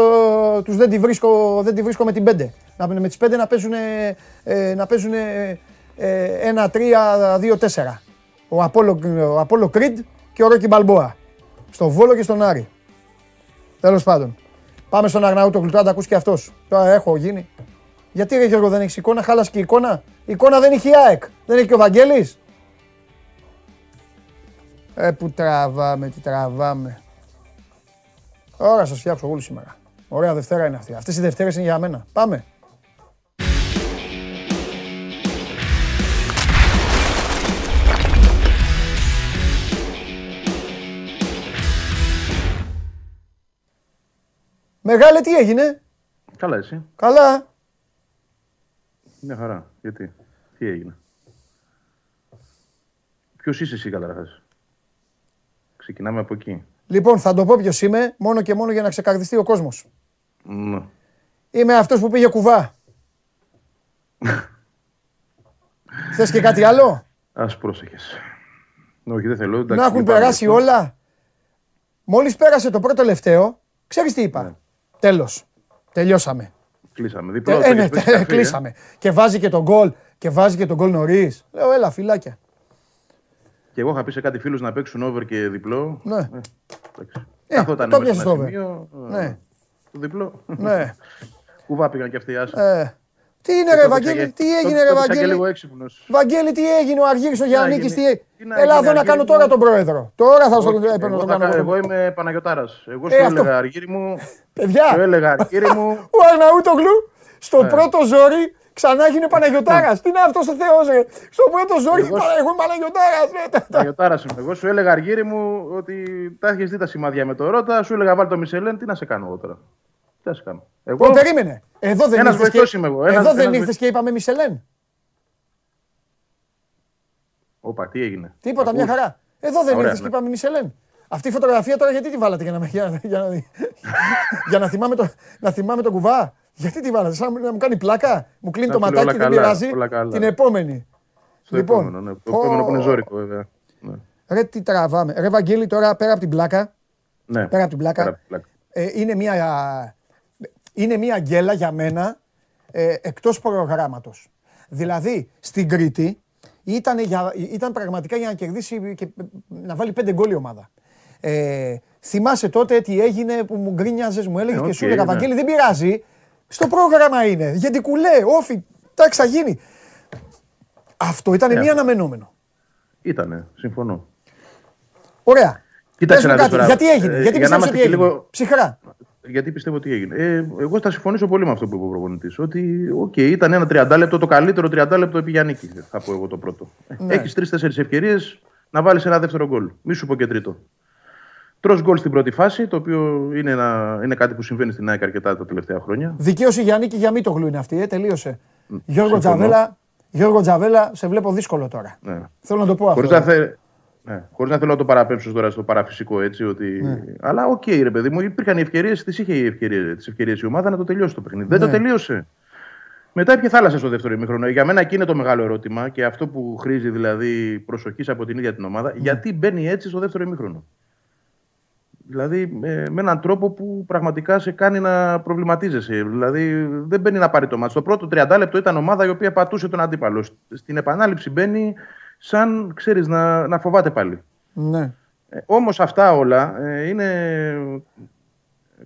τους δεν, τη βρίσκω, δεν τη βρίσκω με την πέντε. Να, με τις πέντε να παίζουν, ε, να παίζουν ε, ένα, τρία, δύο, τέσσερα ο Απόλο, ο Απόλο Κρίτ και ο Ρόκι Μπαλμπόα. Στο Βόλο και στον Άρη. Τέλος πάντων. Πάμε στον Αρναούτο τώρα τα ακούς και αυτός. Τώρα έχω γίνει. Γιατί ρε Γιώργο δεν έχεις εικόνα, χάλασε και εικόνα; Η εικόνα δεν έχει η ΑΕΚ. Δεν έχει και ο Βαγγέλης. Ε, που τραβάμε, τι τραβάμε. Ωραία, σας φτιάξω όλους σήμερα. Ωραία Δευτέρα είναι αυτή. Αυτές οι Δευτέρες είναι για μένα. Πάμε. Μεγάλε, τι έγινε; Καλά, εσύ. Καλά. Μια χαρά. Γιατί; Τι έγινε; Ποιος είσαι εσύ καταρχάς; Ξεκινάμε από εκεί. Λοιπόν, θα το πω ποιος είμαι, μόνο και μόνο για να ξεκαρδιστεί ο κόσμος. Ναι. Είμαι αυτός που πήγε κουβά. Θες και κάτι άλλο; Ας πρόσεχες. Όχι, δεν θέλω. να έχουν περάσει όλα. Μόλις πέρασε το πρώτο τελευταίο, ξέρεις τι είπα; Ναι. Τέλος. Τελειώσαμε. Κλείσαμε. Διπλό, ε, ναι, ε. κλείσαμε. Και βάζει και τον γκολ. Και βάζει και τον γκολ νωρίς. Λέω, έλα, φυλάκια. Και εγώ είχα πει σε κάτι φίλους να παίξουν over και διπλό. Ναι. Ε, ε, Καθόταν το πιάσε over. Ναι. το διπλό. Ναι. Κουβά πήγαν και αυτοί οι άσοι. Ε, τι είναι ρε Βαγγέλη, τι έγινε ρε Βαγγέλη; λίγο Βαγγέλη. έξυπνος. Βαγγέλη, τι έγινε ο Αργύρης ο Γιάννικης, γίνει, τι... τι να Έλα γίνει, εδώ να Αργύρη κάνω μου; τώρα τον πρόεδρο. Τώρα θα στον Όχι, έπαιρνα εγώ τον θα κάνω. κα- εγώ. Εγώ είμαι Παναγιοτάρας. Εγώ Ε, σου αυτό. έλεγα Αργύρι μου, σου Παιδιά, έλεγα Αργύρι μου, ο Αρναούτογλου στο Ναι. πρώτο ζόρι ξανά έγινε Παναγιωτάρας. Τι είναι αυτός ο Θεός ρε; Στο πρώτο ζόρι Εγώ- παρα- εγώ είμαι Παναγιωτάρας. ρε. Παναγιοτάρας είμαι. Εγώ σου έλεγα Αργύρι μου ότι τα έχεις δει τα σημάδια με το Ρότα, σου έλεγα βάλει το Μισελέν, τι να σε κάνω εγώ τώρα. Τι να σε κάνω. Εγώ, Ω, περίμενε. Εδώ δεν Ένας ήρθες βοηθός και- είμαι εγώ. Ένας- Εδώ δεν ένας ήρθες και είπαμε Μισελέν. Όπα, τι έγινε. Τίποτα, Ακούς. μια χαρά. Εδώ δεν Ωραία, ήρθες και ναι. είπαμε Μισελέν. Αυτή η φωτογραφία τώρα γιατί τη βάλατε για να, για, για, να, για να, θυμάμαι το, να θυμάμαι τον κουβά; Γιατί τη βάλατε, σαν να μου κάνει πλάκα; Μου κλείνει Να το σου λέει ματάκι, όλα δεν καλά, πειράζει. όλα καλά. Την επόμενη. Στο Λοιπόν, επόμενο, ναι. Το πω- επόμενο που είναι ζώρικο, βέβαια. Ναι. Ρε τι τραβάμε. Ρε Βαγγέλη τώρα πέρα από την πλάκα, Ναι. πέρα από την πλάκα, Πέρα από την πλάκα. ε, είναι, μια, είναι μια γκέλα για μένα ε, εκτός προγράμματος. Δηλαδή, στην Κρήτη ήταν, για, ήταν πραγματικά για να κερδίσει και να βάλει πέντε γκολ η ομάδα. Ε, θυμάσαι τότε τι έγινε που μου γκρίνιαζες, μου έλεγε Ε, και οκ, σου έλεγα, ναι. Βαγγέλη δεν πειράζει, στο πρόγραμμα είναι, γιατί κουλέ, ΟΦΗ, εντάξει θα γίνει. Αυτό ήταν Ε, μη αναμενόμενο. Ήτανε, συμφωνώ. Ωραία. Κοίταξε Πες μου να δεις κάτι, τώρα. γιατί έγινε, Ε, γιατί για να πιστεύεις είμαστε ότι και έγινε; λίγο- Ψυχρά. Γιατί πιστεύω ότι έγινε. Ε, εγώ θα συμφωνήσω πολύ με αυτό που είπε ο προπονητής. Ότι οκ, ήταν ένα 30 λεπτό, το καλύτερο 30 λεπτό επί Γιάννικη, θα πω εγώ το πρώτο. Ναι. Έχεις τρεις-τέσσερις ευκαιρίες να βάλεις ένα δεύτερο γκολ. Μη σου πω και τρίτο. Τρως γκολ στην πρώτη φάση, το οποίο είναι, ένα, είναι κάτι που συμβαίνει στην ΑΕΚ αρκετά τα τελευταία χρόνια. Δικαίωση Γιάννικη για Μήτογλου είναι αυτή, ε, τελείωσε. Γιώργο συμφωνώ. Τζαβέλα, Γιώργο Τζαβέλα, σε βλέπω δύσκολο τώρα. Ναι. Θέλω να το πω Χωρίς αυτό. να, θε... ναι. Χωρίς να θέλω να το παραπέμψω τώρα στο παραφυσικό έτσι. Ότι... Ναι. Αλλά οκ, ρε παιδί μου, υπήρχαν οι ευκαιρίες, τις είχε οι ευκαιρίες η ομάδα να το τελειώσει το παιχνίδι. Δεν Ναι. το τελείωσε. Μετά έπιε θάλασσα στο δεύτερο ημίχρονο. Για μένα εκεί είναι το μεγάλο ερώτημα και αυτό που χρήζει δηλαδή προσοχής από την ίδια την ομάδα. Ναι. Γιατί μπαίνει έτσι στο δεύτερο ημίχρονο. Δηλαδή ε, με έναν τρόπο που πραγματικά σε κάνει να προβληματίζεσαι. Δηλαδή δεν μπαίνει να πάρει το ματς. Στο πρώτο 30 λεπτό ήταν ομάδα η οποία πατούσε τον αντίπαλο. Στην επανάληψη μπαίνει σαν ξέρεις να, να φοβάται πάλι. Ναι. Ε, όμως αυτά όλα ε, είναι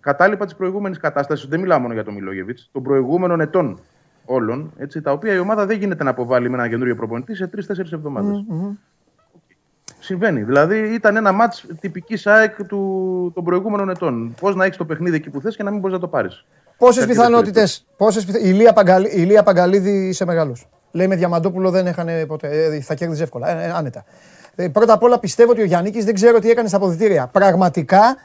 κατάλοιπα της προηγούμενης κατάστασης. Δεν μιλάω μόνο για τον Μιλόγεβιτς, των προηγούμενων ετών όλων, έτσι, τα οποία η ομάδα δεν γίνεται να αποβάλει με ένα καινούριο προπονητή σε τρει-τέσσερι εβδομάδες. Συμβαίνει. Δηλαδή ήταν ένα μάτς τυπικής ΑΕΚ του, των προηγούμενων ετών. Πώς να έχεις το παιχνίδι εκεί που θες και να μην μπορείς να το πάρεις. Πόσες Κάτι πιθανότητες. τέτοιο. Πόσες πιθα... η, Λία Παγκαλ... η Λία Παγκαλίδη είσαι μεγάλος. Λέει με Διαμαντόπουλο δεν έχανε ποτέ. Ε, θα κέρδιζε εύκολα. Ε, ε, άνετα. Ε, πρώτα απ' όλα πιστεύω ότι ο Γιάννη δεν ξέρω τι έκανε στα αποδητήρια. Πραγματικά,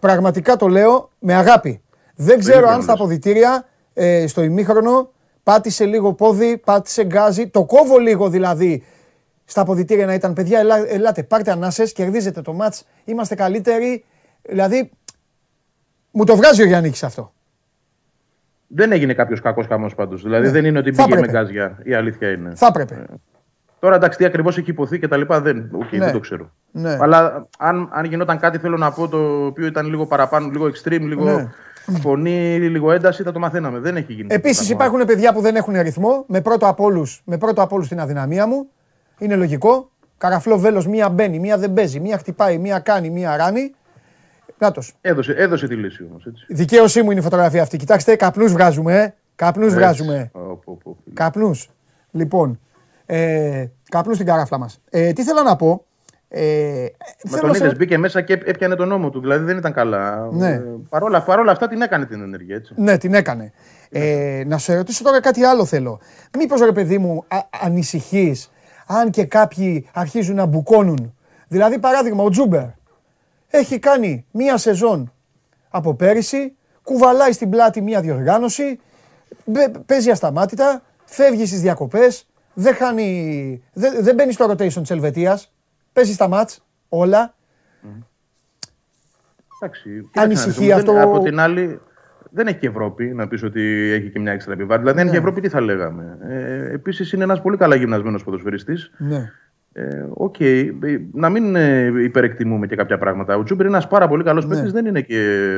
πραγματικά το λέω με αγάπη. Δεν ξέρω ύπνο αν στα λες. αποδητήρια ε, στο ημίχρονο πάτησε λίγο πόδι, πάτησε γκάζι. Το κόβω λίγο δηλαδή στα αποδητήρια να ήταν παιδιά, ελά, ελάτε, πάρτε ανάσες, κερδίζετε το μάτς, είμαστε καλύτεροι. Δηλαδή, μου το βγάζει ο Γιάννης αυτό. Δεν έγινε κάποιος κακός χαμός πάντως. Δηλαδή Ναι. δεν είναι ότι Θα πήγε με έπρεπε. γκάζια. Η αλήθεια είναι. Θα έπρεπε. Τώρα εντάξει, τι ακριβώς έχει ειπωθεί και τα λοιπά δεν, οκ, Ναι. δεν το ξέρω. Ναι. Αλλά αν, αν γινόταν κάτι, θέλω να πω το οποίο ήταν λίγο παραπάνω, λίγο extreme, λίγο Ναι. φωνή, λίγο ένταση, θα το μαθαίναμε. Δεν έχει γίνει. Επίσης αυτό το πράγμα. υπάρχουν παιδιά που δεν έχουν ρυθμό. Με πρώτο από όλους, με πρώτο από όλους την αδυναμία μου. Είναι λογικό. Καραφλό βέλος, μία μπαίνει, μία δεν παίζει, μία χτυπάει, μία κάνει, μία ράνει. Νάτος. Έδωσε, έδωσε τη λύση όμως. Η δικαίωσή μου είναι η φωτογραφία αυτή. Κοιτάξτε, καπνούς βγάζουμε. ε. Καπνούς βγάζουμε. Καπνούς. Λοιπόν, ε, καπνούς στην καράφλα μας. Ε, τι θέλω να πω. Ε, Με θέλω τον να σε- είδες, μπήκε μέσα και έπιανε τον νόμο του. Δηλαδή δεν ήταν καλά. Ναι. Ε, παρόλα, παρόλα αυτά την έκανε την ενέργεια. Έτσι. Ναι, την έκανε. Ε, να σε ρωτήσω τώρα κάτι άλλο θέλω. Μήπως ρε παιδί μου α, ανησυχείς αν και κάποιοι αρχίζουν να μπουκώνουν. Δηλαδή παράδειγμα ο Τζούμπερ έχει κάνει μία σεζόν από πέρυσι, κουβαλάει στην πλάτη μία διοργάνωση, μπε- παίζει ασταμάτητα, φεύγει στις διακοπές, δεν, χάνει, δεν, δεν μπαίνει στο rotation της Ελβετίας, παίζει στα μάτς όλα. Εντάξει, Ανησυχεί κοίταξε να δεις, αυτό- δεν- Από την άλλη, δεν έχει και Ευρώπη να πεις ότι έχει και μια έξτρα επιβάρυνση. Δηλαδή, αν είχε Ευρώπη, τι θα λέγαμε. Ε, Επίσης, είναι ένας πολύ καλά γυμνασμένος ποδοσφαιριστής. Ναι. Ε, Οκ, ε, να μην ε, υπερεκτιμούμε και κάποια πράγματα. Ο Τζούμπερ είναι ένας πάρα πολύ καλός Ναι. παίκτης, δεν είναι και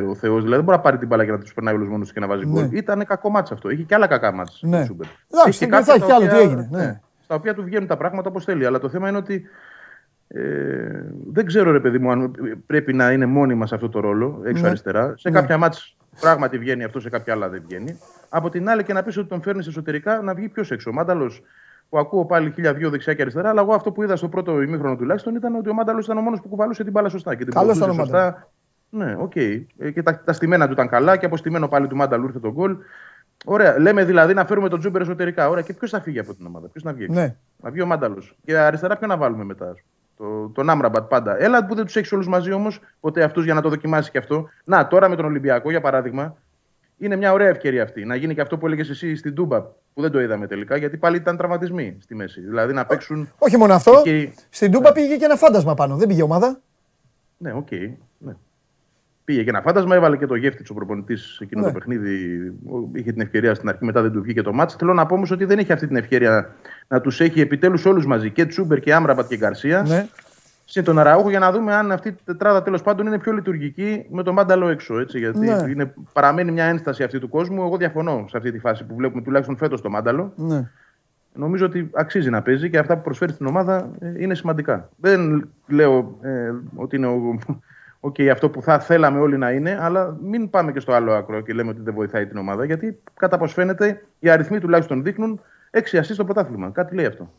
ο Θεός. Δηλαδή, δεν μπορεί να πάρει την μπάλα και να τους περνάει όλους μόνος και να βάζει γκολ. Ήταν κακό ματς αυτό. Είχε και άλλα κακά μάτσα. Ναι. ο Τζούμπερ. Εντάξει, Έχει και δεν θα κάποια έχει τα άλλο τι οποία- έγινε, ναι. Στα οποία του βγαίνουν τα πράγματα όπως θέλει. Αλλά το θέμα είναι ότι ε, δεν ξέρω, ρε παιδί μου, αν πρέπει να είναι μόνιμα σε αυτό το ρόλο, έξω Ναι. αριστερά. Σε Ναι. κάποια μάτς πράγματι βγαίνει αυτό, σε κάποια άλλα δεν βγαίνει. Από την άλλη και να πεις ότι τον φέρνεις εσωτερικά να βγει πιο έξω. Ο Μάνταλος που ακούω πάλι χίλια δυο δεξιά και αριστερά, αλλά εγώ αυτό που είδα στο πρώτο ημίχρονο τουλάχιστον ήταν ότι ο Μάνταλος ήταν ο μόνος που κουβαλούσε την μπάλα σωστά. Και την Καλός ήταν ο σωστά. Ναι, OK. Okay. Και τα, τα στημένα του ήταν καλά και από στημένο πάλι του Μάνταλου ήρθε το γκολ. Ωραία. Λέμε δηλαδή να φέρουμε τον Τζούμπερ εσωτερικά. Ωραία. Και ποιος θα φύγει από την ομάδα, ποιος να βγει. Ναι. Να βγει ο Μάνταλος. Και αριστερά ποιον να βάλουμε μετά; Το, τον Άμραμπατ πάντα. Έλα που δεν τους έχεις όλους μαζί όμως, ποτέ αυτούς για να το δοκιμάσει και αυτό. Να, τώρα με τον Ολυμπιακό για παράδειγμα, είναι μια ωραία ευκαιρία αυτή. Να γίνει και αυτό που έλεγες εσύ στην Τούμπα, που δεν το είδαμε τελικά, γιατί πάλι ήταν τραυματισμοί στη μέση. Δηλαδή να παίξουν. Όχι μόνο αυτό. Και... Στην Τούμπα ναι. πήγε και ένα φάντασμα πάνω. Δεν πήγε ομάδα. Ναι, OK. Okay. Ναι. Πήγε και ένα φάντασμα, έβαλε και το γεύτη του προπονητής σε εκείνο ναι. το παιχνίδι. Είχε την ευκαιρία στην αρχή, μετά δεν του βγήκε το μάτς. Θέλω να πω όμως ότι δεν έχει αυτή την ευκαιρία να τους έχει επιτέλους όλους μαζί. Και Τσούμπερ και Άμραμπατ και Γκαρσία. Ναι. Σε τον Αραούχο για να δούμε αν αυτή η τετράδα τέλος πάντων είναι πιο λειτουργική με τον Μάνταλο έξω. Έτσι, γιατί ναι. είναι, παραμένει μια ένσταση αυτή του κόσμου. Εγώ διαφωνώ σε αυτή τη φάση που βλέπουμε τουλάχιστον φέτος το Μάνταλο. Ναι. Νομίζω ότι αξίζει να παίζει και αυτά που προσφέρει στην ομάδα ε, είναι σημαντικά. Δεν λέω ε, ότι είναι ο, okay, αυτό που θα θέλαμε όλοι να είναι, αλλά μην πάμε και στο άλλο άκρο και λέμε ότι δεν βοηθάει την ομάδα. Γιατί κατά πώς φαίνεται οι αριθμοί τουλάχιστον δείχνουν 6 assist στο πρωτάθλημα. Κάτι λέει αυτό.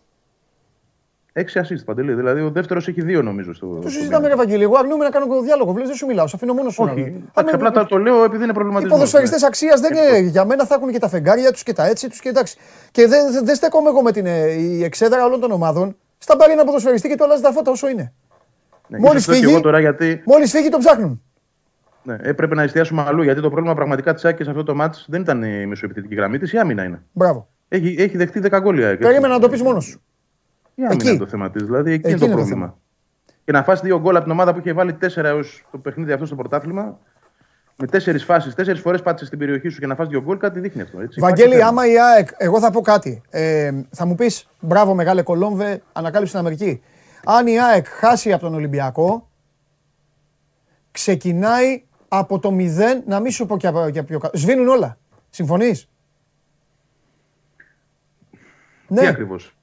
6 assist παντελή. Δηλαδή ο δεύτερος έχει δύο νομίζω στο. Το συζητάμε, ρε Βαγγέλη. Εγώ αρνούμαι να κάνω διάλογο. Βλέπεις, δεν σου μιλάω. Σε αφήνω μόνος σου. Όχι. Εντάξει, απλά το, το λέω επειδή είναι προβληματικό. Οι ποδοσφαιριστές ναι. αξίας δεν είναι. Για μένα θα έχουν και τα φεγγάρια τους και τα έτσι τους και εντάξει. Και δεν, δεν στέκομαι εγώ με την ε, η εξέδρα όλων των ομάδων. Στα πάρει ένα ποδοσφαιριστή και το αλλάζει τα φώτα όσο είναι. Ναι, Μόλις φύγει, τώρα γιατί... μόλις φύγει τον ψάχνουν. Ναι, έπρεπε να εστιάσουμε αλλού γιατί το πρόβλημα πραγματικά της Άκης σε αυτό το μάτι δεν ήταν η μεσοεπιθετική γραμμή της, η άμυνα είναι. Μπράβο. Έχει, έχει δεχτεί 10 γκολια. Περίμενα να το πεις μόνος σου. Η άμυνα εκεί. είναι το θέμα της. Δηλαδή εκεί, εκεί είναι το πρόβλημα. Το και να φάσει δύο γκολ από την ομάδα που είχε βάλει 4 έως το παιχνίδι αυτό στο πρωτάθλημα. Με τέσσερις φάσεις, τέσσερις φορές πάτησες στην περιοχή σου και να φάσει δύο γκολ, κάτι δείχνει αυτό. Έτσι. Βαγγέλη, άμα η ΑΕΚ, εγώ θα πω κάτι. Ε, θα μου πεις μπράβο, μεγάλε Κολόμβε, ανακάλυψε την Αμερική. Αν η ΑΕΚ χάσει από τον Ολυμπιακό, ξεκινάει από το μηδέν, να μην σου πω και από πιο κάτω. Σβήνουν όλα. Συμφωνείς; Ναι. Τι ακριβώς;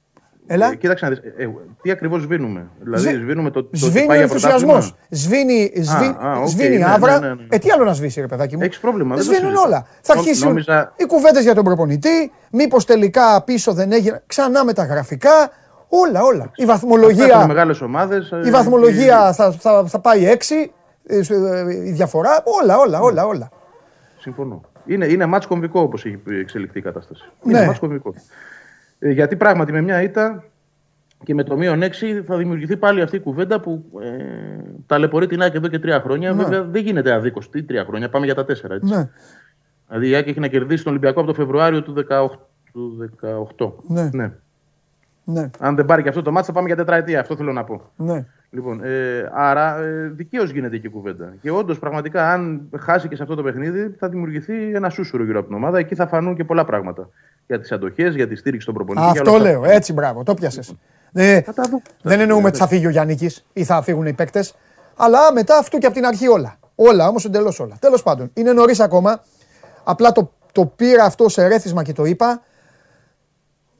Έλα. Ε, κοίταξε να δεις, ε, ε, τι ακριβώς σβήνουμε. Δηλαδή Σβή... σβήνουμε το, το Σβήνει ο ενθουσιασμός. Σβήνει, σβή... α, α, okay, σβήνει ναι, άβρα. Ναι, ναι, ναι. Ε, τι άλλο να σβήσει ρε παιδάκι μου; Έχεις πρόβλημα. Δεν σβήνουν όλα. Θα αρχίσουν νόμιζα... οι κουβέντες για τον προπονητή, μήπως τελικά πίσω δεν έγινε, ξανά με τα γραφικά, Όλα, όλα. Η βαθμολογία. Μεγάλες ομάδες, η βαθμολογία θα, θα, θα πάει έξι. Ε, ε, η διαφορά, όλα, όλα, όλα, όλα. Συμφωνώ. Είναι, είναι μάτς κομβικό όπως έχει εξελιχθεί η κατάσταση. Ναι. Είναι μάτς κομβικό. Ε, γιατί πράγματι με μια ήττα και με το μείον 6 θα δημιουργηθεί πάλι αυτή η κουβέντα που ε, ταλαιπωρεί την Άκη εδώ και τρία χρόνια. Ναι. Βέβαια δεν γίνεται αδίκως. Τι τρία χρόνια, πάμε για τα τέσσερα. Έτσι. Ναι. Δηλαδή η Άκη έχει να κερδίσει τον Ολυμπιακό από το Φεβρουάριο του 2018. Ναι. ναι. Ναι. Αν δεν πάρει και αυτό το μάτι, θα πάμε για τετραετία. Αυτό θέλω να πω. Ναι. Λοιπόν, ε, άρα ε, δικαίως γίνεται και η κουβέντα. Και όντως, πραγματικά, αν χάσει και σε αυτό το παιχνίδι, θα δημιουργηθεί ένα σούσουρο γύρω από την ομάδα. Εκεί θα φανούν και πολλά πράγματα. Για τις αντοχές, για τη στήριξη των προπονητών. Αυτό λέω. Έτσι, μπράβο. Το πιάσες. Ε, δεν εννοούμε ότι θα φύγει ο Γιάννη ή θα φύγουν οι παίκτες. Αλλά μετά αυτού και από την αρχή όλα. Όλα όμως εντελώς όλα. Τέλος πάντων, είναι νωρίς ακόμα. Απλά το, το πήρα αυτό σε ρέθισμα και το είπα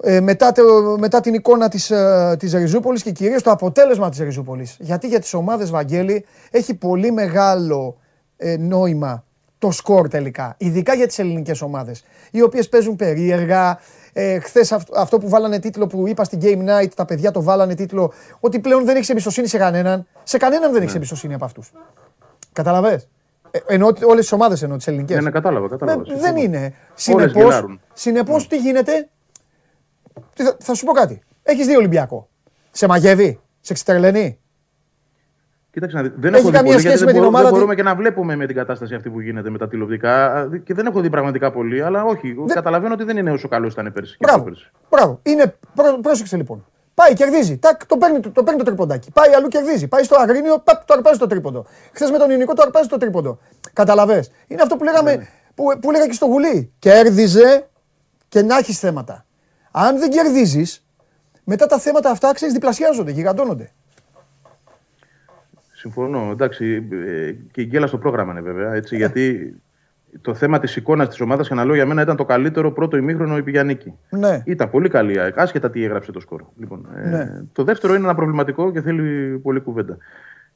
ε, μετά, το, μετά την εικόνα της, ε, της Ριζούπολης και κυρίως το αποτέλεσμα της Ριζούπολης. Γιατί για τις ομάδες Βαγγέλη έχει πολύ μεγάλο ε, νόημα το σκορ τελικά. Ειδικά για τις ελληνικές ομάδες, οι οποίες παίζουν περίεργα. Ε, Χθες αυτό που βάλανε τίτλο που είπα στην Game Night, τα παιδιά το βάλανε τίτλο, ότι πλέον δεν έχει εμπιστοσύνη σε κανέναν. Σε κανέναν δεν έχει ναι. εμπιστοσύνη από αυτούς. Καταλαβες; Ε, εννοώ όλες τις ομάδες εννοώ τις ελληνικές. Ναι, ναι, κατάλαβα. κατάλαβα δεν είναι. Συνεπώς, ναι. τι γίνεται, θα, θα σου πω κάτι. Έχεις δει Ολυμπιακό. Σε μαγεύει, σε ξετρελαίνει. Κοίταξε δεν έχω καμία σχέση με την ομάδα. Δεν μπορούμε και να βλέπουμε με την κατάσταση αυτή που γίνεται με τα τηλεοπτικά και δεν έχω δει πραγματικά πολύ, αλλά όχι. Δεν... Καταλαβαίνω ότι δεν είναι όσο καλό ήταν πέρσι. Μπράβο. Μπράβο. Είναι... Πρόσεξε λοιπόν. Πάει, κερδίζει. Τάκ, το, παίρνει, το παίρνει το τρίποντάκι. Πάει αλλού, κερδίζει. Πάει στο Αγρίνιο, παπ, το αρπάζει το τρίποντο. Χθες με τον Ιωνικό το αρπάζει το τρίποντο. Καταλαβέ. Είναι αυτό που λέγαμε, ναι. που, που λέγα και στο Γουλή. Κέρδιζε και να έχεις θέματα. Αν δεν κερδίζεις, μετά τα θέματα αυτά ξέρεις διπλασιάζονται, γιγαντώνονται. Συμφωνώ. Εντάξει, ε, και η γκέλα στο πρόγραμμα είναι βέβαια. Έτσι, ε. Γιατί το θέμα της εικόνας της ομάδας, και να λέω για μένα, ήταν το καλύτερο πρώτο ημίχρονο η Πηγιανίκη. Ναι. Ήταν πολύ καλή, άσχετα τι έγραψε το σκορ. Λοιπόν, ε, ναι. το δεύτερο είναι ένα προβληματικό και θέλει πολύ κουβέντα.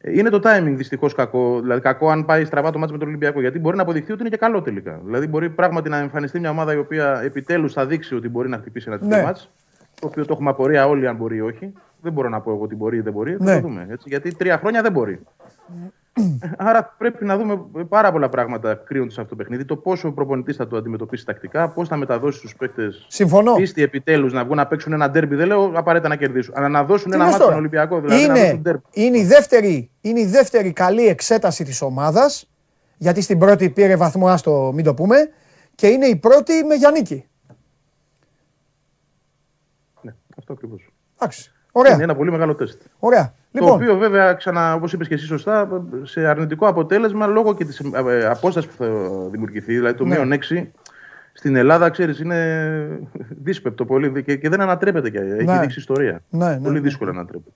Είναι το timing δυστυχώς κακό. Δηλαδή, κακό αν πάει στραβά το μάτι με τον Ολυμπιακό. Γιατί μπορεί να αποδειχθεί ότι είναι και καλό τελικά. Δηλαδή, μπορεί πράγματι να εμφανιστεί μια ομάδα η οποία επιτέλους θα δείξει ότι μπορεί να χτυπήσει ένα τέτοιο Ναι. μάτς, Το οποίο το έχουμε απορία όλοι αν μπορεί ή όχι. Δεν μπορώ να πω εγώ ότι μπορεί ή δεν μπορεί. Ναι. Θα το δούμε. Έτσι, γιατί τρία χρόνια δεν μπορεί. Άρα πρέπει να δούμε πάρα πολλά πράγματα κρύονται σε αυτό το παιχνίδι. Το πόσο ο προπονητής θα το αντιμετωπίσει τακτικά, πώς θα μεταδώσει στους παίκτες Συμφωνώ. πίστη επιτέλους να βγουν να παίξουν ένα ντέρμπι. Δεν λέω απαραίτητα να κερδίσουν, αλλά να δώσουν Τι ένα λες μάτι στον τώρα; Ολυμπιακό. Δηλαδή να είναι, δώσουν ντέρμπι. είναι, η δεύτερη, είναι η δεύτερη καλή εξέταση της ομάδας, γιατί στην πρώτη πήρε βαθμό, άστο μην το πούμε, και είναι η πρώτη με Γιάννικη. Ναι, αυτό ακριβώς. Εντάξει, ωραία, Είναι ένα πολύ μεγάλο τεστ. ωραία. Το Λοιπόν, οποίο βέβαια, ξανά, όπως είπες και εσύ σωστά, σε αρνητικό αποτέλεσμα λόγω και της ε, απόστασης που θα δημιουργηθεί, δηλαδή το Ναι. μείον 6, στην Ελλάδα, ξέρεις, είναι δύσπεπτο πολύ και, και δεν ανατρέπεται και έχει Ναι. δείξει ιστορία. Ναι, ναι, πολύ ναι. δύσκολα να ανατρέπεται.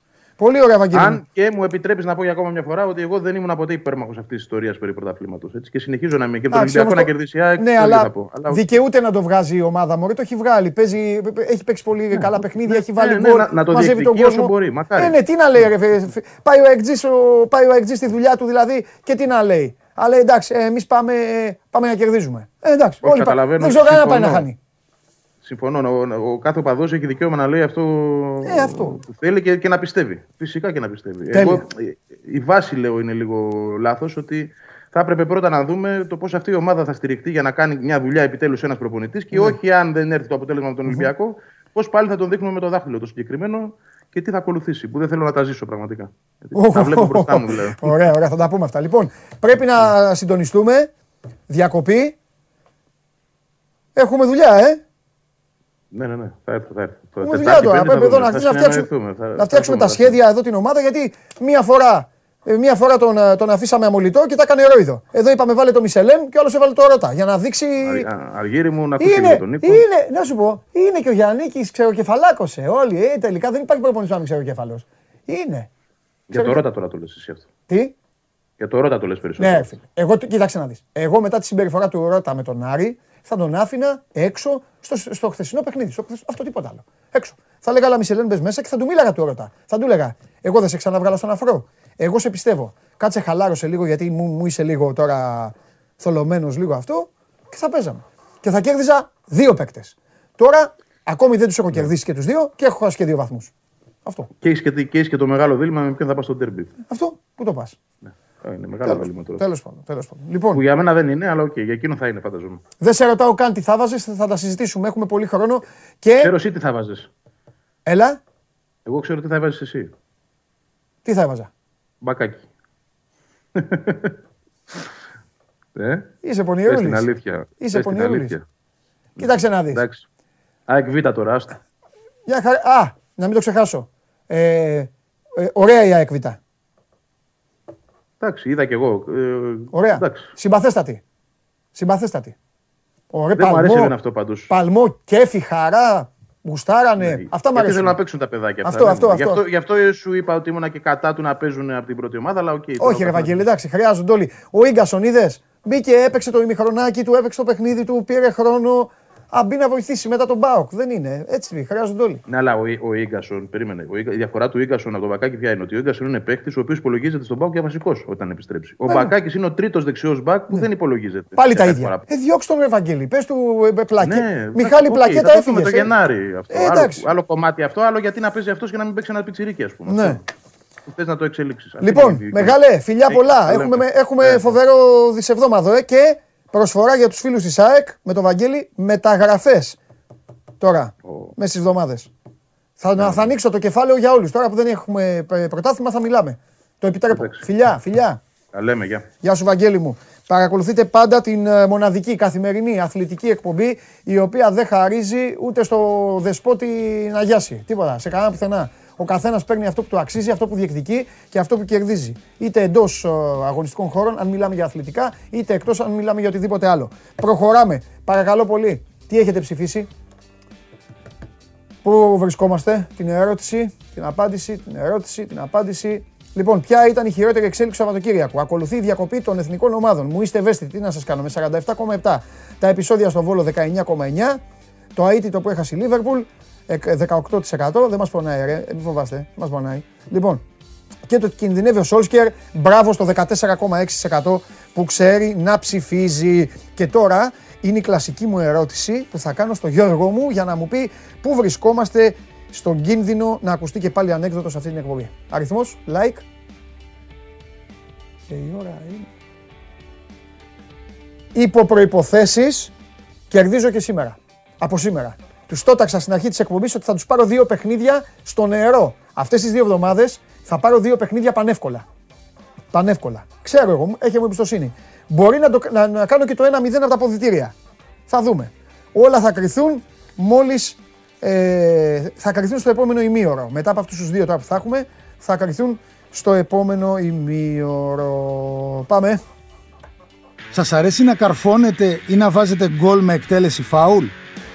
Πολύ ωραία Βαγγέλη. Αν και μου επιτρέπεις να πω για ακόμα μια φορά ότι εγώ δεν ήμουν ποτέ υπέρμαχος αυτής της ιστορίας περί πρωταθλήματος. Και συνεχίζω να είμαι. Και τον Εντάξει, Ολυμπιακό όμως να το- κερδίσει η ΑΕΚ. Ναι, το ίδιο αλλά, θα πω. Αλλά δικαιούται να το βγάζει η ομάδα μου. Το έχει βγάλει. Παίζει, έχει παίξει πολύ καλά παιχνίδια, έχει βάλει ναι, ναι, γκολ. να- να το μαζεύει τον διεκδικεί όσο κόσμο. μπορεί, μακάρι. Ε, ναι, τι να λέει, ρε, φε- φε- πάει, ο Εκτζής, ο- πάει ο Εκτζής στη δουλειά του δηλαδή και τι να λέει. Αλλά εντάξει, εμείς πάμε, πάμε να κερδίζουμε. Ε, εντάξει, Όχι, όλοι πάμε. καταλαβαίνω, Δεν ξέρω κανένα να πάει να συμφωνώ. χάνει. Συμφωνώ. Ο, ο κάθε οπαδός έχει δικαίωμα να λέει αυτό, Ε, αυτό. που θέλει και, και να πιστεύει. Φυσικά και να πιστεύει. Τέλεια. Εγώ, ε, η βάση λέω είναι λίγο λάθος ότι θα έπρεπε πρώτα να δούμε το πώς αυτή η ομάδα θα στηριχτεί για να κάνει μια δουλειά επιτέλους ένας προπονητής Ναι. και όχι αν δεν έρθει το αποτέλεσμα από τον Ολυμπιακό, πώς πάλι θα τον δείχνουμε με το δάχτυλο το συγκεκριμένο και τι θα ακολουθήσει. Που δεν θέλω να τα ζήσω πραγματικά. Γιατί Τα βλέπω μπροστά μου δηλαδή. Ωραία, ωραία, θα τα πούμε αυτά. Λοιπόν, πρέπει να συντονιστούμε. Διακοπή. Έχουμε δουλειά, ε. Ναι, ναι, ναι. Θα έρθω, θα έρθω. Έχουμε Τετάρτη, δουλειά τώρα. Πέμπτη θα Πρέπει εδώ δούμε. να, Θα να φτιάξουμε, συνεννοηθούμε. Θα- να θα φτιάξουμε τα δούμε, θα σχέδια εδώ την ομάδα γιατί μία φορά, ε, μία φορά τον, ε, τον αφήσαμε αμολυτό και τα έκανε ρόιδο. Εδώ είπαμε βάλε το Μισελέν και άλλο έβαλε το Ρώτα για να δείξει. Αρ- α- Αργύρι μου να ακούσει Είναι, λίγο τον Νίκο. είναι, να σου πω, είναι και ο Γιάννης ξεροκεφαλάκωσε. Όλοι, ε, τελικά δεν υπάρχει προπονητής να μην ξεροκεφαλό. Είναι. Για το Ρώτα τώρα το λες εσύ αυτό. Τι, Για το Ρώτα το λες περισσότερο. ναι, φίλε. Εγώ, κοίταξε να δεις. Εγώ μετά τη συμπεριφορά του Ρώτα με τον Άρη θα τον άφηνα έξω στο, στο χθεσινό παιχνίδι. Στο, χθεσ- αυτό τίποτα άλλο. Έξω. Θα έλεγα, αλλά Μισελέν μπες μέσα και θα του μίλαγα του Ρώτα. Θα του έλεγα, Εγώ δεν σε ξαναβγάλα στον αφρό. Εγώ σε πιστεύω. Κάτσε χαλάρωσε λίγο γιατί μου, μου είσαι λίγο τώρα θολωμένος λίγο αυτό και θα παίζαμε. Και θα κέρδιζα δύο παίκτες. Τώρα ακόμη δεν τους έχω κερδίσει και τους δύο και έχω χάσει και δύο βαθμούς. Αυτό. Και έχεις και, και, έχεις και το μεγάλο δίλημμα με ποιον θα πας στο ντέρμπι. Αυτό. Πού το πας. Ε, Είναι μεγάλο δίλημμα τώρα. Τέλος πάντων. Τέλος πάντων. Λοιπόν, Που για μένα δεν είναι, αλλά οκ, για εκείνο θα είναι, φαντάζομαι. Δεν σε ρωτάω καν τι θα βάζεις, θα τα συζητήσουμε. Έχουμε πολύ χρόνο. Και. Ξέρω εσύ τι θα βάζεις. Έλα, Εγώ ξέρω τι θα βάζεις εσύ. τι θα έβαζα; Μπακάκι. ε, Είσαι πες την πονηρούλη. αλήθεια. Είσαι Πες την πονηρούλης. αλήθεια. Κοίταξε να δεις. Εντάξει. ΑΕΚ Β τώρα, άστα. Α, να μην το ξεχάσω. Ε, ε, ωραία η ΑΕΚ Β. Εντάξει, είδα κι εγώ. Ε, Ωραία. Εντάξει. Συμπαθέστατη. Συμπαθέστατη. Ωραία, Δεν μου αρέσει εμένα αυτό πάντως. Παλμό, κέφι, χαρά. Γουστάρανε. Ναι. Αυτά μου Γιατί αρέσουν. θέλουν να παίξουν τα παιδάκια. Αυτό, αυτά, αυτό, δεν είναι. αυτό. Γι' αυτό, γι' αυτό σου είπα ότι ήμουν και κατά του να παίζουν από την πρώτη ομάδα, αλλά οκ. τώρα Όχι, ρε καθένας- Βαγγέλη, εντάξει, χρειάζονται όλοι. Ο Ίνγκασον είδες. Μπήκε, έπαιξε το ημιχρονάκι του, έπαιξε το παιχνίδι του, πήρε χρόνο. Α, μπει να βοηθήσει μετά τον ΠΑΟΚ. Δεν είναι. Έτσι χρειάζονται όλοι. Ναι, αλλά ο, ο Ίνγκασον, περίμενε. Ο, Ίνγκα- η διαφορά του Ίνγκασον από τον Μπακάκη ποια είναι; Ότι ο Ίνγκασον είναι παίκτης ο οποίος υπολογίζεται στον ΠΑΟΚ για βασικός όταν επιστρέψει. Ο Ναι. Μπακάκη είναι ο τρίτος δεξιός μπακ που δεν υπολογίζεται. Πάλι σε τα κάθε ίδια. φορά. Ε, διώξ' τον Ευαγγέλη. Πες του ε, πλακέ. Ναι, Μιχάλη οκ, Πλακέτα θα το δούμε έφυγες. το Γενάρη αυτό. Ε, άλλο, εντάξει. άλλο κομμάτι αυτό, άλλο γιατί να παίζει αυτός και να μην παίξει ένα πιτσιρίκι, ας πούμε. Ναι. Θες να το εξελίξεις. Λοιπόν, μεγάλε, φιλιά Ε, πολλά. τα Έχουμε, λέμε. έχουμε Ε, φοβερό δισεβδόμαδο ε, και προσφορά για τους φίλους της ΑΕΚ με τον Βαγγέλη μεταγραφές. Τώρα, μέσα στις εβδομάδες. Θα, Ναι. θα ανοίξω το κεφάλαιο για όλους. Τώρα που δεν έχουμε ε, πρωτάθλημα θα μιλάμε. Το επιτρέπω. Εντάξει. Φιλιά, φιλιά. Τα λέμε, γεια. Γεια σου Βαγγέλη μου. Παρακολουθείτε πάντα την ε, μοναδική καθημερινή αθλητική εκπομπή η οποία δεν χαρίζει ούτε στο δεσπότη να γιάσει. Τίποτα, σε κανένα πουθενά. Ο καθένας παίρνει αυτό που του αξίζει, αυτό που διεκδικεί και αυτό που κερδίζει. Είτε εντός αγωνιστικών χώρων, αν μιλάμε για αθλητικά, είτε εκτός, αν μιλάμε για οτιδήποτε άλλο. Προχωράμε. Παρακαλώ πολύ. Τι έχετε ψηφίσει, Πού βρισκόμαστε, την ερώτηση, την απάντηση, την ερώτηση, την απάντηση. Λοιπόν, ποια ήταν η χειρότερη εξέλιξη του Σαββατοκύριακου; Ακολουθεί η διακοπή των εθνικών ομάδων. Μου είστε ευαίσθητοι, τι να σας κάνω, με 47,7. Τα επεισόδια στο Βόλο 19,9. Το αίτητο που έχασε η Λίβερπουλ 18%. Δεν μας πονάει, ρε. Μην φοβάστε, δεν μας πονάει. Λοιπόν, και το ότι κινδυνεύει ο Σόλσκερ. Μπράβο στο 14,6% που ξέρει να ψηφίζει. Και τώρα είναι η κλασική μου ερώτηση που θα κάνω στο Γιώργο μου για να μου πει πού βρισκόμαστε στον κίνδυνο να ακουστεί και πάλι ανέκδοτο σε αυτή την εκπομπή. Αριθμός, like. Και η ώρα είναι. Υπό προϋποθέσεις κερδίζω και σήμερα. Από σήμερα. Τους τόταξα στην αρχή της εκπομπής ότι θα τους πάρω δύο παιχνίδια στο νερό. Αυτές τις δύο εβδομάδες θα πάρω δύο παιχνίδια πανεύκολα. Πανεύκολα. Ξέρω εγώ, έχει μου εμπιστοσύνη. Μπορεί να, το, να, να κάνω και το 1-0 από τα αποδητήρια. Θα δούμε. Όλα θα κρυθούν μόλις. Ε, θα κρυθούν στο επόμενο ημίωρο. Μετά από αυτούς τους δύο τώρα που θα έχουμε, θα κρυθούν στο επόμενο ημίωρο. Πάμε. Σας αρέσει να καρφώνετε ή να βάζετε γκολ με εκτέλεση φάουλ;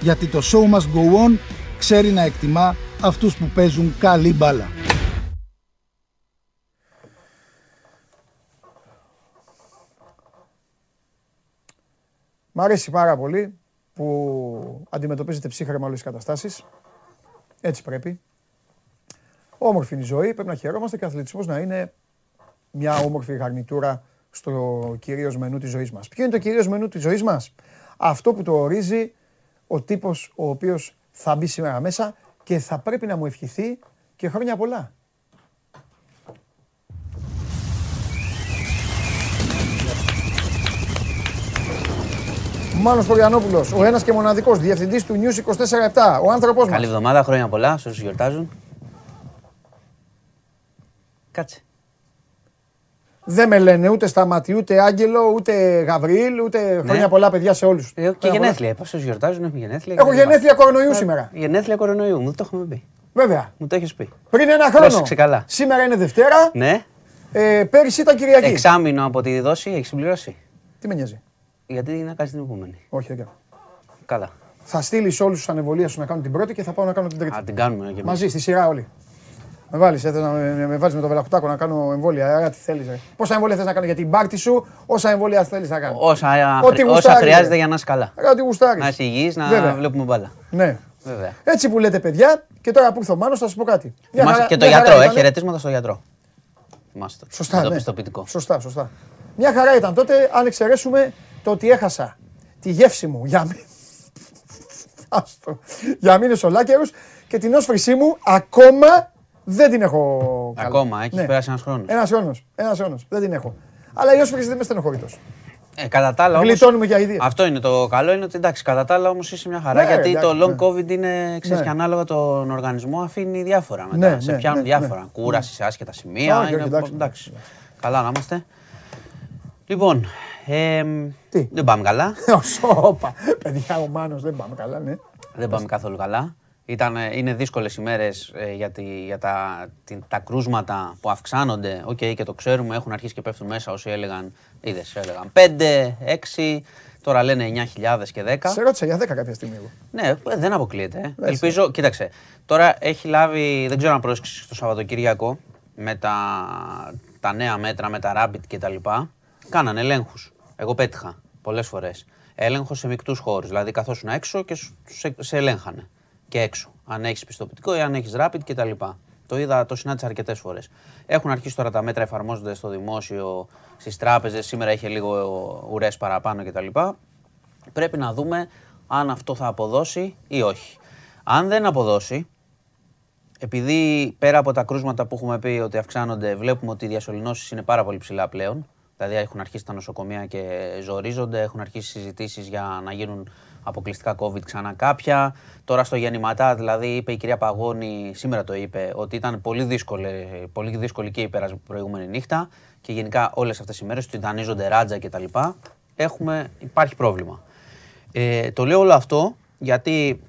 Γιατί το show must go on ξέρει να εκτιμά αυτούς που παίζουν καλή μπάλα. Μ' αρέσει πάρα πολύ που αντιμετωπίζετε ψύχρεμα όλες τις καταστάσεις. Έτσι πρέπει. Όμορφη είναι η ζωή, πρέπει να χαιρόμαστε και ο αθλητισμός να είναι μια όμορφη γαρνιτούρα στο κυρίως μενού της ζωής μας. Ποιο είναι το κυρίως μενού της ζωής μας; Αυτό που το ορίζει ο τύπος ο οποίος θα μπει σήμερα μέσα και θα πρέπει να μου ευχηθεί και χρόνια πολλά. Μάνος Κοριανόπουλος, ο ένας και μοναδικός, διευθυντής του News 24-7, ο άνθρωπός μας. Καλή εβδομάδα, χρόνια πολλά σε όσους γιορτάζουν. Κάτσε. Δεν με λένε ούτε Σταματή, ούτε Άγγελο, ούτε Γαβριήλ, ούτε χρόνια πολλά παιδιά σε όλους. Ε, Και γενέθλια. Πόσο γιορτάζουν, έχουμε γενέθλια. Έχω κτλ. γενέθλια κορονοϊού σήμερα. Γενέθλια κορονοϊού, μου το έχουμε πει. Βέβαια. Μου το έχεις πει. Πριν ένα χρόνο. Πρόσεξε καλά. Σήμερα είναι Δευτέρα. Ναι. Ε, πέρυσι ήταν Κυριακή. Εξάμεινο από τη δόση έχεις συμπληρώσει. Τι με νοιάζει. Γιατί να κάνεις την επόμενη. Όχι, δεν κάνω. Καλά. Θα στείλεις όλους τους ανεβολία σου να κάνουν την πρώτη και θα πάω να κάνω την τρίτη. Α, την κάνουμε και εμείς. Μαζί, στη σειρά όλοι. Με βάλεις, να με, με, με βάζεις με το βελαχουτάκο να κάνω εμβόλια. Άρα τι θέλεις. Πόσα εμβόλια θες να κάνω για την πάρτι σου, όσα εμβόλια θέλεις να κάνω. Όσα, Ό,τι όσα γουστάρεις, χρειάζεται ρε. για να είσαι καλά. Άρα ό,τι γουστάρεις. Να είσαι υγιής, να Βέβαια. βλέπουμε μπάλα. Ναι. Βέβαια. Έτσι που λέτε παιδιά, και τώρα που ήρθε ο Μάνος θα σα πω κάτι. Μια Θυμάσαι χαρά- και το μια χαρά γιατρό, έχει ήτανε. χαιρετίσματα στο γιατρό. Θυμάστε το. Σωστά. Με το ναι. πιστοποιητικό. Σωστά, σωστά. Μια χαρά ήταν τότε, αν εξαιρέσουμε το ότι έχασα τη γεύση μου για μη... Άστο. για μήνες ολάκερους και την όσφρησή μου ακόμα δεν την έχω καλά. Ακόμα, έχει Ναι. περάσει ένας χρόνος. Ένας χρόνος, ένας χρόνος, δεν την έχω. Αλλά η όσφρηση δεν με στενοχωρεί τόσο. Ε, κατά τα άλλα όμως, Γλιτώνουμε για ιδέα. Αυτό είναι το καλό, είναι ότι εντάξει, κατά τα άλλα όμως είσαι μια χαρά. Ναι, γιατί εντάξει, το long ναι. COVID είναι, ξέρεις Ναι. και ανάλογα τον οργανισμό, αφήνει διάφορα μετά. Ναι, σε ναι, πιάνουν ναι, διάφορα. ναι. Κούρασης σε άσχετα σημεία. Όχι, όχι, είναι, εντάξει, εντάξει. Καλά να είμαστε. Λοιπόν, εμ, Τι; δεν πάμε καλά. Σόπα. Παιδιά, ο Μάνος δεν πάμε καλά, ναι. δεν πάμε καθόλου καλά. Ήταν, είναι δύσκολες ημέρες ε, για, τη- για τα, την- τα κρούσματα που αυξάνονται. Οκ, και το ξέρουμε, έχουν αρχίσει και πέφτουν μέσα όσοι έλεγαν, είδες, έλεγαν 5, 6, τώρα λένε 9.000 και 10. Σε ρώτησα για 10 κάποια στιγμή εγώ. Ναι, ε, δεν αποκλείεται. ε. Ελπίζω, κοίταξε. Τώρα έχει λάβει, δεν ξέρω αν πρόσεξες το Σαββατοκύριακο με τα, τα νέα μέτρα, με τα Rabbit και τα λοιπά. Κάνανε ελέγχους. Εγώ πέτυχα πολλές φορές. Έλεγχο σε μεικτούς χώρους. Δηλαδή καθόσουν έξω και σου- σε, σε ελέγχανε. Και έξω. Αν έχεις πιστοποιητικό ή αν έχεις Rapid και τα λοιπά. Το είδα, το συνάντησα αρκετές φορές. Έχουν αρχίσει τώρα τα μέτρα, εφαρμόζονται στο δημόσιο, στις τράπεζες. Σήμερα είχε λίγο ουρές παραπάνω κτλ. Πρέπει να δούμε αν αυτό θα αποδώσει ή όχι. Αν δεν αποδώσει, επειδή πέρα από τα κρούσματα που έχουμε πει ότι αυξάνονται, βλέπουμε ότι οι διασωληνώσεις είναι πάρα πολύ ψηλά πλέον. Δηλαδή έχουν αρχίσει τα νοσοκομεία και ζορίζονται, έχουν αρχίσει συζητήσεις για να γίνουν αποκλειστικά COVID ξανά κάποια. Τώρα στο γεννηματά, δηλαδή είπε η κυρία Παγώνη, σήμερα το είπε, ότι ήταν πολύ δύσκολη, πολύ δύσκολη και η πέρασμα προηγούμενη νύχτα και γενικά όλες αυτές οι μέρες ότι δανείζονται ράτζα κτλ. Έχουμε, υπάρχει πρόβλημα. Ε, το λέω όλο αυτό γιατί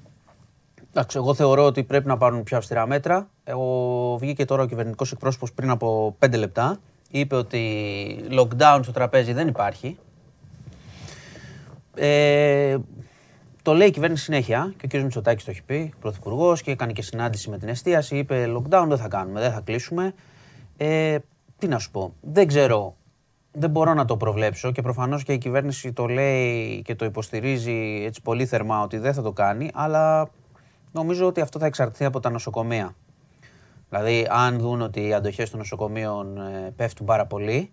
Εντάξει, εγώ θεωρώ ότι πρέπει να πάρουν πιο αυστηρά μέτρα. Εγώ βγήκε τώρα ο κυβερνητικός εκπρόσωπος πριν από 5 λεπτά. Είπε ότι lockdown στο τραπέζι δεν υπάρχει. Ε, το λέει η κυβέρνηση συνέχεια και ο κ. Μητσοτάκης το έχει πει, πρωθυπουργός, και έκανε και συνάντηση με την εστίαση. Είπε: Lockdown δεν θα κάνουμε, δεν θα κλείσουμε. Ε, τι να σου πω, δεν ξέρω, δεν μπορώ να το προβλέψω και προφανώς και η κυβέρνηση το λέει και το υποστηρίζει έτσι πολύ θερμά ότι δεν θα το κάνει, αλλά νομίζω ότι αυτό θα εξαρτηθεί από τα νοσοκομεία. Δηλαδή, αν δουν ότι οι αντοχές των νοσοκομείων ε, πέφτουν πάρα πολύ,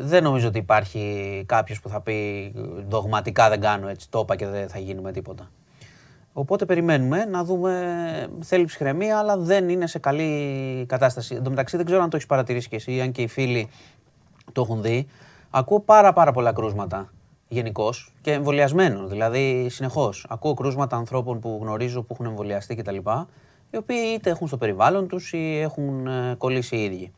δεν νομίζω ότι υπάρχει κάποιος που θα πει δογματικά δεν κάνω έτσι, το είπα και δεν θα γίνουμε τίποτα. Οπότε περιμένουμε να δούμε. Θέλει ψυχραιμία, αλλά δεν είναι σε καλή κατάσταση. Εν τω μεταξύ, δεν ξέρω αν το έχεις παρατηρήσει και εσύ, αν και οι φίλοι το έχουν δει. Ακούω πάρα, πάρα πολλά κρούσματα γενικώς και εμβολιασμένων. Δηλαδή, συνεχώς. Ακούω κρούσματα ανθρώπων που γνωρίζω που έχουν εμβολιαστεί κτλ. Οι οποίοι είτε έχουν στο περιβάλλον τους ή έχουν ε, κολλήσει οι ίδιοι.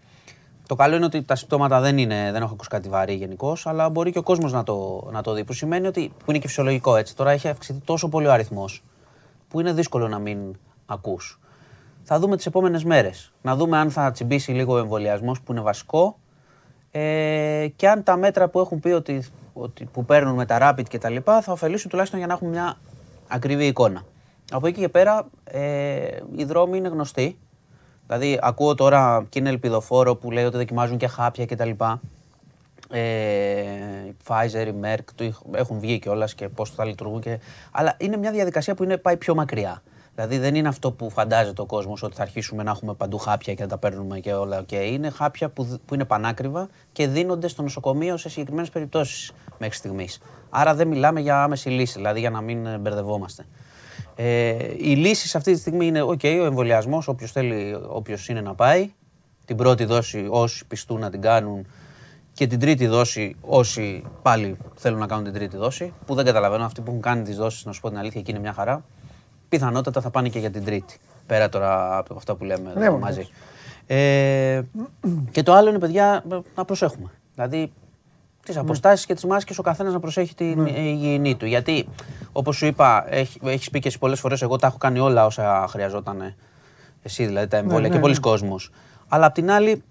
Το καλό είναι ότι τα συμπτώματα δεν, είναι, δεν έχω ακούσει κάτι βαρύ γενικώς, αλλά μπορεί και ο κόσμος να το, να το δει. Που σημαίνει ότι. που είναι και φυσιολογικό έτσι. Τώρα έχει αυξηθεί τόσο πολύ ο αριθμός, που είναι δύσκολο να μην ακούς. Θα δούμε τις επόμενες μέρες. Να δούμε αν θα τσιμπήσει λίγο ο εμβολιασμός που είναι βασικό ε, και αν τα μέτρα που έχουν πει ότι, ότι που παίρνουν με τα rapid και τα λοιπά θα ωφελήσουν τουλάχιστον για να έχουμε μια ακριβή εικόνα. Από εκεί και πέρα ε, οι δρόμοι είναι γνωστοί. Δηλαδή, ακούω τώρα και είναι ελπιδοφόρο που λέει ότι δοκιμάζουν και χάπια κτλ. Ε, η Pfizer, η Merck, έχουν βγει κιόλας και πώς θα λειτουργούν. Και... Αλλά είναι μια διαδικασία που είναι, πάει πιο μακριά. Δηλαδή δεν είναι αυτό που φαντάζεται ο κόσμος ότι θα αρχίσουμε να έχουμε παντού χάπια και να τα παίρνουμε και όλα. Και είναι χάπια που, που είναι πανάκριβα και δίνονται στο νοσοκομείο σε συγκεκριμένες περιπτώσεις μέχρι στιγμής. Άρα δεν μιλάμε για άμεση λύση, δηλαδή για να μην μπερδευόμαστε. Ε, οι λύσει αυτή τη στιγμή είναι: OK, ο εμβολιασμός, όποιος θέλει, όποιος είναι να πάει. Την πρώτη δόση, όσοι πιστούν να την κάνουν. Και την τρίτη δόση, όσοι πάλι θέλουν να κάνουν την τρίτη δόση. Που δεν καταλαβαίνω, αυτοί που έχουν κάνει τις δόσεις, να σου πω την αλήθεια, εκεί είναι μια χαρά. Πιθανότατα θα πάνε και για την τρίτη. Πέρα τώρα από αυτά που λέμε ναι, μαζί. Ε, και το άλλο είναι, παιδιά, να προσέχουμε. Δηλαδή, τις ναι. αποστάσεις και τις μάσκες ο καθένας να προσέχει την ναι. υγιεινή του. Γιατί, όπως σου είπα, έχεις πει και εσύ πολλές φορές, εγώ τα έχω κάνει όλα όσα χρειαζόταν. Εσύ δηλαδή τα εμβόλια ναι, και πολλοί κόσμοι. Αλλά απ' την άλλη,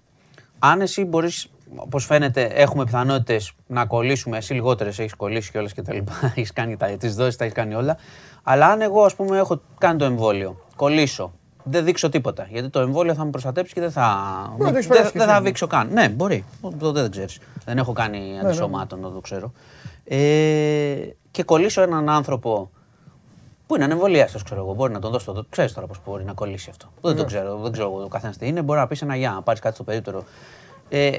αν εσύ μπορείς, όπως φαίνεται, έχουμε πιθανότητες να κολλήσουμε, εσύ λιγότερες έχεις κολλήσει κιόλας και τα λοιπά. έχεις κάνει τις δόσεις, τα έχεις κάνει όλα. Αλλά αν εγώ, ας πούμε, έχω κάνει το εμβόλιο, κολλήσω, δεν δείξω τίποτα. Γιατί το εμβόλιο θα με προστατέψει και δεν θα. Δεν, δεν θα δείξω καν. Ναι, μπορεί. Τότε δεν ξέρεις. Δεν έχω κάνει ναι, ναι. αντισωμάτων, να το ξέρω. Ε, και κολλήσω έναν άνθρωπο που είναι ανεμβολιάστο, ξέρω εγώ. Μπορεί να τον δώσω το. Ξέρεις τώρα πώς μπορεί να κολλήσει αυτό. Δεν το ναι. ξέρω. Δεν ξέρω ο καθένας τι είναι. Μπορεί να πεις ένα γεια, να πάρεις κάτι στο περίπτερο. Ε,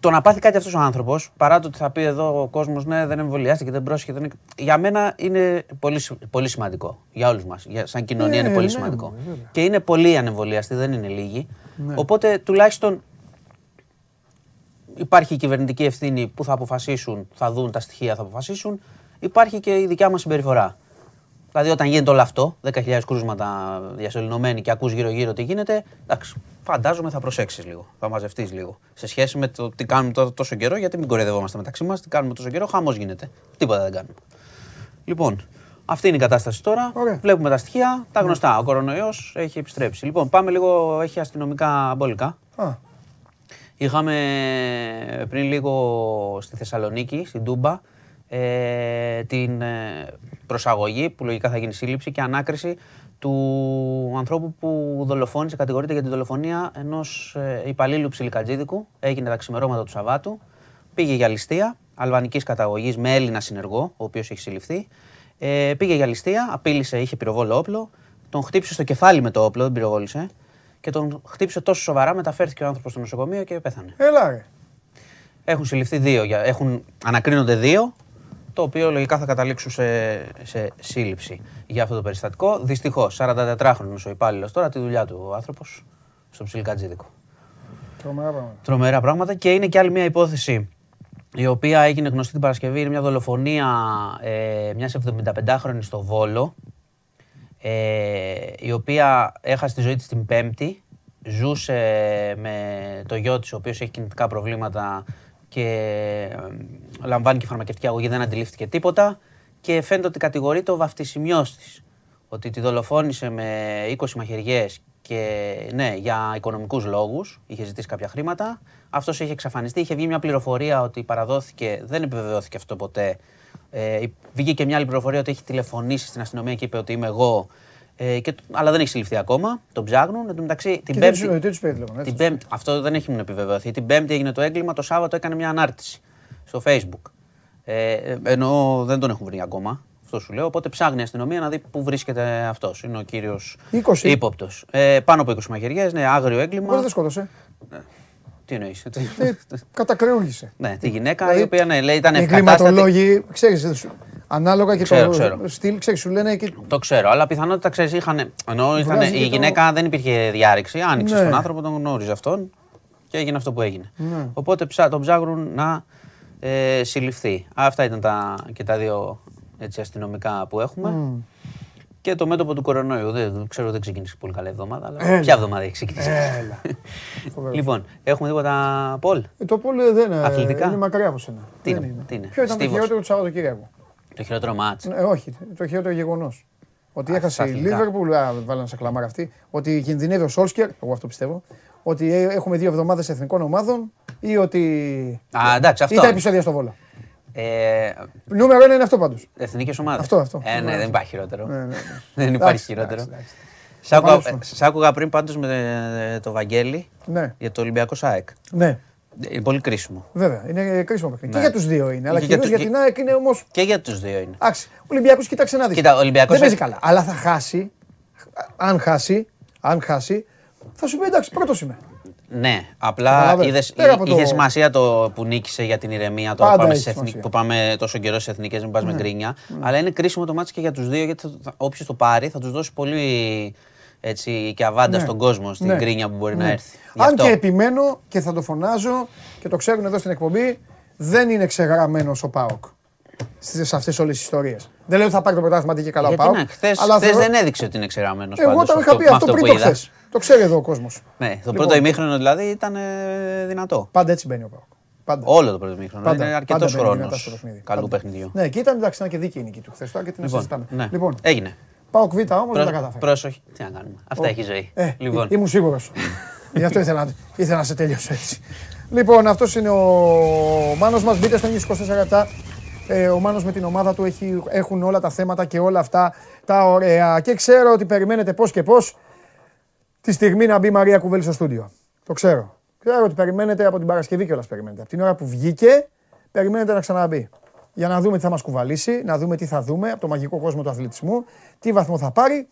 το να πάθει κάτι αυτός ο άνθρωπος, παρά το ότι θα πει εδώ ο κόσμος ναι, δεν εμβολιάστηκε, δεν πρόσεχε. Δεν... Για μένα είναι πολύ, πολύ σημαντικό. Για όλους μας. Σαν κοινωνία είναι πολύ ναι, σημαντικό. Ναι, και είναι πολλοί ανεμβολιαστοί, δεν είναι λίγοι. Ναι. Οπότε τουλάχιστον υπάρχει η κυβερνητική ευθύνη που θα αποφασίσουν, θα δουν τα στοιχεία, θα αποφασίσουν. Υπάρχει και η δικιά μας συμπεριφορά. Δηλαδή, όταν γίνεται όλο αυτό, 10.000 κρούσματα διασωληνωμένοι και ακούς γύρω-γύρω τι γίνεται, εντάξει, φαντάζομαι θα προσέξεις λίγο, θα μαζευτείς λίγο. Σε σχέση με το τι κάνουμε τώρα τόσο καιρό, γιατί μην κοροϊδευόμαστε μεταξύ μας, τι κάνουμε τόσο καιρό, χαμός γίνεται. Τίποτα δεν κάνουμε. Λοιπόν, αυτή είναι η κατάσταση τώρα. Βλέπουμε τα στοιχεία, τα γνωστά. Ο κορονοϊός έχει επιστρέψει. Λοιπόν, πάμε λίγο, έχει αστυνομικά μπόλικα. Είχαμε πριν λίγο στη Θεσσαλονίκη, στην Τούμπα, ε, την ε, προσαγωγή που λογικά θα γίνει σύλληψη και ανάκριση του ανθρώπου που δολοφόνησε, κατηγορείται για τη δολοφονία ενός ε, υπαλλήλου ψιλικατζίδικου. Έγινε τα ξημερώματα του Σαββάτου. Πήγε για ληστεία αλβανικής καταγωγής με Έλληνα συνεργό, ο οποίος έχει συλληφθεί. Ε, πήγε για ληστεία, απείλησε, είχε πυροβόλο όπλο. Τον χτύπησε στο κεφάλι με το όπλο, δεν πυροβόλησε. Και τον χτύπησε τόσο σοβαρά, μεταφέρθηκε ο άνθρωπος στο νοσοκομείο και πέθανε. Έλα, Έχουν συλληφθεί δύο, έχουν, ανακρίνονται δύο το οποίο λογικά θα καταλήξουν σε, σε σύλληψη για αυτό το περιστατικό. Δυστυχώς, 44χρονο ο υπάλληλος τώρα, τη δουλειά του ο άνθρωπος στο ψιλικατζίδικο. Τρομερά πράγματα. Τρομερά πράγματα. Και είναι και άλλη μια υπόθεση η οποία έγινε γνωστή την Παρασκευή. Είναι μια δολοφονία ε, μιας 75χρονη στο Βόλο. Ε, η οποία έχασε τη ζωή της την Πέμπτη. Ζούσε με το γιο της, ο οποίος έχει κινητικά προβλήματα και λαμβάνει και φαρμακευτική αγωγή, δεν αντιλήφθηκε τίποτα και φαίνεται ότι κατηγορείται ο βαφτισιμιός της, ότι τη δολοφόνησε με 20 μαχαιριές και ναι, για οικονομικούς λόγους, είχε ζητήσει κάποια χρήματα. Αυτός είχε εξαφανιστεί, είχε βγει μια πληροφορία ότι παραδόθηκε, δεν επιβεβαιώθηκε αυτό ποτέ. Ε, βγήκε και μια άλλη πληροφορία ότι έχει τηλεφωνήσει στην αστυνομία και είπε ότι είμαι εγώ. Ε, και, αλλά δεν έχει συλληφθεί ακόμα. Τον ψάχνουν. Εν τω μεταξύ, την Και Πέμπτη. τι τους- τι τους πει, λοιπόν, έτσι. Την πέμπτη, αυτό δεν έχει μου επιβεβαιωθεί. Την Πέμπτη έγινε το έγκλημα, το Σάββατο έκανε μια ανάρτηση στο Facebook. Ε, ε, ενώ δεν τον έχουν βρει ακόμα. Αυτό σου λέω. Οπότε ψάχνει η αστυνομία να δει πού βρίσκεται αυτός. Είναι ο κύριος 20. ύποπτος. Ε, πάνω από 20 μαχαιριές, ναι, άγριο Μπορεί έγκλημα. δεν σκότωσε. Τι εννοείς. Ε, Κατακρεούργησε. ναι, τη γυναίκα Δηλαδή, η οποία ναι, λέει, ήταν Οι ευκατάστατη. εγκληματολόγοι, ξέρεις, σου- ανάλογα και Ξέρω, το ξέρω. στυλ, ξέρεις, σου λένε και Το ξέρω, αλλά πιθανότητα ξέρεις, είχαν. Ενώ είχαν, Βγάζει η και το- γυναίκα δεν υπήρχε διάρρηξη, άνοιξε Ναι. στον άνθρωπο, τον γνώριζε αυτόν και έγινε αυτό που έγινε. Ναι. Οπότε ψά, τον ψάχνουν να ε, συλληφθεί. Αυτά ήταν τα, και τα δύο έτσι, αστυνομικά που έχουμε. Και το μέτωπο του κορονοϊού. Δεν, ξέρω, δεν ξεκίνησε πολύ καλά η εβδομάδα, αλλά Έλα. ποια εβδομάδα έχει ξεκινήσει; Έλα. Φοβερός. λοιπόν, έχουμε τίποτα Πολ; Ε, Το πόλο δεν είναι. Αθλητικά; Είναι μακριά από σένα. Τι Δεν είναι, τι είναι, Ποιο ήταν το Στίβος. χειρότερο του Σαββατοκύριακου; Το χειρότερο μάτς. Ε, όχι, το χειρότερο γεγονός. Ότι έχασε η αθλητικά. Λίβερπουλ, α, βάλανε σε κλαμάρα αυτή, ότι κινδυνεύει ο Σόλσκερ, εγώ αυτό πιστεύω, ότι ε, έχουμε δύο εβδομάδες εθνικών ομάδων ή ότι. Α, εντάξει, ή αυτό. τα επεισόδια στο βόλο. Ε, Νούμερο ένα είναι αυτό πάντως. Εθνικές ομάδες. Αυτό, αυτό. Ε, ναι, Ναι, δεν υπάρχει χειρότερο. Ναι, ναι, ναι. Δεν υπάρχει Εντάξει, χειρότερο. εντάξει, εντάξει. Σ' άκουγα- Θα βάλω Σ' άκουγα πριν πάντως με ε, το Βαγγέλη Ναι, για το Ολυμπιακό ΣΑΕΚ. ναι, Είναι πολύ κρίσιμο. βέβαια. Είναι κρίσιμο παιχνίδι. Ναι. Και για τους δύο είναι. Αλλά Και για κυρίως τους- για την ΑΕΚ είναι όμω. Και για τους δύο είναι. Εντάξει, ο Ολυμπιακός κοίταξε να δεις. Κοίτα, ο Ολυμπιακός Δεν παίζει έχει- καλά. Αλλά θα χάσει. Αν χάσει, αν χάσει, θα σου πει εντάξει, πρώτος είμαι. Ναι, απλά Καταλάβες. είδες, Πέρα από το- είχε σημασία το που νίκησε για την ηρεμία. Τώρα Πάντα πάμε έχει στις εθνικ- σημασία. Ναι. που πάμε τόσο καιρό στι εθνικές, μην πας με γκρίνια. Αλλά είναι κρίσιμο το μάτι και για τους δύο, γιατί όποιος το πάρει θα τους δώσει πολύ έτσι, και αβάντα Ναι. στον κόσμο στην Ναι. γκρίνια που μπορεί να Ναι. έρθει. Γι' Αν αυτό. και επιμένω και θα το φωνάζω και το ξέρουν εδώ στην εκπομπή, δεν είναι ξεγραμμένος ο Πάοκ σε αυτές όλες τις ιστορίες. Δεν λέω ότι θα πάρει το πρωτάθλημα αντί και καλά ο Γιατί Πάοκ. να, χθες, αλλά χθες θεωρώ- δεν έδειξε ότι είναι ξεγραμμένος. Εγώ το είχα πει αυτό πριν το χθες. Το ξέρει εδώ ο κόσμος. Ναι, το Λοιπόν. πρώτο ημίχρονο δηλαδή ήταν ε, δυνατό. Πάντα έτσι μπαίνει ο Πάοκ. Πάντα. Όλο το πρώτο ημίχρονο. Πάντα, είναι πάντα αρκετό μπαίνει χρόνος δυνατά στο παιχνίδι. καλού Πάντα. παιχνιδιού. Ναι, και ήταν εντάξει, ήταν και δίκαιη η νίκη του χθες τώρα και την Λοιπόν, συζητάμε. ναι. Λοιπόν, Έγινε. Πάοκ Β όμως δεν τα Πρό- κατάφερε. Πρόσοχη. Τι να κάνουμε. Αυτά έχει η ζωή. Ε, λοιπόν, ήμουν σίγουρος. Γι' αυτό ήθελα, να- ήθελα να σε τέλειωσω έτσι. Λοιπόν, αυτός είναι ο Μάνος μας. Μπείτε στο News 24 λεπτά. Ε, ο Μάνος με την ομάδα του έχει, έχουν όλα τα θέματα και όλα αυτά τα ωραία. Και ξέρω ότι περιμένετε πώς και πώς τη στιγμή να μπει η Μαρία Κουβέλη στο στούντιο. Το ξέρω. Ξέρω ότι περιμένετε από την Παρασκευή κιόλας περιμένετε. Από την ώρα που βγήκε, περιμένετε να ξαναμπεί. Για να δούμε τι θα μας κουβαλήσει, να δούμε τι θα δούμε από το μαγικό κόσμο του αθλητισμού, τι βαθμό θα πάρει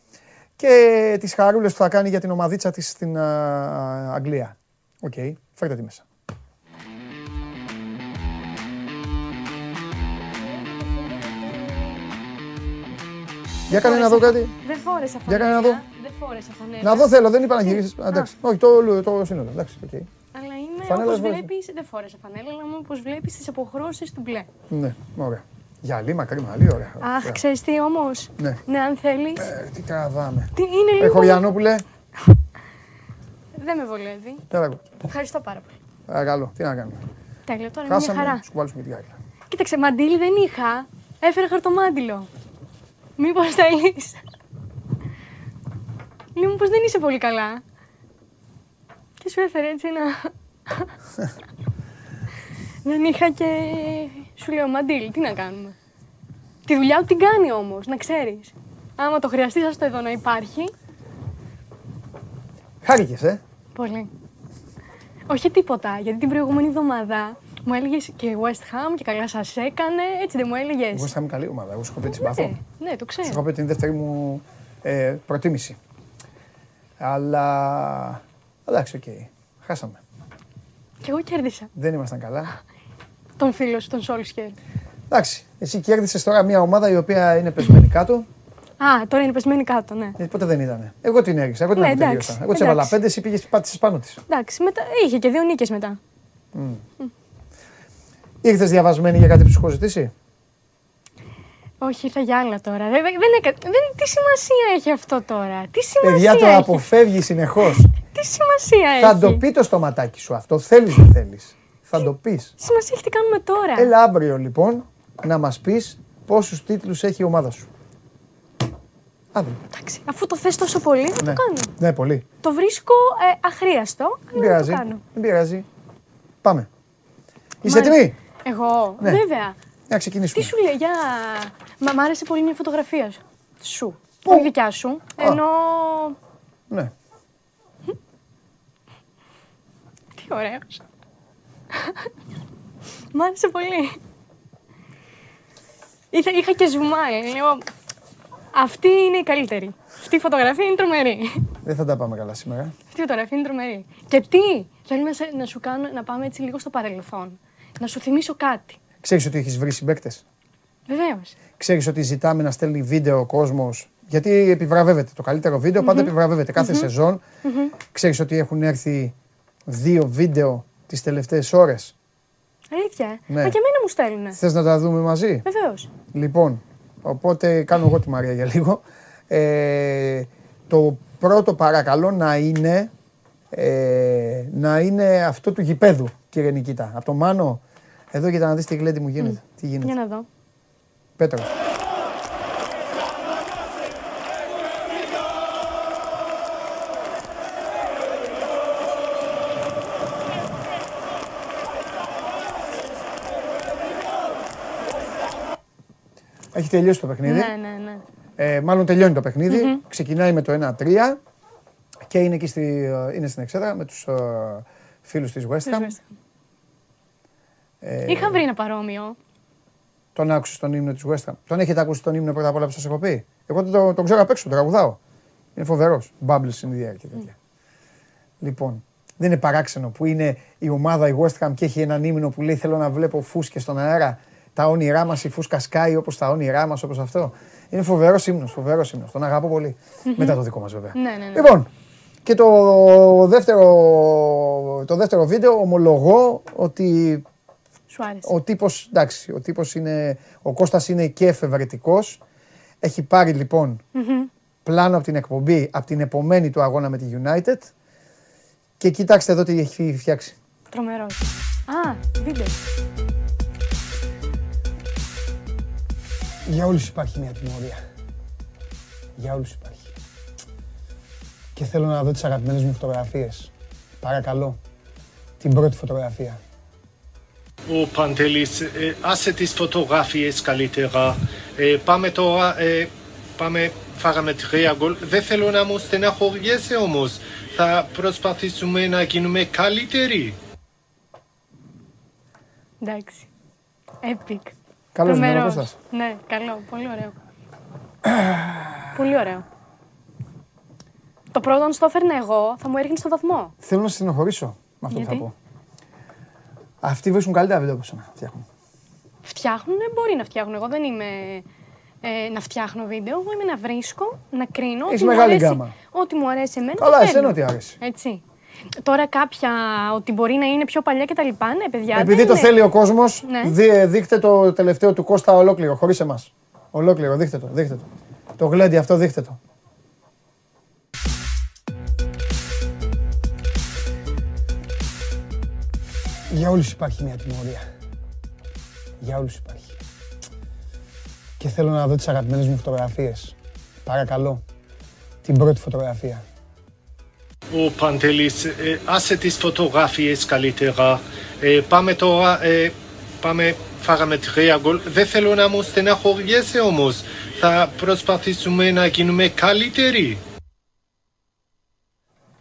και τις χαρούλες που θα κάνει για την ομαδίτσα της στην α, Αγγλία. Οκ, φέρτε τη μέσα. Για κάνε να δω κάτι. Δεν φόρεσα Για φανέλα. κάνε να δω. Δεν φόρεσα φανέλα. Να δω θέλω, δεν είπα να γυρίσεις. Α, Εντάξει, όχι, το, το σύνολο. Εντάξει, οκ. Αλλά είμαι Φανέλα όπως φόρεσα. βλέπεις, δεν φόρεσα φανέλα, αλλά είμαι όπως βλέπεις τις αποχρώσεις του μπλε. Ναι, ωραία. Γυαλί, μακρύ, μαλλί, ωραία. Αχ, Ωραία. ξέρεις τι όμως; Ναι. Ναι, αν θέλεις. Ε, τι τραβάμε. Τι είναι λίγο. Έχω Γιαννόπουλε. Δεν με βολεύει. Έλα εγώ. Ευχαριστώ πάρα πολύ. Παρακαλώ, τι να κάνουμε. Τέλειο, τώρα είναι μια Χάσαμε, χαρά. σου κουβάλισουμε τη γάλα. Κοίταξε, μαντίλι δεν είχα. Έφερα χαρτομάντιλο. Μήπως θέλεις; Λέω πως δεν είσαι πολύ καλά. Και σου έφερε έτσι ένα... δεν είχα και... Σου λέω μαντίλι, τι να κάνουμε; Τη δουλειά του την κάνει όμως, να ξέρεις. Άμα το χρειαστείς, ας το εδώ να υπάρχει. Χάρηκες, ε. Πολύ. Όχι τίποτα, γιατί την προηγούμενη εβδομάδα μου έλεγες και West Ham και καλά σας έκανε, έτσι δεν μου έλεγες. Εγώ είχα καλή ομάδα. Εγώ σου έχω πει τη συμπαθώ. Ναι, ναι, το Σου ξέρω. έχω πει την δεύτερη μου ε, προτίμηση. Αλλά. Εντάξει, οκ. Χάσαμε. Και εγώ κέρδισα Δεν ήμασταν καλά. τον φίλο σου, τον Σόλσκερ. Εντάξει, εσύ κέρδισες τώρα μια ομάδα η οποία είναι πεσμένη κάτω. Α, τώρα είναι πεσμένη κάτω, ναι. Γιατί ποτέ δεν ήταν. Εγώ την έριξα. Εγώ την Ναι, αποτελείωσα. εντάξει, Εγώ τη έβαλα εντάξει. πέντε, εσύ πήγες πάτησες πάνω της. Εντάξει, μετά, είχε και δύο νίκες μετά. Ήρθες διαβασμένη για κάτι που σου έχω ζητήσει; Όχι, ήρθα για άλλα τώρα. Δεν, δεν, έκα- δεν, τι σημασία έχει αυτό τώρα; Τι σημασία Παιδιά το έχει; αποφεύγει συνεχώς. Τι σημασία έχει; Θα το πει το στοματάκι σου αυτό. Θέλεις δεν θέλεις. Θα το πεις. Τι σημασία έχει τι κάνουμε τώρα; Έλα αύριο λοιπόν να μας πεις πόσους τίτλους έχει η ομάδα σου. Άντε. Εντάξει, αφού το θες τόσο πολύ, θα Ναι. το κάνω. Ναι, πολύ. Το βρίσκω ε, αχρίαστο, Δεν αλλά θα πειράζει. το κάνω. Δεν πειράζει. Πάμε. Είσαι Μάλιστα. έτοιμη; Εγώ, Ναι. βέβαια. Να Τι ξεκινήσουμε. σου λέει, για... Μα μ' άρεσε πολύ μια φωτογραφία σου. Σου. Όχι δικιά σου. Ενώ. Ναι. Τι ωραίο. Μ' άρεσε πολύ. Είχα, είχα και ζουμάει. Λέω, αυτή είναι η καλύτερη. Αυτή η φωτογραφία είναι τρομερή. Δεν θα τα πάμε καλά σήμερα. Αυτή η φωτογραφία είναι τρομερή. Και τι, θέλω να, σε- να σου κάνω, να πάμε έτσι λίγο στο παρελθόν. Να σου θυμίσω κάτι. Ξέρεις ότι έχεις βρει συμπαίκτες; Βεβαίως. Ξέρεις ότι ζητάμε να στέλνει βίντεο ο κόσμος; Γιατί επιβραβεύεται. Το καλύτερο βίντεο πάντα επιβραβεύεται. Κάθε σεζόν. Ξέρεις ότι έχουν έρθει δύο βίντεο τις τελευταίες ώρες. Αλήθεια. ε; Ναι. Μα και εμένα μου στέλνουνε. Θες να τα δούμε μαζί; Βεβαίως. Λοιπόν, οπότε κάνω εγώ τη Μαρία για λίγο. Ε, το πρώτο παρακαλώ να είναι, ε, να είναι αυτό του γηπέδου, κύριε Νικήτα. Από το Μάνο, εδώ κοίτα να δεις τι γλέντι μου γίνεται. Τι γίνεται. Για να δω. Πέτρος. Έχει τελειώσει το παιχνίδι. Ναι, ναι, ναι. Ε, μάλλον τελειώνει το παιχνιδι Ξεκινάει με το 1-3 και είναι εκεί στη, είναι στην εξέδρα με τους ε, φίλους της West Ham. Ε, Είχα βρει ένα παρόμοιο. Τον άκουσε τον ύμνο της West Ham. Τον έχετε ακούσει τον ύμνο πρώτα απ' όλα που σας έχω πει; Εγώ τον, τον, τον ξέρω απ' έξω, τον τραγουδάω. Είναι φοβερός. Bubbles in the air και τέτοια. Λοιπόν, δεν είναι παράξενο που είναι η ομάδα η West Ham και έχει έναν ύμνο που λέει Θέλω να βλέπω φούσκες στον αέρα. Τα όνειρά μας, η φούσκα σκάει όπως τα όνειρά μας, όπως αυτό. Είναι φοβερός ύμνος, φοβερός ύμνος. Τον αγαπώ πολύ. Μετά το δικό μας βέβαια. Ναι, ναι, ναι. Λοιπόν, και το δεύτερο, το δεύτερο βίντεο ομολογώ ότι Σου άρεσε. ο τύπος, εντάξει, ο τύπος είναι, ο Κώστας είναι και εφευρετικός. Έχει πάρει λοιπόν πλάνο από την εκπομπή, από την επομένη του αγώνα με τη United. Και κοιτάξτε εδώ τι έχει φτιάξει. Τρομερός. Α, βίντεο. Για όλους υπάρχει μια τιμωρία. Για όλους υπάρχει. Και θέλω να δω τις αγαπημένες μου φωτογραφίες. Παρακαλώ. Την πρώτη φωτογραφία. Ο Παντελής, ε, άσε τις φωτογραφίες καλύτερα. Ε, πάμε τώρα, ε, πάμε, φάγαμε τρία γκολ. Δεν θέλω να μου στεναχωριέσαι όμως. Θα προσπαθήσουμε να γίνουμε καλύτεροι. Εντάξει. Epic. Καλός είναι ο Τρομερός. Κώστας. Ναι, καλό. Πολύ ωραίο. Πολύ ωραίο. Το πρώτο, αν στο έφερνα εγώ, θα μου έριχνε στο βαθμό. Θέλω να σε στενοχωρήσω με αυτό που θα Γιατί; πω. Αυτοί βρίσκουν καλύτερα βίντεο από σένα. Φτιάχνουν. Φτιάχνουν, μπορεί να φτιάχνουν. Εγώ δεν είμαι ε, να φτιάχνω βίντεο. Εγώ είμαι να βρίσκω, να κρίνω. Έχεις ό,τι μου μεγάλη αρέσει- γκάμα. Ό,τι μου αρέσει εμένα. Καλά, το εσένα φέρνω. ό,τι άρεσε. Έτσι. Τώρα κάποια ότι μπορεί να είναι πιο παλιά και τα λοιπά, ναι, παιδιά. Επειδή δεν το είναι. θέλει ο κόσμος, Ναι. δείχτε το τελευταίο του Κώστα ολόκληρο, χωρίς εμάς. Ολόκληρο, δείχτε το, δείχτε το. Το γλέντι αυτό, δείχτε το. Για όλους υπάρχει μια τιμωρία. Για όλους υπάρχει. Και θέλω να δω τις αγαπημένες μου φωτογραφίες. Παρακαλώ. Την πρώτη φωτογραφία. Ο Παντελής, ε, άσε τις φωτογραφίες καλύτερα. Ε, πάμε τώρα, ε, πάμε, φάγαμε τρία γκολ. Δεν θέλω να μου στεναχωριέσαι όμως. Θα προσπαθήσουμε να γίνουμε καλύτεροι.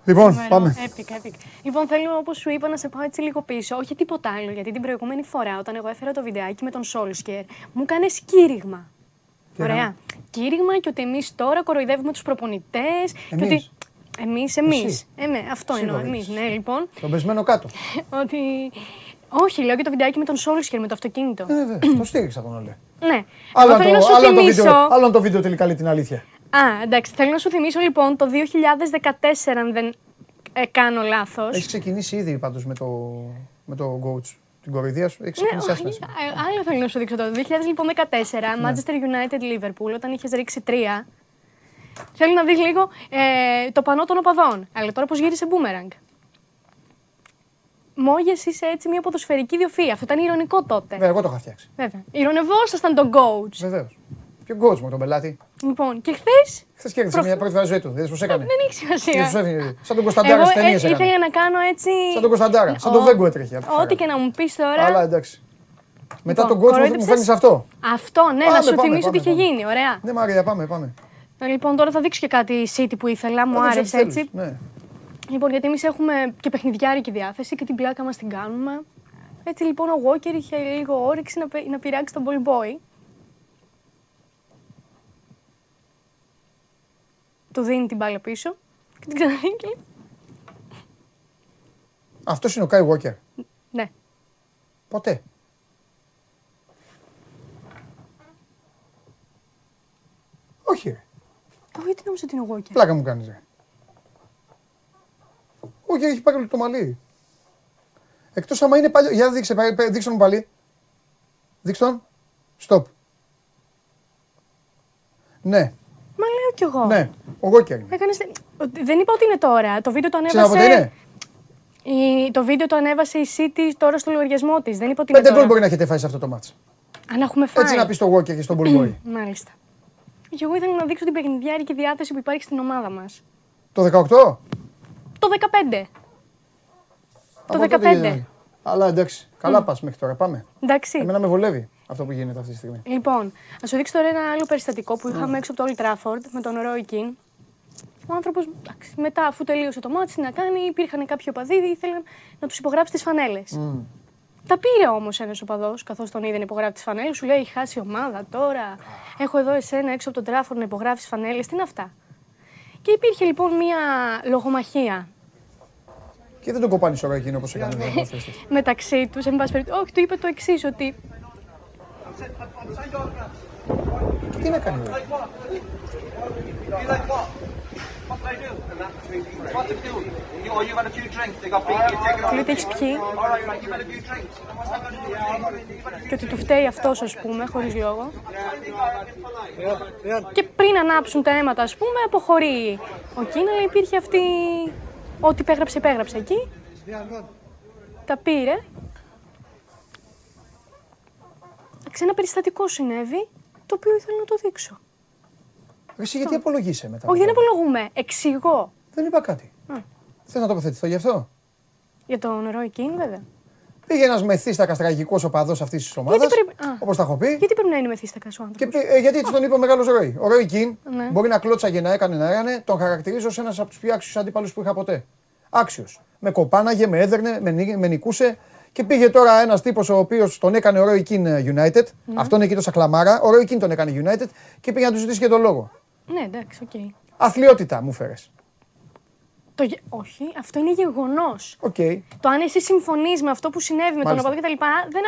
Λοιπόν, Τρομερό. πάμε. Epic, epic. Λοιπόν, θέλω όπως σου είπα να σε πάω έτσι λίγο πίσω. Όχι τίποτα άλλο, γιατί την προηγούμενη φορά όταν εγώ έφερα το βιντεάκι με τον Σόλσκερ, μου έκανε κήρυγμα. Ωραία. Κήρυγμα και ότι εμείς τώρα κοροϊδεύουμε τους προπονητές. Εμείς; Ότι... Εμείς, εμείς. Εσύ; Εμέ, αυτό Εσύ εννοώ. το Εμείς, λες. ναι, λοιπόν. Τον πεσμένο κάτω. ότι. Όχι, λέω και το βιντεάκι με τον Σόλσκερ με το αυτοκίνητο. Ε, βέβαια, το στήριξα τον Όλε. ναι. Άλλο Εγώ αν θέλω να το, σου άλλο αν το θυμίσω. βίντεο, άλλο αν το βίντεο τελικά λέει την αλήθεια. Α, εντάξει. Θέλω να σου θυμίσω λοιπόν το 2014, αν δεν ε, κάνω λάθος. Έχεις ξεκινήσει ήδη πάντως με το, με το coach. Την κοροϊδία σου; Έχεις Ναι, ξεκινήσει όχι, άσχημα. ε, άλλο θέλω να σου δείξω το 2014, Ναι. Manchester United Liverpool, όταν είχες ρίξει τρία. Θέλω να δεις λίγο ε, το πανό των οπαδών. Αλλά τώρα πώς γύρισε boomerang; Μόγες είσαι έτσι μια ποδοσφαιρική διοφία. Αυτό ήταν ηρωνικό τότε. Βέβαια, εγώ το είχα φτιάξει. Βέβαια. Ηρωνευόσασταν τον coach. Βεβαίως. Ποιο coach μου, τον πελάτη. Λοιπόν, και χθες. Χθες κέρδισε μια πρώτη φορά ζωή του. Δεν πώ έκανε. Δεν έχει σημασία. Δεν σου έφυγε. Σαν τον Κωνσταντάρα Εγώ στι ταινίες ε, έκανε. ήθελα να κάνω έτσι. Σαν τον Κωνσταντάρα. Σαν τον Ο- Βέγκο έτρεχε. από τη Ό,τι χαρά. και να μου πεις τώρα. Αλλά εντάξει. Μετά Λοιπόν, τον κότσο μου κορόιδεψες. φέρνεις αυτό. Αυτό, ναι, Πάμε, να σου πάμε, θυμίσω πάμε, τι είχε πάμε. γίνει. Ωραία. Ναι, Μαρία, πάμε, πάμε. Ε, Λοιπόν, τώρα θα δείξω και κάτι City που ήθελα. Μου Πάμε σε άρεσε επιτέλους. έτσι. Ναι. Λοιπόν, γιατί εμείς έχουμε και παιχνιδιάρικη διάθεση και την πλάκα μας την κάνουμε. Έτσι λοιπόν ο Walker είχε λίγο όρεξη να, πε- να πειράξει τον Ball Boy. Του δίνει την μπάλα πίσω και την ξαναδίνει και λέει, Αυτός είναι ο Κάι Walker. Ναι. Ποτέ. Όχι, ρε. Εγώ γιατί νόμιζα ότι είναι ο Walker. Πλάκα μου κάνεις, ρε. Όχι, έχει πάρει όλο το μαλλί. Εκτός άμα είναι παλιό. Για δείξε, πα- πα- δείξε τον πάλι. Δείξε τον. Stop. Ναι, Μα λέω κι εγώ. ναι. Ο Walker είναι. Έκανες... ότι- Δεν είπα ότι είναι τώρα. Το βίντεο το Ξέρεις από ανέβασε. πότε είναι. Η... Το βίντεο το ανέβασε η City τώρα στο λογαριασμό της. Δεν είπα ότι είναι Πέντε γκολ τώρα. μπορεί να έχετε φάει σε αυτό το μάτς. Αν έχουμε φάει. Έτσι να πεις στο Walker και στον Ball Boy. Μάλιστα. Και εγώ ήθελα να δείξω την παιχνιδιάρικη διάθεση που υπάρχει στην ομάδα μας. Το 18. Το 15. Από Το τότε 15. γίνεται. Αλλά εντάξει, καλά πας μέχρι τώρα. Πάμε. Εντάξει. Εμένα με βολεύει αυτό που γίνεται αυτή τη στιγμή. Λοιπόν, να σου δείξω τώρα ένα άλλο περιστατικό που είχαμε έξω από το Old Trafford με τον Roy Keane. Ο άνθρωπος, μετά, αφού τελείωσε το μάτι, τι να κάνει, υπήρχαν κάποιοι οπαδοί, ήθελαν να τους υπογράψει τις φανέλες. Τα πήρε όμως ένας οπαδός, καθώς τον είδε να υπογράφει τις φανέλες. Σου λέει: Έχει χάσει η ομάδα τώρα. Έχω εδώ εσένα έξω από τον Trafford να υπογράψεις φανέλες. Τι είναι αυτά. Και υπήρχε λοιπόν μία λογομαχία Και δεν τον κοπάνει ώρα εκείνο όπως έκανε. ο ποδοσφαιριστής. μεταξύ τους. Εν πάση περιπτώσει, όχι, του είπε το εξής, ότι Τι να κάνει. ρε. You like what? What do I do? What to do? You, oh, you've had a few drinks. They got beat. You take it του off. λέει ότι έχεις πιει; All right, right. You've had a few drinks. What's that going to do? και ότι του φταίει αυτός, ας πούμε, χωρίς λόγο. Και πριν ανάψουν τα αίματα, ας πούμε, αποχωρεί ο Κίνα, αλλά υπήρχε αυτή. Ό,τι υπέγραψε, υπέγραψε εκεί. Τα πήρε. Εντάξει, ένα περιστατικό συνέβη, το οποίο ήθελα να το δείξω. Εσύ γιατί απολογείσαι μετά. Όχι, δεν από τώρα. απολογούμε. Εξηγώ. Δεν είπα κάτι. Θε να τοποθετηθώ γι' αυτό. Για τον Ρόι Κίν, βέβαια. Πήγε ένας μεθύστακας τραγικός οπαδός αυτής της ομάδας. Γιατί πρέπει- α. Όπως τα έχω πει. Γιατί πρέπει να είναι μεθύστακας ο Και, άνθρωπο. πή- ε, γιατί έτσι τον είπε ο μεγάλος Ρόι. Ο Ρόι Κιν Ναι. μπορεί να κλώτσαγε να έκανε να έκανε. Τον χαρακτηρίζω ω ένας από τους πιο άξιους αντίπαλους που είχα ποτέ. Άξιος. Με κοπάναγε, με έδερνε, με, νί- με νικούσε. Και πήγε τώρα ένας τύπος ο οποίος τον έκανε ο Ρόι Κιν United. Ναι. Αυτόν εκεί το σακλαμάρα. Ο Ρόι Κιν τον έκανε United και πήγε να του ζητήσει και τον λόγο. Ναι, εντάξει, οκ. Αθλειότητα μου φέρες. Το γε- Όχι, αυτό είναι γεγονός. Οκ. Το αν εσύ συμφωνείς με αυτό που συνέβη με τον Μάλιστα. οπαδό κτλ. Δεν,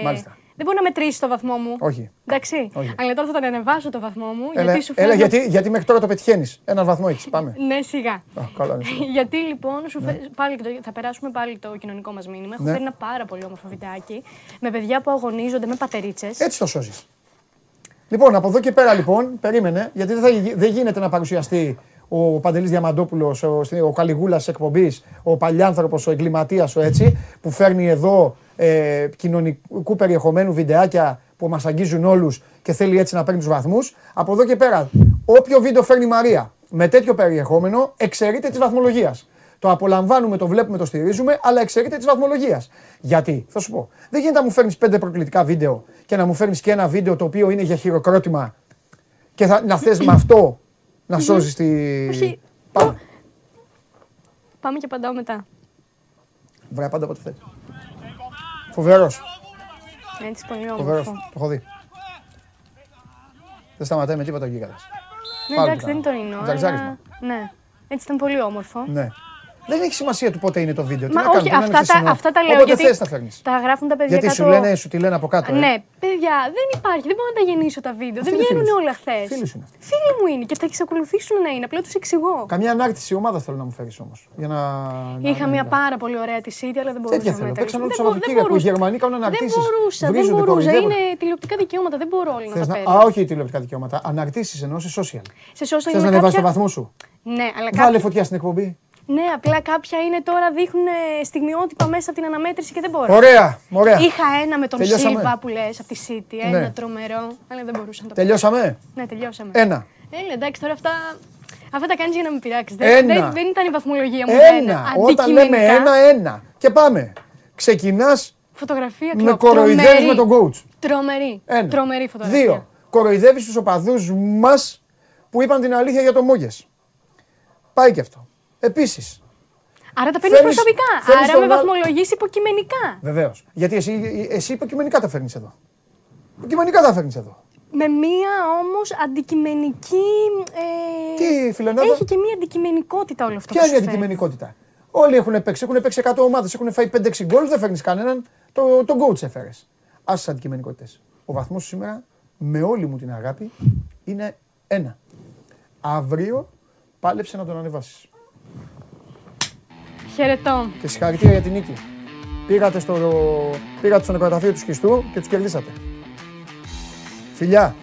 ε, Μάλιστα. Δεν μπορεί να μετρήσει το βαθμό μου. Όχι. Εντάξει. Όχι. Αλλά τώρα θα τον ανεβάσω το βαθμό μου. Έλα, γιατί σου έλα φαίνεται- γιατί, γιατί μέχρι τώρα το πετυχαίνεις. Έναν βαθμό έχεις. Πάμε. Ναι, σιγά. Α, καλά είναι. γιατί λοιπόν σου φε... πάλι, και το... θα περάσουμε πάλι το κοινωνικό μας μήνυμα. Έχω Ναι. φέρει ένα πάρα πολύ όμορφο βιντεάκι με παιδιά που αγωνίζονται με πατερίτσες. Έτσι το σώζεις. Λοιπόν, από εδώ και πέρα λοιπόν, περίμενε, γιατί δεν, θα, γι- δεν γίνεται να παρουσιαστεί ο Παντελής Διαμαντόπουλος, ο, ο Καλιγούλας της εκπομπής, ο παλιάνθρωπος, ο εγκληματίας, ο έτσι, που φέρνει εδώ ε, κοινωνικού περιεχομένου βιντεάκια που μας αγγίζουν όλους και θέλει έτσι να παίρνει τους βαθμούς. Από εδώ και πέρα, όποιο βίντεο φέρνει η Μαρία με τέτοιο περιεχόμενο, εξαιρείται της βαθμολογίας. Το απολαμβάνουμε, το βλέπουμε, το στηρίζουμε, αλλά εξαιρείται της βαθμολογίας. Γιατί, θα σου πω, δεν γίνεται να μου φέρνεις πέντε προκλητικά βίντεο και να μου φέρνεις και ένα βίντεο το οποίο είναι για χειροκρότημα και θα, να θες με αυτό να σώζεις τη. Όχι. Πάμε. Πάμε και απαντάω μετά. Βρέα πάντα ό,τι θες. Φοβερός. Έτσι, πολύ Φοβερός. όμορφο. Το έχω δει. Δεν σταματάει με τίποτα ο γίγαντας. Ναι, Πάλι εντάξει, δεν ήταν. είναι τωρινό. Τζαξάρισμα. Αλλά... Ναι. Έτσι ήταν πολύ όμορφο. Ναι. Δεν έχει σημασία του πότε είναι το βίντεο. Τι Μα να κάνουμε, όχι, μπορεί να είναι αυτά τα, χθεσινό. αυτά τα λέω Όποτε γιατί θες τα φέρνεις. τα γράφουν τα παιδιά Γιατί κάτω. σου λένε, σου τη λένε από κάτω. ε. Ναι, παιδιά, δεν υπάρχει. Δεν μπορώ να τα γεννήσω τα βίντεο. Αυτοί δεν είναι βγαίνουν φίλοι σου. όλα χθες. Φίλοι σου είναι. Φίλοι μου είναι και θα εξακολουθήσουν να είναι. Απλά τους εξηγώ. Καμιά ανάρτηση ομάδα θέλω να μου φέρεις όμως. Για να. να- Είχα να- μια να- πάρα πολύ ωραία τη City, αλλά δεν μπορούσα Τέτοια να θέλω. μετρήσω. Παίξαν όλο το Δεν μπο- Σαββατοκύριακο. δεν Οι Γερμανοί κάνουν Δεν αναρτήσεις. μπορούσα, δεν Βρίζονται, μπορούσα. κοροϊδεύουν. Είναι τηλεοπτικά δικαιώματα, δεν μπορώ όλοι να Θες τα να... παίρνω. Α, όχι τηλεοπτικά δικαιώματα. Αναρτήσεις εννοώ σε social. Σε social Θες είναι να ανεβάσει το κάποια... βαθμό σου. Ναι, αλλά Βάλε κάποια... φωτιά στην εκπομπή. Ναι, απλά κάποια είναι τώρα δείχνουν ε, στιγμιότυπα μέσα από την αναμέτρηση και δεν μπορώ. Ωραία, ωραία. Είχα ένα με τον Τελειώσαμε. Σίλβα που λες από τη City, ένα Ναι. τρομερό, αλλά δεν μπορούσα να το Τελειώσαμε; πω. Ναι, τελειώσαμε. Ένα. Έλα, εντάξει, τώρα αυτά. Αυτά τα κάνεις για να με πειράξεις. Ένα. Δεν, δεν, δεν ήταν η βαθμολογία μου. Ένα. Όταν λέμε ένα, ένα. Και πάμε. Ξεκινάς Φωτογραφία με κλοπ. κοροϊδεύεις Τρομερή. με τον coach. Τρομερή. Ένα. Τρομερή φωτογραφία. Δύο. Κοροϊδεύεις τους οπαδούς μας που είπαν την αλήθεια για το Μόγες. Πάει και αυτό. Επίσης. Άρα τα παίρνεις Φέρνεις- προσωπικά. φέρνεις Άρα με τον άλλο- βαθμολογείς υποκειμενικά. Βεβαίως. Γιατί εσύ, εσύ υποκειμενικά τα φέρνεις εδώ. Υποκειμενικά τα φέρνεις εδώ. Με μία όμως αντικειμενική. Ε, Τι, φιλενάδα; Έχει και μία αντικειμενικότητα όλο αυτό. Ποια που είναι η σου φέρνει. αντικειμενικότητα; Όλοι έχουν παίξει. Έχουν παίξει 100 ομάδες. Έχουν φάει 5-6 γκολ. Δεν φέρνεις κανέναν. Το, το coach έφερες. Άσε τις αντικειμενικότητες. Ο βαθμός σου σήμερα, με όλη μου την αγάπη, είναι ένα. Αύριο πάλεψε να τον ανεβάσεις. Χαιρετώ. Και συγχαρητήρια για την νίκη. Πήγατε στο, πήγατε στο νεκροταφείο του Σκιστού και τους κερδίσατε. Φιλιά.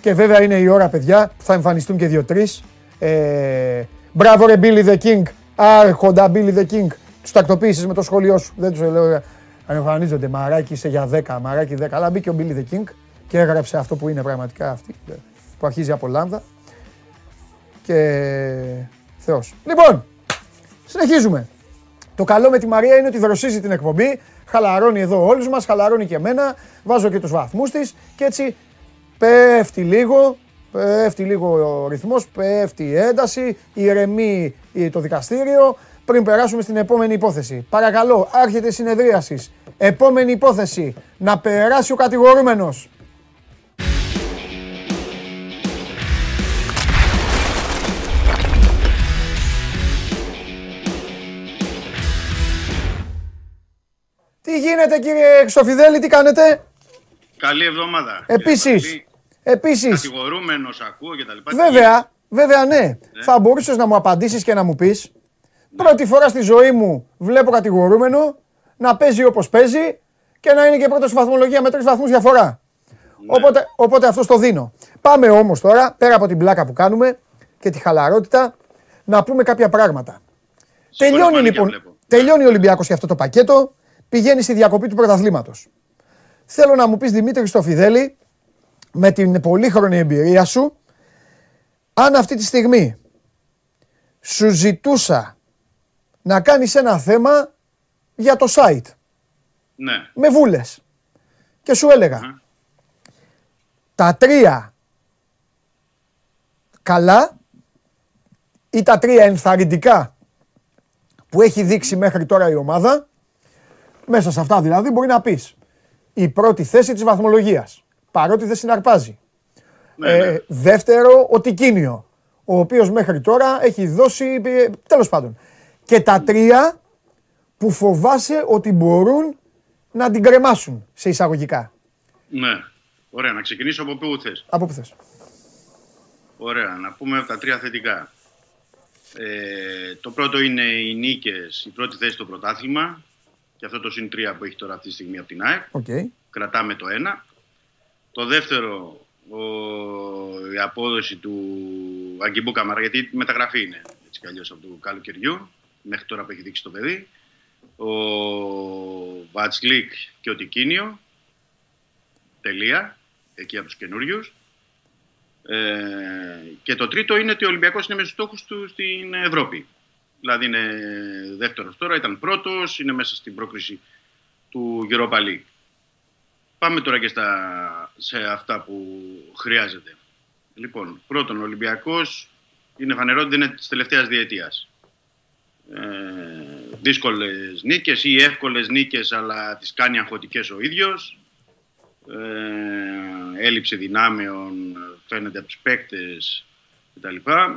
Και βέβαια είναι η ώρα, παιδιά, που θα εμφανιστούν και δύο-τρει. Ε, μπράβο, ρε Billy the King. Άρχοντα Billy the King. Τους τακτοποίησες με το σχόλιο σου. Δεν τους λέω. Αν εμφανίζονται. Μαράκι είσαι για 10, μαράκι 10. Αλλά μπήκε ο Billy the King και έγραψε αυτό που είναι πραγματικά αυτή. Που αρχίζει από λάμδα. Και. Θεός. Λοιπόν, συνεχίζουμε. Το καλό με τη Μαρία είναι ότι δροσίζει την εκπομπή, χαλαρώνει εδώ όλους μας, χαλαρώνει και εμένα, βάζω και τους βαθμούς της και έτσι πέφτει λίγο, πέφτει λίγο ο ρυθμός, πέφτει η ένταση, ηρεμεί το δικαστήριο πριν περάσουμε στην επόμενη υπόθεση. Παρακαλώ, άρχεται η συνεδρίαση. Επόμενη υπόθεση, να περάσει ο κατηγορούμενος. Γίνεται κύριε Χρυστοφιδέλη, τι κάνετε; Καλή εβδομάδα. Επίσης, Καλή. επίσης, Κατηγορούμενος ακούω και τα λοιπά. βέβαια, βέβαια ναι, θα μπορούσες να μου απαντήσεις και να μου πεις πρώτη φορά στη ζωή μου βλέπω κατηγορούμενο να παίζει όπως παίζει και να είναι και πρώτος στη βαθμολογία με τρεις βαθμούς διαφορά. Οπότε, οπότε αυτό το δίνω. Πάμε όμως τώρα, πέρα από την πλάκα που κάνουμε και τη χαλαρότητα, να πούμε κάποια πράγματα. Τελειώνει πανίκια λοιπόν, βλέπω. τελειώνει ο Ολυμπιακός για αυτό το πακέτο, πηγαίνει στη διακοπή του πρωταθλήματος. Θέλω να μου πεις Δημήτρη Στοφιδέλη, με την πολύχρονη εμπειρία σου, αν αυτή τη στιγμή σου ζητούσα να κάνεις ένα θέμα για το site, Ναι. με βούλες, και σου έλεγα, τα τρία καλά ή τα τρία ενθαρρυντικά που έχει δείξει μέχρι τώρα η ομάδα, μέσα σε αυτά δηλαδή μπορεί να πεις η πρώτη θέση της βαθμολογίας, παρότι δεν συναρπάζει. Ναι, Ε, ναι. δεύτερο, ο Τικίνιο, ο οποίος μέχρι τώρα έχει δώσει, ε, τέλος πάντων. Και τα τρία που φοβάσαι ότι μπορούν να την κρεμάσουν, σε εισαγωγικά. ναι. Ωραία, να ξεκινήσω από πού θες. Από πού θες. Ωραία, να πούμε από τα τρία θετικά. Ε, το πρώτο είναι οι νίκες, η πρώτη θέση στο πρωτάθλημα. Και αυτό το συν τρία που έχει τώρα αυτή τη στιγμή από την ΑΕΚ. Οκ. Κρατάμε το ένα. Το δεύτερο, ο, η απόδοση του Αγκιμπού Καμαρά, γιατί η μεταγραφή είναι έτσι κι αλλιώς από του καλοκαιριού, μέχρι τώρα που έχει δείξει το παιδί. Ο Βατσλίκ και ο Τικίνιο. Τελεία. Εκεί από τους καινούριους. Ε, και το τρίτο είναι ότι ο Ολυμπιακός είναι με στους στόχους του στην Ευρώπη. Δηλαδή είναι δεύτερος τώρα, ήταν πρώτος, είναι μέσα στην πρόκριση του Europa League. Πάμε τώρα και στα, σε αυτά που χρειάζεται. Λοιπόν, πρώτον, ο Ολυμπιακός είναι φανερό ότι δεν είναι της τελευταίας διετίας. Ε, δύσκολες νίκες ή εύκολες νίκες, αλλά τις κάνει αγχωτικές ο ίδιος. Ε, έλλειψη δυνάμεων φαίνεται από τους παίκτες κτλ.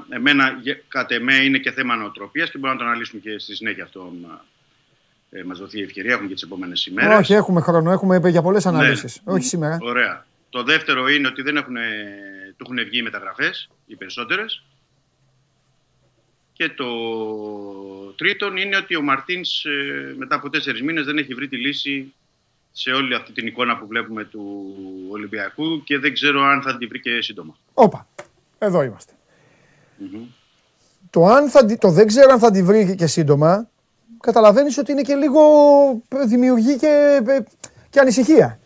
Εμένα, γε- κατ' εμέ, είναι και θέμα νοοτροπίας και μπορούμε να το αναλύσουμε και στη συνέχεια αυτό. Ε, μας δοθεί η ευκαιρία, έχουμε και τις επόμενες ημέρες. Όχι, έχουμε χρόνο, έχουμε για πολλές Ναι. αναλύσεις. Όχι σήμερα. Ωραία. Το δεύτερο είναι ότι δεν έχουν, του έχουν βγει οι μεταγραφές, οι περισσότερες. Και το τρίτον είναι ότι ο Μαρτίνς ε, μετά από τέσσερις μήνες δεν έχει βρει τη λύση σε όλη αυτή την εικόνα που βλέπουμε του Ολυμπιακού και δεν ξέρω αν θα την βρει και σύντομα. Όπα, εδώ είμαστε. Το, αν θα, τη- το δεν ξέρω αν θα τη βρει και σύντομα, καταλαβαίνεις ότι είναι και λίγο ε, δημιουργεί και, ε, και ανησυχία.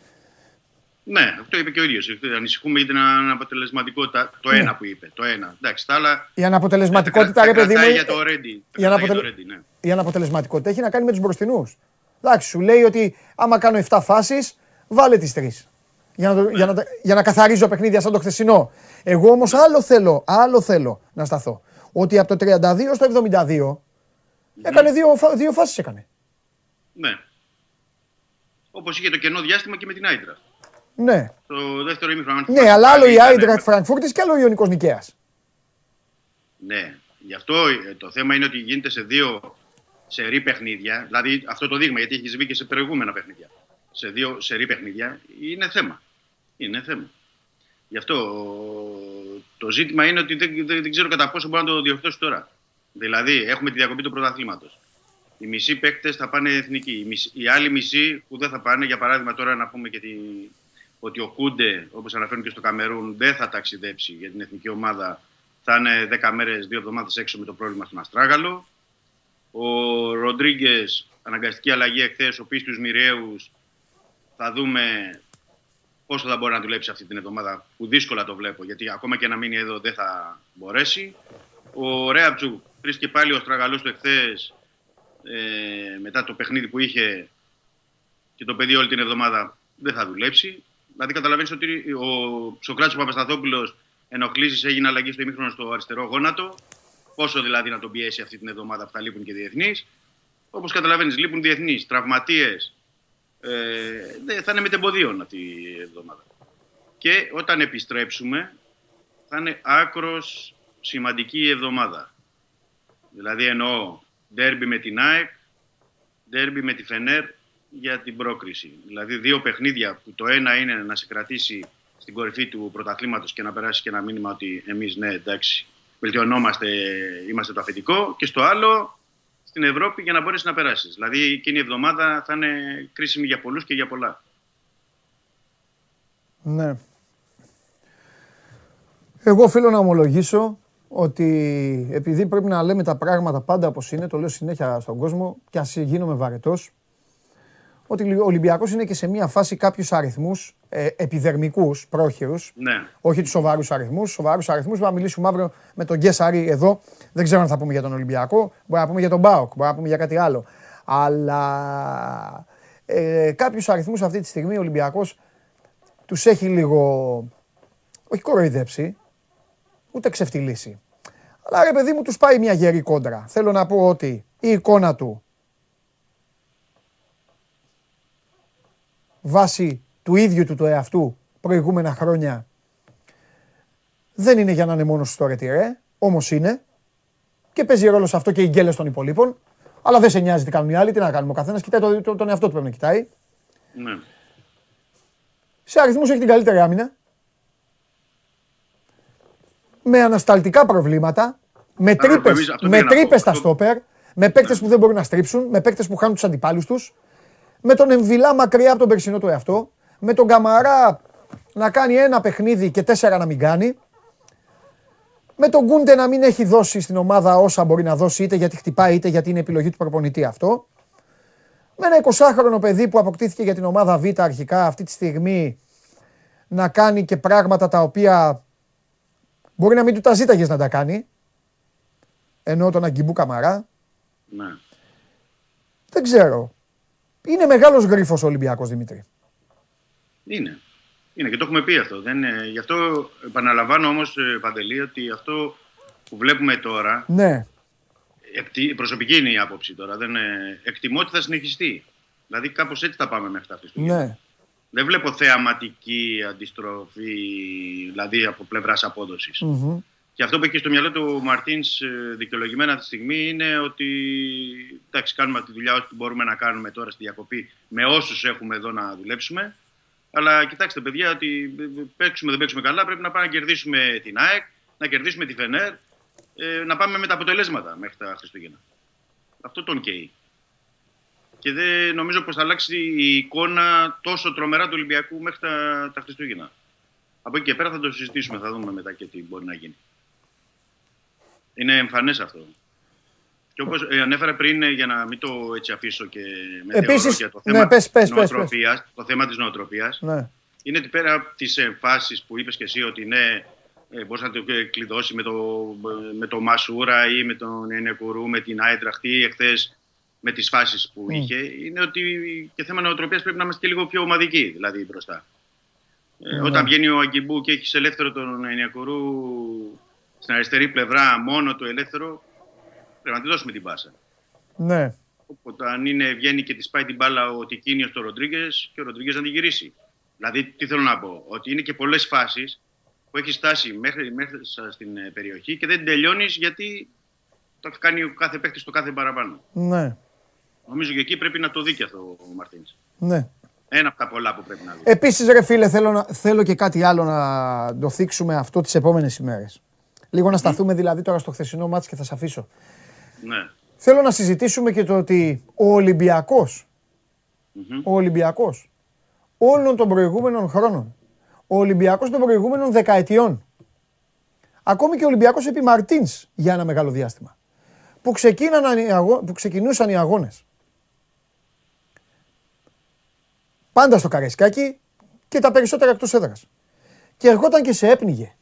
Ναι, αυτό είπε και ο ίδιο. Ανησυχούμε για την αναποτελεσματικότητα. Το ένα που είπε. Το ένα. Εντάξει, τα άλλα. Η αναποτελεσματικότητα, τα ρε παιδί μου, κρατάει ε, για το Ρέντι. η, Για αναποτελε- το Ρέντι, ναι. η αναποτελεσματικότητα έχει να κάνει με τους μπροστινούς. Εντάξει, σου λέει ότι άμα κάνω 7 φάσεις, βάλε τις 3. Για να, το- για, να, τα- για να καθαρίζω παιχνίδια σαν το χθεσινό. Εγώ όμως άλλο θέλω, άλλο θέλω να σταθώ. Ότι από το 32 στο 72 έκανε δύο, φα- δύο φάσεις έκανε. ναι. Όπως είχε το κενό διάστημα και με την Άιντρα. Ναι. Το δεύτερο ημίχρονο. αν Ναι, θυμάσαι αλλά άλλο πάλι, η ήταν- Άιντρακτ Φραγκφούρτης και άλλο ο Ιωνικός Νικαίας. Ναι. Γι' αυτό ε, το θέμα είναι ότι γίνεται σε δύο σερή παιχνίδια. Δηλαδή αυτό το δείγμα, γιατί έχεις συμβεί και σε προηγούμενα παιχνίδια. Σε δύο σερή παιχνίδια είναι θέμα. Είναι θέμα. Γι' αυτό το ζήτημα είναι ότι δεν, δεν, δεν ξέρω κατά πόσο μπορεί να το διορθώσει τώρα. Δηλαδή, έχουμε τη διακοπή του πρωταθλήματος. Οι μισοί παίκτες θα πάνε εθνικοί. Οι, μισοί- οι άλλοι μισοί που δεν θα πάνε, για παράδειγμα, τώρα να πούμε και τη, ότι ο Κούντε, όπως αναφέρουν και στο Καμερούν, δεν θα ταξιδέψει για την εθνική ομάδα. Θα είναι 10 μέρες, 2 εβδομάδες έξω με το πρόβλημα στον Αστράγαλο. Ο Ροντρίγκες, αναγκαστική αλλαγή εχθές, ο Πίστους Μοιραίους. Θα δούμε πόσο θα μπορεί να δουλέψει αυτή την εβδομάδα, που δύσκολα το βλέπω, γιατί ακόμα και να μείνει εδώ δεν θα μπορέσει. Ο Ρέαπτσου βρίσκεται πάλι ο Στραγαλός του εχθές ε, μετά το παιχνίδι που είχε και το παιδί όλη την εβδομάδα δεν θα δουλέψει. Δηλαδή, καταλαβαίνεις ότι ο Σοκράτης Παπασταθόπουλος ενοχλήσεις έγινε αλλαγή στο ημίχρονο στο αριστερό γόνατο. Πόσο δηλαδή να τον πιέσει αυτή την εβδομάδα που θα λείπουν και διεθνείς. Όπως καταλαβαίνεις, λείπουν διεθνείς, τραυματίες. Ε, δεν- θα είναι μετεμποδίων αυτή η εβδομάδα. Και όταν επιστρέψουμε, θα είναι άκρος σημαντική η εβδομάδα. Δηλαδή εννοώ ντέρμπι με την ΑΕΚ, ντέρμπι με τη Φενέρ για την πρόκριση. Δηλαδή δύο παιχνίδια που το ένα είναι να σε κρατήσει στην κορυφή του πρωταθλήματος και να περάσει και ένα μήνυμα ότι εμείς ναι εντάξει βελτιωνόμαστε, είμαστε το αφεντικό και στο άλλο στην Ευρώπη για να μπορέσεις να περάσεις. Δηλαδή εκείνη η εβδομάδα θα είναι κρίσιμη για πολλούς και για πολλά. Ναι. Εγώ οφείλω να ομολογήσω ότι επειδή πρέπει να λέμε τα πράγματα πάντα όπως είναι, το λέω συνέχεια στον κόσμο και ας γίνομαι βαρετός, ότι ο Ολυμπιακός είναι και σε μια φάση κάποιους αριθμούς ε, επιδερμικούς, πρόχειρους, Ναι. όχι τους σοβαρούς αριθμούς. Σοβαρούς αριθμούς θα μιλήσουμε αύριο με τον Γκέσαρη εδώ. Δεν ξέρω αν θα πούμε για τον Ολυμπιακό. Μπορεί να πούμε για τον Μπάοκ. Μπορεί να πούμε για κάτι άλλο. Αλλά ε, κάποιους αριθμούς αυτή τη στιγμή ο Ολυμπιακός τους έχει λίγο. Όχι κοροϊδέψει, ούτε ξεφτυλίσει. Αλλά ρε παιδί μου, τους πάει μια γερή κόντρα. Θέλω να πω ότι η εικόνα του βάσει του ίδιου του του εαυτού προηγούμενα χρόνια δεν είναι για να είναι μόνος στο ρετυρέ, όμως είναι. Και παίζει ρόλο σε αυτό και οι γκέλες των υπολείπων. Αλλά δεν σε νοιάζει τι κάνουν οι άλλοι, τι να κάνουμε. Ο καθένας κοιτάει το, το- τον εαυτό του πρέπει να κοιτάει. ναι. Σε αριθμούς έχει την καλύτερη άμυνα. Με ανασταλτικά προβλήματα. Με Αυτό τρύπες εμείς- αυτό με πήγα να πω. τρύπες στα Αυτό- στόπερ. Με παίκτες που δεν μπορούν να στρίψουν. Με παίκτες που χάνουν τους αντιπάλους τους. Με τον Εμβιλά μακριά από τον περσινό του εαυτό. Με τον Καμαρά να κάνει ένα παιχνίδι και τέσσερα να μην κάνει. Με τον Γκούντε να μην έχει δώσει στην ομάδα όσα μπορεί να δώσει, είτε γιατί χτυπάει, είτε γιατί είναι επιλογή του προπονητή αυτό. Με ένα 20χρονο παιδί που αποκτήθηκε για την ομάδα Β αρχικά αυτή τη στιγμή να κάνει και πράγματα τα οποία μπορεί να μην του τα ζήταγες να τα κάνει. Ενώ τον Αγκιμπού Καμαρά. ναι. Δεν ξέρω. Είναι μεγάλος γρίφος ο Ολυμπιακός Δημήτρη. Είναι. Είναι και το έχουμε πει αυτό. Δεν, είναι- γι' αυτό επαναλαμβάνω όμως, ε, Παντελή, ότι αυτό που βλέπουμε τώρα, Ναι. εκτι- προσωπική είναι η άποψη τώρα, δεν, ε, εκτιμώ ότι θα συνεχιστεί. Δηλαδή κάπως έτσι θα πάμε μέχρι τα Χριστούγεννα. Ναι. Δεν βλέπω θεαματική αντιστροφή, δηλαδή από πλευράς απόδοσης. Μμμ. Και αυτό που έχει στο μυαλό του ο Μαρτίν δικαιολογημένα αυτή τη στιγμή είναι ότι εντάξει, κάνουμε τη δουλειά ό,τι μπορούμε να κάνουμε τώρα στη διακοπή με όσους έχουμε εδώ να δουλέψουμε. Αλλά κοιτάξτε, παιδιά, ότι παίξουμε δεν παίξουμε καλά, πρέπει να πάμε να κερδίσουμε την ΑΕΚ, να κερδίσουμε τη Φενέρ, ε, να πάμε με τα αποτελέσματα μέχρι τα Χριστούγεννα. Αυτό τον καίει. Και δεν νομίζω πως θα αλλάξει η εικόνα τόσο τρομερά του Ολυμπιακού μέχρι τα, τα Χριστούγεννα. Από εκεί και πέρα θα το συζητήσουμε, θα δούμε μετά και τι μπορεί να γίνει. Είναι εμφανές αυτό. Και όπως ε, ανέφερα πριν, ε, για να μην το έτσι αφήσω και με Επίσης, για το ναι, θέμα, πες, πες, της πες, νοοτροπίας, το θέμα της νοοτροπίας, Ναι. είναι ότι πέρα από τις εμφάσεις που είπες και εσύ ότι ναι, ε, μπορείς να το κλειδώσει με το, με το Μασούρα ή με τον Ενεκουρού, με την Άιντραχτ ή εχθές με τις φάσεις που Μμ. είχε, είναι ότι και θέμα νοοτροπίας πρέπει να είμαστε και λίγο πιο ομαδικοί δηλαδή μπροστά. Ε, Ναι. Όταν βγαίνει ο Αγκιμπού και έχει ελεύθερο τον Ενιακουρού στην αριστερή πλευρά, μόνο το ελεύθερο, πρέπει να τη δώσουμε την πάσα. Ναι. Όταν είναι, βγαίνει και τη σπάει την μπάλα ο Τικίνιος στο Ροντρίγκες και ο Ροντρίγκες να την γυρίσει. Δηλαδή, τι θέλω να πω, ότι είναι και πολλές φάσεις που έχεις στάσει μέχρι, μέχρι σα στην ε, περιοχή και δεν τελειώνεις γιατί το έχει κάνει ο κάθε παίκτης το κάθε παραπάνω. Ναι. Νομίζω και εκεί πρέπει να το δει και αυτό ο Μαρτίνς. Ναι. Ένα από τα πολλά που πρέπει να δει. Επίσης ρε φίλε θέλω, να, θέλω και κάτι άλλο να το θίξουμε αυτό τις επόμενες ημέρες. Λίγο να σταθούμε δηλαδή τώρα στο χθεσινό μάτς και θα σε αφήσω. Ναι. Θέλω να συζητήσουμε και το ότι ο Ολυμπιακός, Μμμ. ο Ολυμπιακός όλων των προηγούμενων χρόνων, ο Ολυμπιακός των προηγούμενων δεκαετιών, ακόμη και ο Ολυμπιακός επί Μαρτίνς για ένα μεγάλο διάστημα, που, ξεκίναναν οι αγώ- που ξεκινούσαν οι αγώνες πάντα στο Καραϊσκάκι και τα περισσότερα εκτός έδρας. Και ερχόταν και σε έπνιγε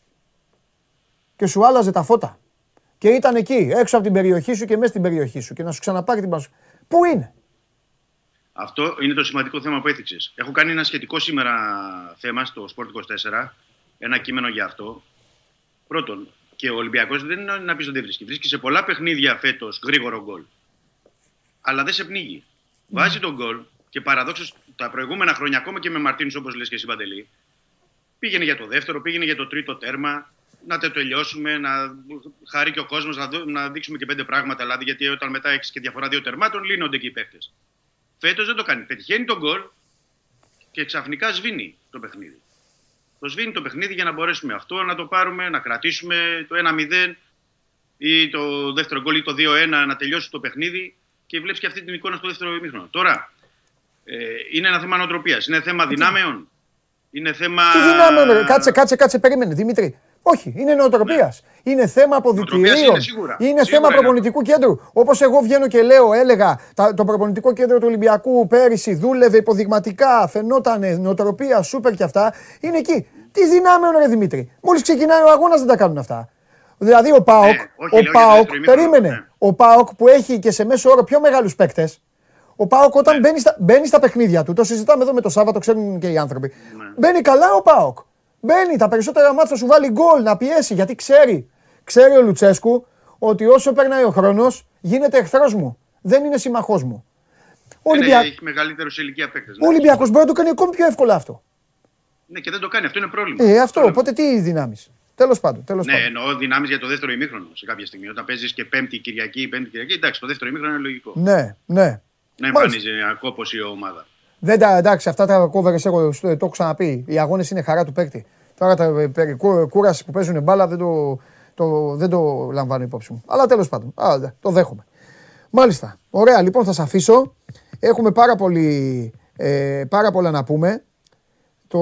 και σου άλλαζε τα φώτα. Και ήταν εκεί, έξω από την περιοχή σου και μέσα στην περιοχή σου και να σου ξαναπάρει την πάσου. Πού είναι; Αυτό είναι το σημαντικό θέμα που έθιξες. Έχω κάνει ένα σχετικό σήμερα θέμα στο Sport 24, ένα κείμενο για αυτό. Πρώτον, και ο Ολυμπιακός δεν είναι να πεις ότι δεν βρίσκει. Βρίσκει σε πολλά παιχνίδια φέτος γρήγορο γκολ. Αλλά δεν σε πνίγει. Βάζει τον γκολ και παραδόξως τα προηγούμενα χρόνια, ακόμα και με Μαρτίνους όπως λες και εσύ Παντελή, πήγαινε για το δεύτερο, πήγαινε για το τρίτο τέρμα. Να το τελειώσουμε, να χαρεί και ο κόσμος, να, δω- να δείξουμε και πέντε πράγματα. Δηλαδή, γιατί όταν μετά έχεις και διαφορά δύο τερμάτων, λύνονται και οι παίχτε. Φέτος δεν το κάνει. Πετυχαίνει τον γκολ και ξαφνικά σβήνει το παιχνίδι. Το σβήνει το παιχνίδι για να μπορέσουμε αυτό να το πάρουμε, να κρατήσουμε το 1-0 ή το δεύτερο γκολ ή το 2-1 να τελειώσει το παιχνίδι και βλέπεις και αυτή την εικόνα στο δεύτερο ημίχρονο. Τώρα, ε, είναι ένα θέμα νοοτροπίας. Είναι θέμα δυνάμεων. Είναι θέμα. Τι δυνάμεων, ρε; Κάτσε, κάτσε, κάτσε, περίμενε, Δημήτρη. Όχι, είναι νοοτροπίας. Είναι θέμα αποδητηρίων. Νοοτροπίας είναι σίγουρα. Είναι Σίγουρα θέμα είναι. προπονητικού κέντρου. Όπως εγώ βγαίνω και λέω, έλεγα, τα- το προπονητικό κέντρο του Ολυμπιακού πέρυσι δούλευε υποδειγματικά, φαινότανε νοοτροπία, σούπερ και αυτά. Είναι εκεί. Τι δυνάμεων, ρε Δημήτρη. Μόλις ξεκινάει ο αγώνας δεν τα κάνουν αυτά. Δηλαδή ο Πάοκ, Ναι, όχι, λέω ο για Πάοκ, δεύτερο ημίχρονο, περίμενε. ναι. Ο Πάοκ που έχει και σε μέσο όρο πιο μεγάλους παίκτες, ο Πάοκ όταν Ναι. μπαίνει, στα, μπαίνει στα παιχνίδια του, το συζητάμε εδώ με το Σάββατο, ξέρουν και οι άνθρωποι. Ναι. Μπαίνει καλά ο Πάοκ. Μπαίνει τα περισσότερα μάτια σου βάλει γκολ να πιέσει γιατί ξέρει. Ξέρει ο Λουτσέσκου ότι όσο περνάει ο χρόνος γίνεται εχθρός μου. Δεν είναι συμμαχός μου. Ο, Ναι, Ολυμπια... Έχει μεγαλύτερου σε ηλικία παίκτες. ο Ολυμπιακός μπορεί να το κάνει ακόμη πιο εύκολα αυτό. Ναι, και δεν το κάνει. Αυτό είναι πρόβλημα. Ε, αυτό. Οπότε τι δυνάμεις. Τέλος πάντων. Τέλος Ναι, πάντων. εννοώ δυνάμεις για το δεύτερο ημίχρονο σε κάποια στιγμή. Όταν παίζεις και πέμπτη Κυριακή ή πέμπτη Κυριακή, εντάξει, το δεύτερο ημίχρονο είναι λογικό. Ναι, ναι. Να Μάλιστα. εμφανίζει μια κόπωση η ομάδα. Δεν τα εντάξει, αυτά τα κόβερες εγώ στο- το έχω ξαναπεί. Οι αγώνες είναι χαρά του παίκτη. Τώρα τα ε, περί κου- κούραση που παίζουν μπάλα δεν το, το, δεν το λαμβάνω υπόψη μου. Αλλά τέλος πάντων, α, δε- το δέχομαι. Μάλιστα. Ωραία, λοιπόν, θα σα αφήσω. Έχουμε πάρα, πολύ, ε, πάρα πολλά να πούμε. Το...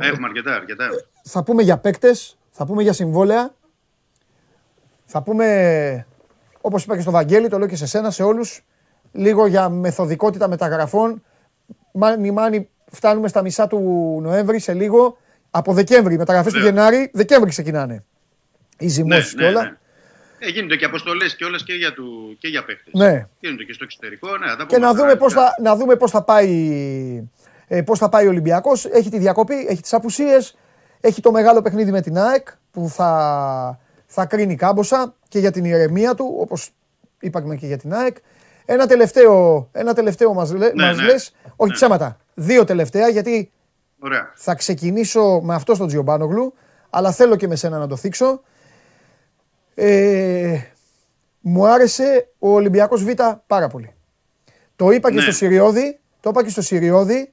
Έχουμε αρκετά, αρκετά. Θα πούμε για παίκτες, θα πούμε για συμβόλαια. Θα πούμε, όπως είπα και στο Βαγγέλη, το λέω και σε σένα, σε όλους, λίγο για μεθοδικότητα μεταγραφών. Μάνι μάνι φτάνουμε στα μισά του Νοέμβρη σε λίγο. Από Δεκέμβρη, οι μεταγραφές του Ναι. Γενάρη, Δεκέμβρη ξεκινάνε. Οι ζυμώσεις και όλα. Ε, γίνονται και αποστολές και όλες και για, του, και για παίχτε. Ναι. Γίνονται και στο εξωτερικό. Ναι, θα τα Και πούμε να αυτά, δούμε πώς αρκετά. θα, να δούμε πώς θα πάει, ε, πώς θα πάει ο Ολυμπιακός. Έχει τη διακοπή, έχει τις απουσίες, έχει το μεγάλο παιχνίδι με την ΑΕΚ που θα, θα κρίνει κάμποσα και για την ηρεμία του, όπως είπαμε και για την ΑΕΚ. Ένα τελευταίο, ένα τελευταίο μας, λέ, Ναι, μας ναι. λες, όχι Ναι. ψέματα, δύο τελευταία γιατί Ωραία. θα ξεκινήσω με αυτό στον Τζιομπάνογλου, αλλά θέλω και με σένα να το θίξω. Ε, μου άρεσε ο Ολυμπιακός Β πάρα πολύ. Το είπα και Ναι. στο Συριώδη, το είπα και στο Συριώδη,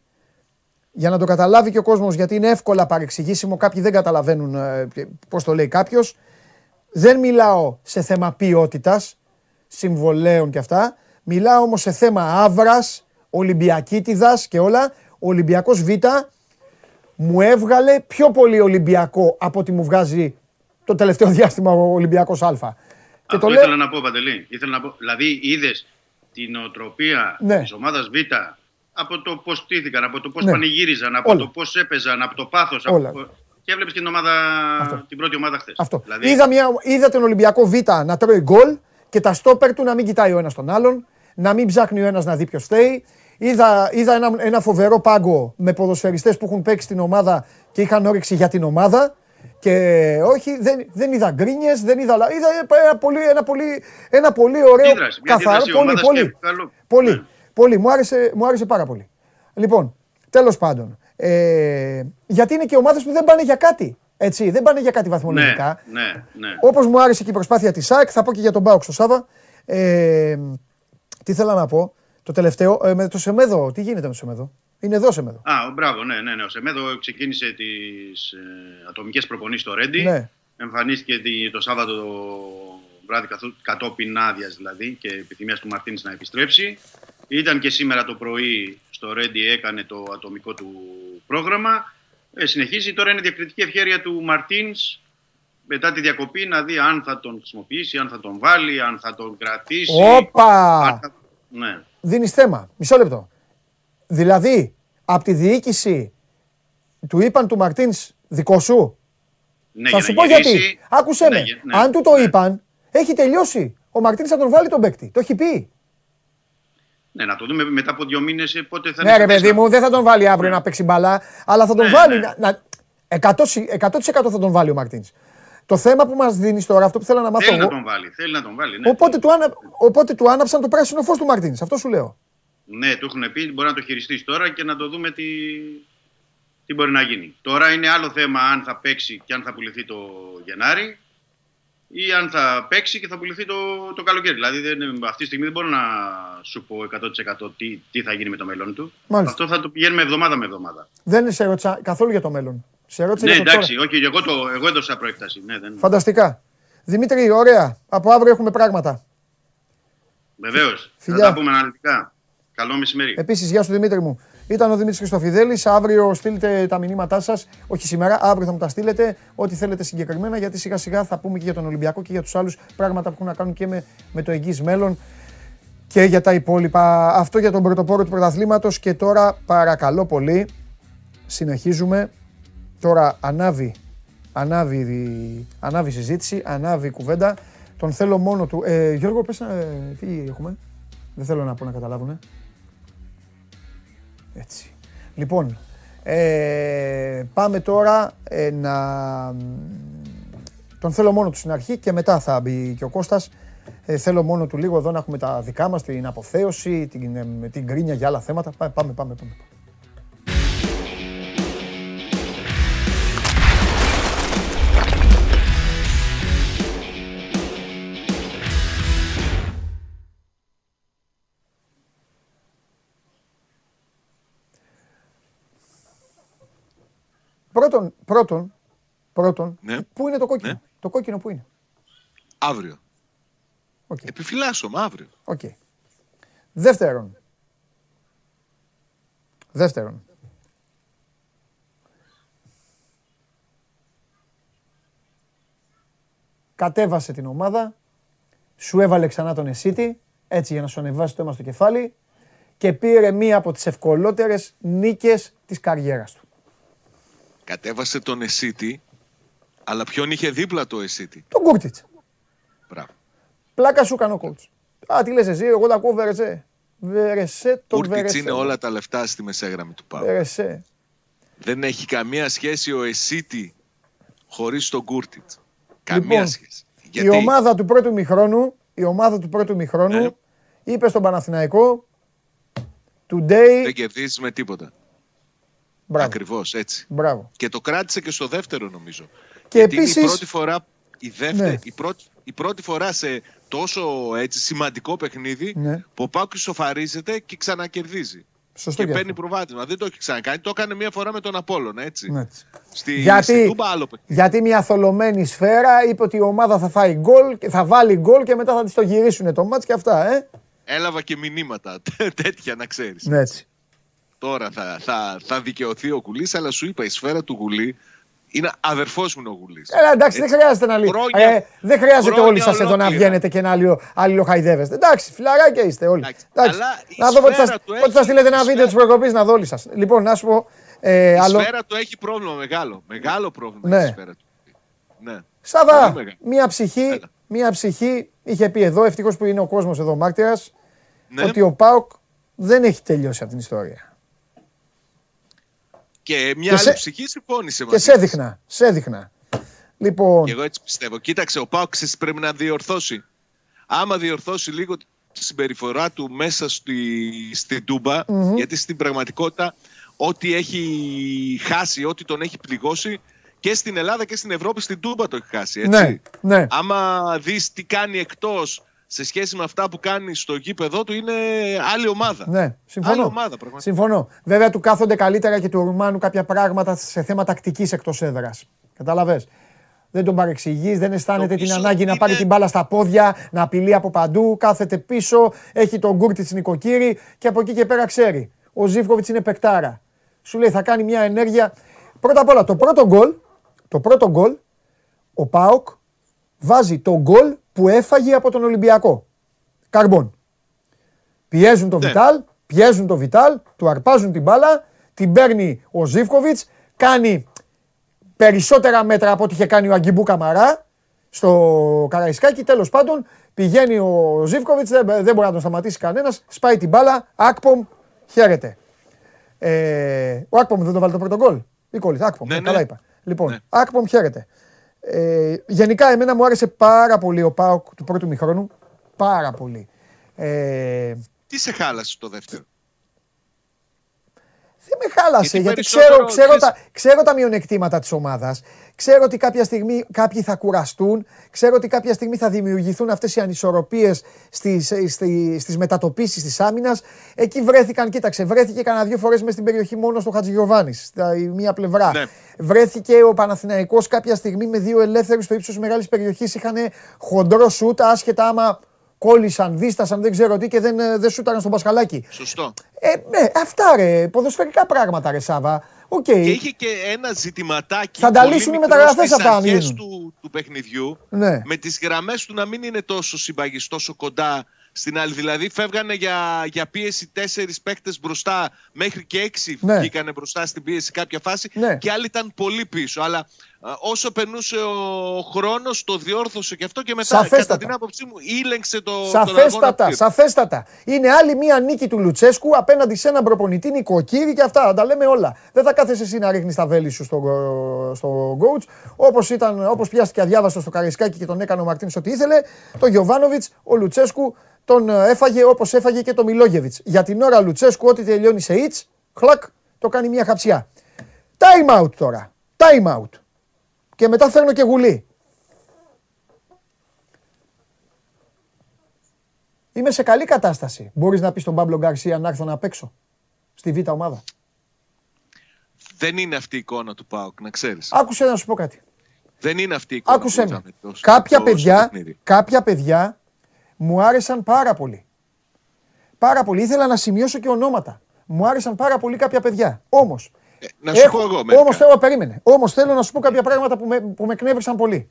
για να το καταλάβει και ο κόσμος, γιατί είναι εύκολα παρεξηγήσιμο, κάποιοι δεν καταλαβαίνουν ε, πώς το λέει κάποιος. Δεν μιλάω σε θέμα ποιότητας, συμβολέων και αυτά. Μιλάω όμως σε θέμα άβρας, Ολυμπιακίτιδας και όλα. Ο Ολυμπιακός Β μου έβγαλε πιο πολύ Ολυμπιακό από ότι μου βγάζει το τελευταίο διάστημα ο Ολυμπιακός Α. Και Αυτό ήθελα να πω, Παντελή. Ήθελα να πω. Δηλαδή, είδες την οτροπία Ναι. της ομάδας Β από το πώς στήθηκαν, από το πώς Ναι. πανηγύριζαν, από Όλα. το πώς έπαιζαν, από το πάθος. Όλα. Από... Και έβλεπες και την, ομάδα, Αυτό. την πρώτη ομάδα χθες. Αυτό. Δηλαδή, Είδα, μια, είδα τον Ολυμπιακό Β να τρώει γκολ και τα στόπερ του να μην κοιτάει ο ένας τον άλλον, να μην ψάχνει ο ένας να δει ποιος φταίει. Είδα, είδα ένα, ένα φοβερό πάγκο με ποδοσφαιριστές που έχουν παίξει στην ομάδα και είχαν όρεξη για την ομάδα. Και όχι, δεν, δεν είδα γκρίνιες, δεν είδα. λα- Είδα ένα πολύ, ένα πολύ, ένα πολύ ωραίο. Αντίδραση, μια καθαρό. αντίδραση Πολύ, ομάδας πολύ. και καλό. Πολύ. Ναι. Πολύ. Μου άρεσε, μου άρεσε πάρα πολύ. Λοιπόν, τέλος πάντων. Ε, γιατί είναι και ομάδες που δεν πάνε για κάτι. Έτσι, δεν πάνε για κάτι ναι, βαθμολογικά. ναι, ναι. Όπως μου άρεσε και η προσπάθεια της ΣΑΚ, θα πω και για τον Μπάουξ στο Σάβα. Ε, τι θέλω να πω. Το τελευταίο, ε, με το Σεμέδο, τι γίνεται με το Σεμέδο; Είναι εδώ Σεμέδο. Α, μπράβο, ναι, ναι, ναι. Ο Σεμέδο ξεκίνησε τις ε, ατομικές προπονήσεις στο Ρέντι. Ναι. Εμφανίστηκε τη- το Σάββατο το βράδυ καθού- κατόπιν άδειας δηλαδή και επιθυμίας του Μαρτίνη να επιστρέψει. Ήταν και σήμερα το πρωί στο Ρέντι, έκανε το ατομικό του πρόγραμμα. Ε, συνεχίζει. Τώρα είναι διακριτική ευχέρεια του Μαρτίνς μετά τη διακοπή να δει αν θα τον χρησιμοποιήσει, αν θα τον βάλει, αν θα τον κρατήσει. αν Όπα! θα- Ναι. Δίνεις θέμα. Μισό λεπτό. Δηλαδή, από τη διοίκηση του είπαν του Μαρτίνς δικό σου; Ναι, θα για σου να πω γυρίσει- γιατί. Άκουσε Ναι, με. για- ναι, Αν του το ναι. είπαν, έχει τελειώσει. Ο Μαρτίνς θα τον βάλει τον παίκτη. Το έχει πει. Ναι, να το δούμε μετά από δύο μήνες πότε θα Ναι, είναι ρε σε παιδί θέση να- μου, δεν θα τον βάλει αύριο να παίξει μπαλά, αλλά θα τον Ναι, βάλει. ναι. Να, να, 100%, 100% θα τον βάλει ο Μαρτίνς. Το θέμα που μας δίνεις τώρα, αυτό που θέλω να μάθω Θέλει να εγώ. τον βάλει. Θέλει να τον βάλει. Ναι, Οπότε του, άνα, οπότε του άναψαν το πράσινο φως του Μαρτίν. Αυτό σου λέω. ναι του έχουν πει μπορεί να το χειριστείς τώρα και να το δούμε τι, τι μπορεί να γίνει. Τώρα είναι άλλο θέμα αν θα παίξει και αν θα πουληθεί το Γενάρη ή αν θα παίξει και θα πουληθεί το, το καλοκαίρι. Δηλαδή δεν, αυτή τη στιγμή δεν μπορώ να σου πω 100% τι, τι θα γίνει με το μέλλον του. Μάλιστα. Αυτό θα το πηγαίνουμε εβδομάδα με εβδομάδα. Δεν σε ρώτησα καθόλου για το μέλλον. Σε ρώτησα Ναι, για το τώρα. εντάξει, όχι, εγώ, το, εγώ έδωσα προέκταση. Ναι, δεν... Φανταστικά. Δημήτρη, ωραία. Από αύριο έχουμε πράγματα. Βεβαίως. Θα Φιλιά. τα πούμε αναλυτικά. Καλό μεσημέρι. Επίσης, γεια σου Δημήτρη μου. Ήταν ο Δημήτρης Χριστοφιδέλης. Αύριο στείλτε τα μηνύματά σας. Όχι σήμερα, αύριο θα μου τα στείλετε. Ό,τι θέλετε συγκεκριμένα, γιατί σιγά σιγά θα πούμε και για τον Ολυμπιακό και για τους άλλους πράγματα που έχουν να κάνουν και με, με το εγγύς μέλλον και για τα υπόλοιπα. Αυτό για τον πρωτοπόρο του πρωταθλήματος. Και τώρα, παρακαλώ πολύ, συνεχίζουμε. Τώρα ανάβει, ανάβει, η- ανάβει η συζήτηση, ανάβει η κουβέντα. Τον θέλω μόνο του. Ε, Γιώργο, πες, ε, τι έχουμε; Δεν θέλω να πω να καταλάβουν. Έτσι. Λοιπόν, ε, πάμε τώρα ε, να... Τον θέλω μόνο του στην αρχή και μετά θα μπει και ο Κώστας. Ε, θέλω μόνο του λίγο εδώ να έχουμε τα δικά μας, την αποθέωση, την, ε, με την κρίνια για άλλα θέματα. Πάμε, πάμε, πάμε. πάμε. Πρώτον, πρώτον, πρώτον, Ναι. πού είναι το κόκκινο; Ναι. Το κόκκινο πού είναι; Αύριο. Οκ. Επιφυλάσσομαι αύριο. Οκ. Δεύτερον. Δεύτερον. Κατέβασε την ομάδα, σου έβαλε ξανά τον Εσίτι, έτσι για να σου ανεβάσει το αίμα στο κεφάλι και πήρε μία από τις ευκολότερες νίκες της καριέρας του. Κατέβασε τον Εσίτη, αλλά ποιον είχε δίπλα το Εσίτη; Τον Κούρτιτς. Μπράβο. Πλάκα σου κάνω coach. Α, τι λες εσύ, εγώ τα ακούω Βερεσέ. Βερεσέ τον Κούρτιτς Βερεσέ. είναι όλα τα λεφτά στη μεσέγραμμη του Πάου. Βερεσέ. Δεν έχει καμία σχέση ο Εσίτη χωρίς τον Κούρτιτς. Καμία Λοιπόν, σχέση. Η ομάδα του πρώτου μηχρόνου, η ομάδα του πρώτου μηχρόνου Ναι. είπε στον Παναθηναϊκό Today, δεν κερδίζεις με τίποτα. Μπράβο, Ακριβώς έτσι. μπράβο. Και το κράτησε και στο δεύτερο νομίζω. Και Γιατί επίσης- είναι η πρώτη φορά, η, δεύτερη, Ναι. η, πρώτη, η πρώτη φορά σε τόσο έτσι, σημαντικό παιχνίδι Ναι. που ο Πάουκ ισοφαρίζεται και ξανακερδίζει. Σωστό και και παίρνει αυτό. προβάδισμα. Δεν το έχει ξανακάνει. Το έκανε μία φορά με τον Απόλλωνα, έτσι. Ναι. Στη, Γιατί- στη Τούμπα άλλο παιχνίδι. Γιατί μια θολωμένη σφαίρα είπε ότι η ομάδα θα φάει γκολ, και θα βάλει γκολ και μετά θα της το γυρίσουν το μάτς και αυτά, ε. Έλαβα και μηνύματα τέτοια να ξέρεις. Ναι, έτσι. Τώρα θα, θα, θα δικαιωθεί ο Γουλής, αλλά σου είπα η σφαίρα του Γουλή είναι αδερφός μου ο Γουλής. Έλα, εντάξει, δεν χρειάζεται να λέει. Χρόνια- Ε, δεν χρειάζεται χρόνια όλοι σας εδώ να ολόκληρα. βγαίνετε και να αλληλο- αλληλοχαϊδεύεστε. Εντάξει, φιλαράκια είστε όλοι. Εντάξει, Εντάξει. αλλά η Να δω πότε θα, σφαίρα του πότε θα έχει- στείλετε ένα η βίντεο της σφαίρα- προκοπής να δω όλοι σας. Λοιπόν, να σου πω. Ε, Η άλλο. σφαίρα του έχει πρόβλημα μεγάλο. Μεγάλο πρόβλημα Ναι. η σφαίρα του. Ναι. Σάβα, Πολύ μεγάλο. μία ψυχή, Έλα. μία μία ψυχή είχε πει εδώ, ευτυχώς που είναι ο κόσμος εδώ μάρτυρας, Ναι. ότι ο Πάοκ δεν έχει τελειώσει από την ιστορία. Και μια Και άλλη σε- ψυχή συμφώνησε Και μαζί σε της. έδειχνα, σε έδειχνα. Λοιπόν, Και εγώ έτσι πιστεύω. Κοίταξε, ο Πάοκ ξέρεις τι πρέπει να διορθώσει. Άμα διορθώσει λίγο τη συμπεριφορά του μέσα στη, στην τουμπα γιατί στην πραγματικότητα ό,τι έχει χάσει, ό,τι τον έχει πληγώσει και στην Ελλάδα και στην Ευρώπη στην Τούμπα το έχει χάσει. Έτσι. ναι, ναι. Άμα δεις τι κάνει εκτός σε σχέση με αυτά που κάνει στο γήπεδό του είναι άλλη ομάδα. Ναι, συμφωνώ. Άλλη ομάδα πραγματικά. Συμφωνώ. Βέβαια του κάθονται καλύτερα και του Ρουμάνου κάποια πράγματα σε θέμα τακτικής εκτός έδρας. Κατάλαβε. Δεν τον παρεξηγείς, δεν αισθάνεται Το την πίσω ανάγκη να είναι- πάρει την μπάλα στα πόδια, να απειλεί από παντού, κάθεται πίσω, έχει τον γκούρτι της νοικοκύρη και από εκεί και πέρα ξέρει. Ο Ζήφκοβιτς είναι παικτάρα. Σου λέει θα κάνει μια ενέργεια. Πρώτα απ' όλα το πρώτο γκολ, το πρώτο γκολ, ο Πάοκ βάζει το γκολ που έφαγε από τον Ολυμπιακό. Καρμπόν. Πιέζουν το Ναι. Βιτάλ, πιέζουν το Βιτάλ, του αρπάζουν την μπάλα, την παίρνει ο Ζήφκοβιτς, κάνει περισσότερα μέτρα από ό,τι είχε κάνει ο Αγκιμπού Καμαρά στο Καραϊσκάκι. Τέλος πάντων, πηγαίνει ο Ζήφκοβιτς, δεν, δεν μπορεί να τον σταματήσει κανένας, σπάει την μπάλα, Ακπομ, χαίρεται. Ε, ο Ακπομ δεν το βάλει το πρώτο γκολ. Ή κόλλησε, Ακπομ, Ναι, ναι, ναι. καλά είπα. Λοιπόν, Ναι. Ακπομ χαίρεται. Ε, γενικά, εμένα μου άρεσε πάρα πολύ ο Πάοκ του πρώτου μηχρόνου. Πάρα πολύ. Ε, Τι σε χάλασε το δεύτερο; Δεν με χάλασε, Γιατί γιατί περισσότερο, ξέρω, ξέρω, ξέρεις- τα, ξέρω τα μειονεκτήματα της ομάδας. Ξέρω ότι κάποια στιγμή κάποιοι θα κουραστούν. Ξέρω ότι κάποια στιγμή θα δημιουργηθούν αυτές οι ανισορροπίες στις, στις, στις μετατοπίσεις της άμυνας. Εκεί βρέθηκαν, κοίταξε, βρέθηκε κανένα δύο φορές μες στην περιοχή μόνο στο Χατζηγιοβάνης, στα η μία πλευρά. Ναι. Βρέθηκε ο Παναθηναϊκός κάποια στιγμή με δύο ελεύθερους στο ύψος μεγάλης περιοχής. Είχαν χοντρό σουτ, άσχετα άμα κόλλησαν, δίστασαν, δεν ξέρω τι και δεν, ε, δεν σούταραν στον Πασχαλάκη. Σωστό. Ε, ναι, αυτά ρε, ποδοσφαιρικά πράγματα ρε Σάβα. Οκ. Και είχε και ένα ζητηματάκι. Θα τα πολύ λύσουν οι μικρό μεταγραφές στις αυτά, αν αρχές γίνουν. του, του παιχνιδιού. Ναι. Με τις γραμμές του να μην είναι τόσο συμπαγής, τόσο κοντά στην άλλη. Δηλαδή φεύγανε για, για πίεση τέσσερις παίκτες μπροστά μέχρι και έξι Ναι. βγήκανε μπροστά στην πίεση κάποια φάση Ναι. και άλλοι ήταν πολύ πίσω. Αλλά α, όσο περνούσε ο χρόνος το διόρθωσε και αυτό και μετά Σαφέστατα. κατά την άποψή μου ήλεγξε το, τον αγώνα Σαφέστατα, πλήρως. σαφέστατα. Είναι άλλη μία νίκη του Λουτσέσκου απέναντι σε έναν προπονητή νοικοκύρη και αυτά. Τα λέμε όλα. Δεν θα κάθεσαι εσύ να ρίχνεις τα βέλη σου στο, στο coach. Όπως όπως πιάστηκε αδιάβαστο στο Καρισκάκι και τον έκανε ο Μαρτίν ό,τι ήθελε. Το Γιωβάνοβιτς, ο Λουτσέσκου τον ε, έφαγε όπως έφαγε και το Μιλόγεβιτς. Για την ώρα Λουτσέσκου, ό,τι τελειώνει σε ιτ, χλακ, το κάνει μία χαψιά. Time out τώρα. Time out. Και μετά φέρνω και γουλή. Είμαι σε καλή κατάσταση. Μπορείς να πεις στον Παύλο Γκαρσία να έρθω να παίξω στη β' ομάδα; Δεν είναι αυτή η εικόνα του ΠΑΟΚ, να ξέρεις. Άκουσε να σου πω κάτι. Δεν είναι αυτή η εικόνα Άκουσε που με. είδαμε στο- Κάποια στο- στο παιδιά, παιχνίδι. κάποια παιδιά μου άρεσαν πάρα πολύ. Πάρα πολύ. Ήθελα να σημειώσω και ονόματα. Μου άρεσαν πάρα πολύ κάποια παιδιά. Όμως. Ε, να σου πω εγώ μερικά. Όμως θέλω, περίμενε. Όμως θέλω να σου πω κάποια πράγματα που με, που με εκνεύρισαν πολύ.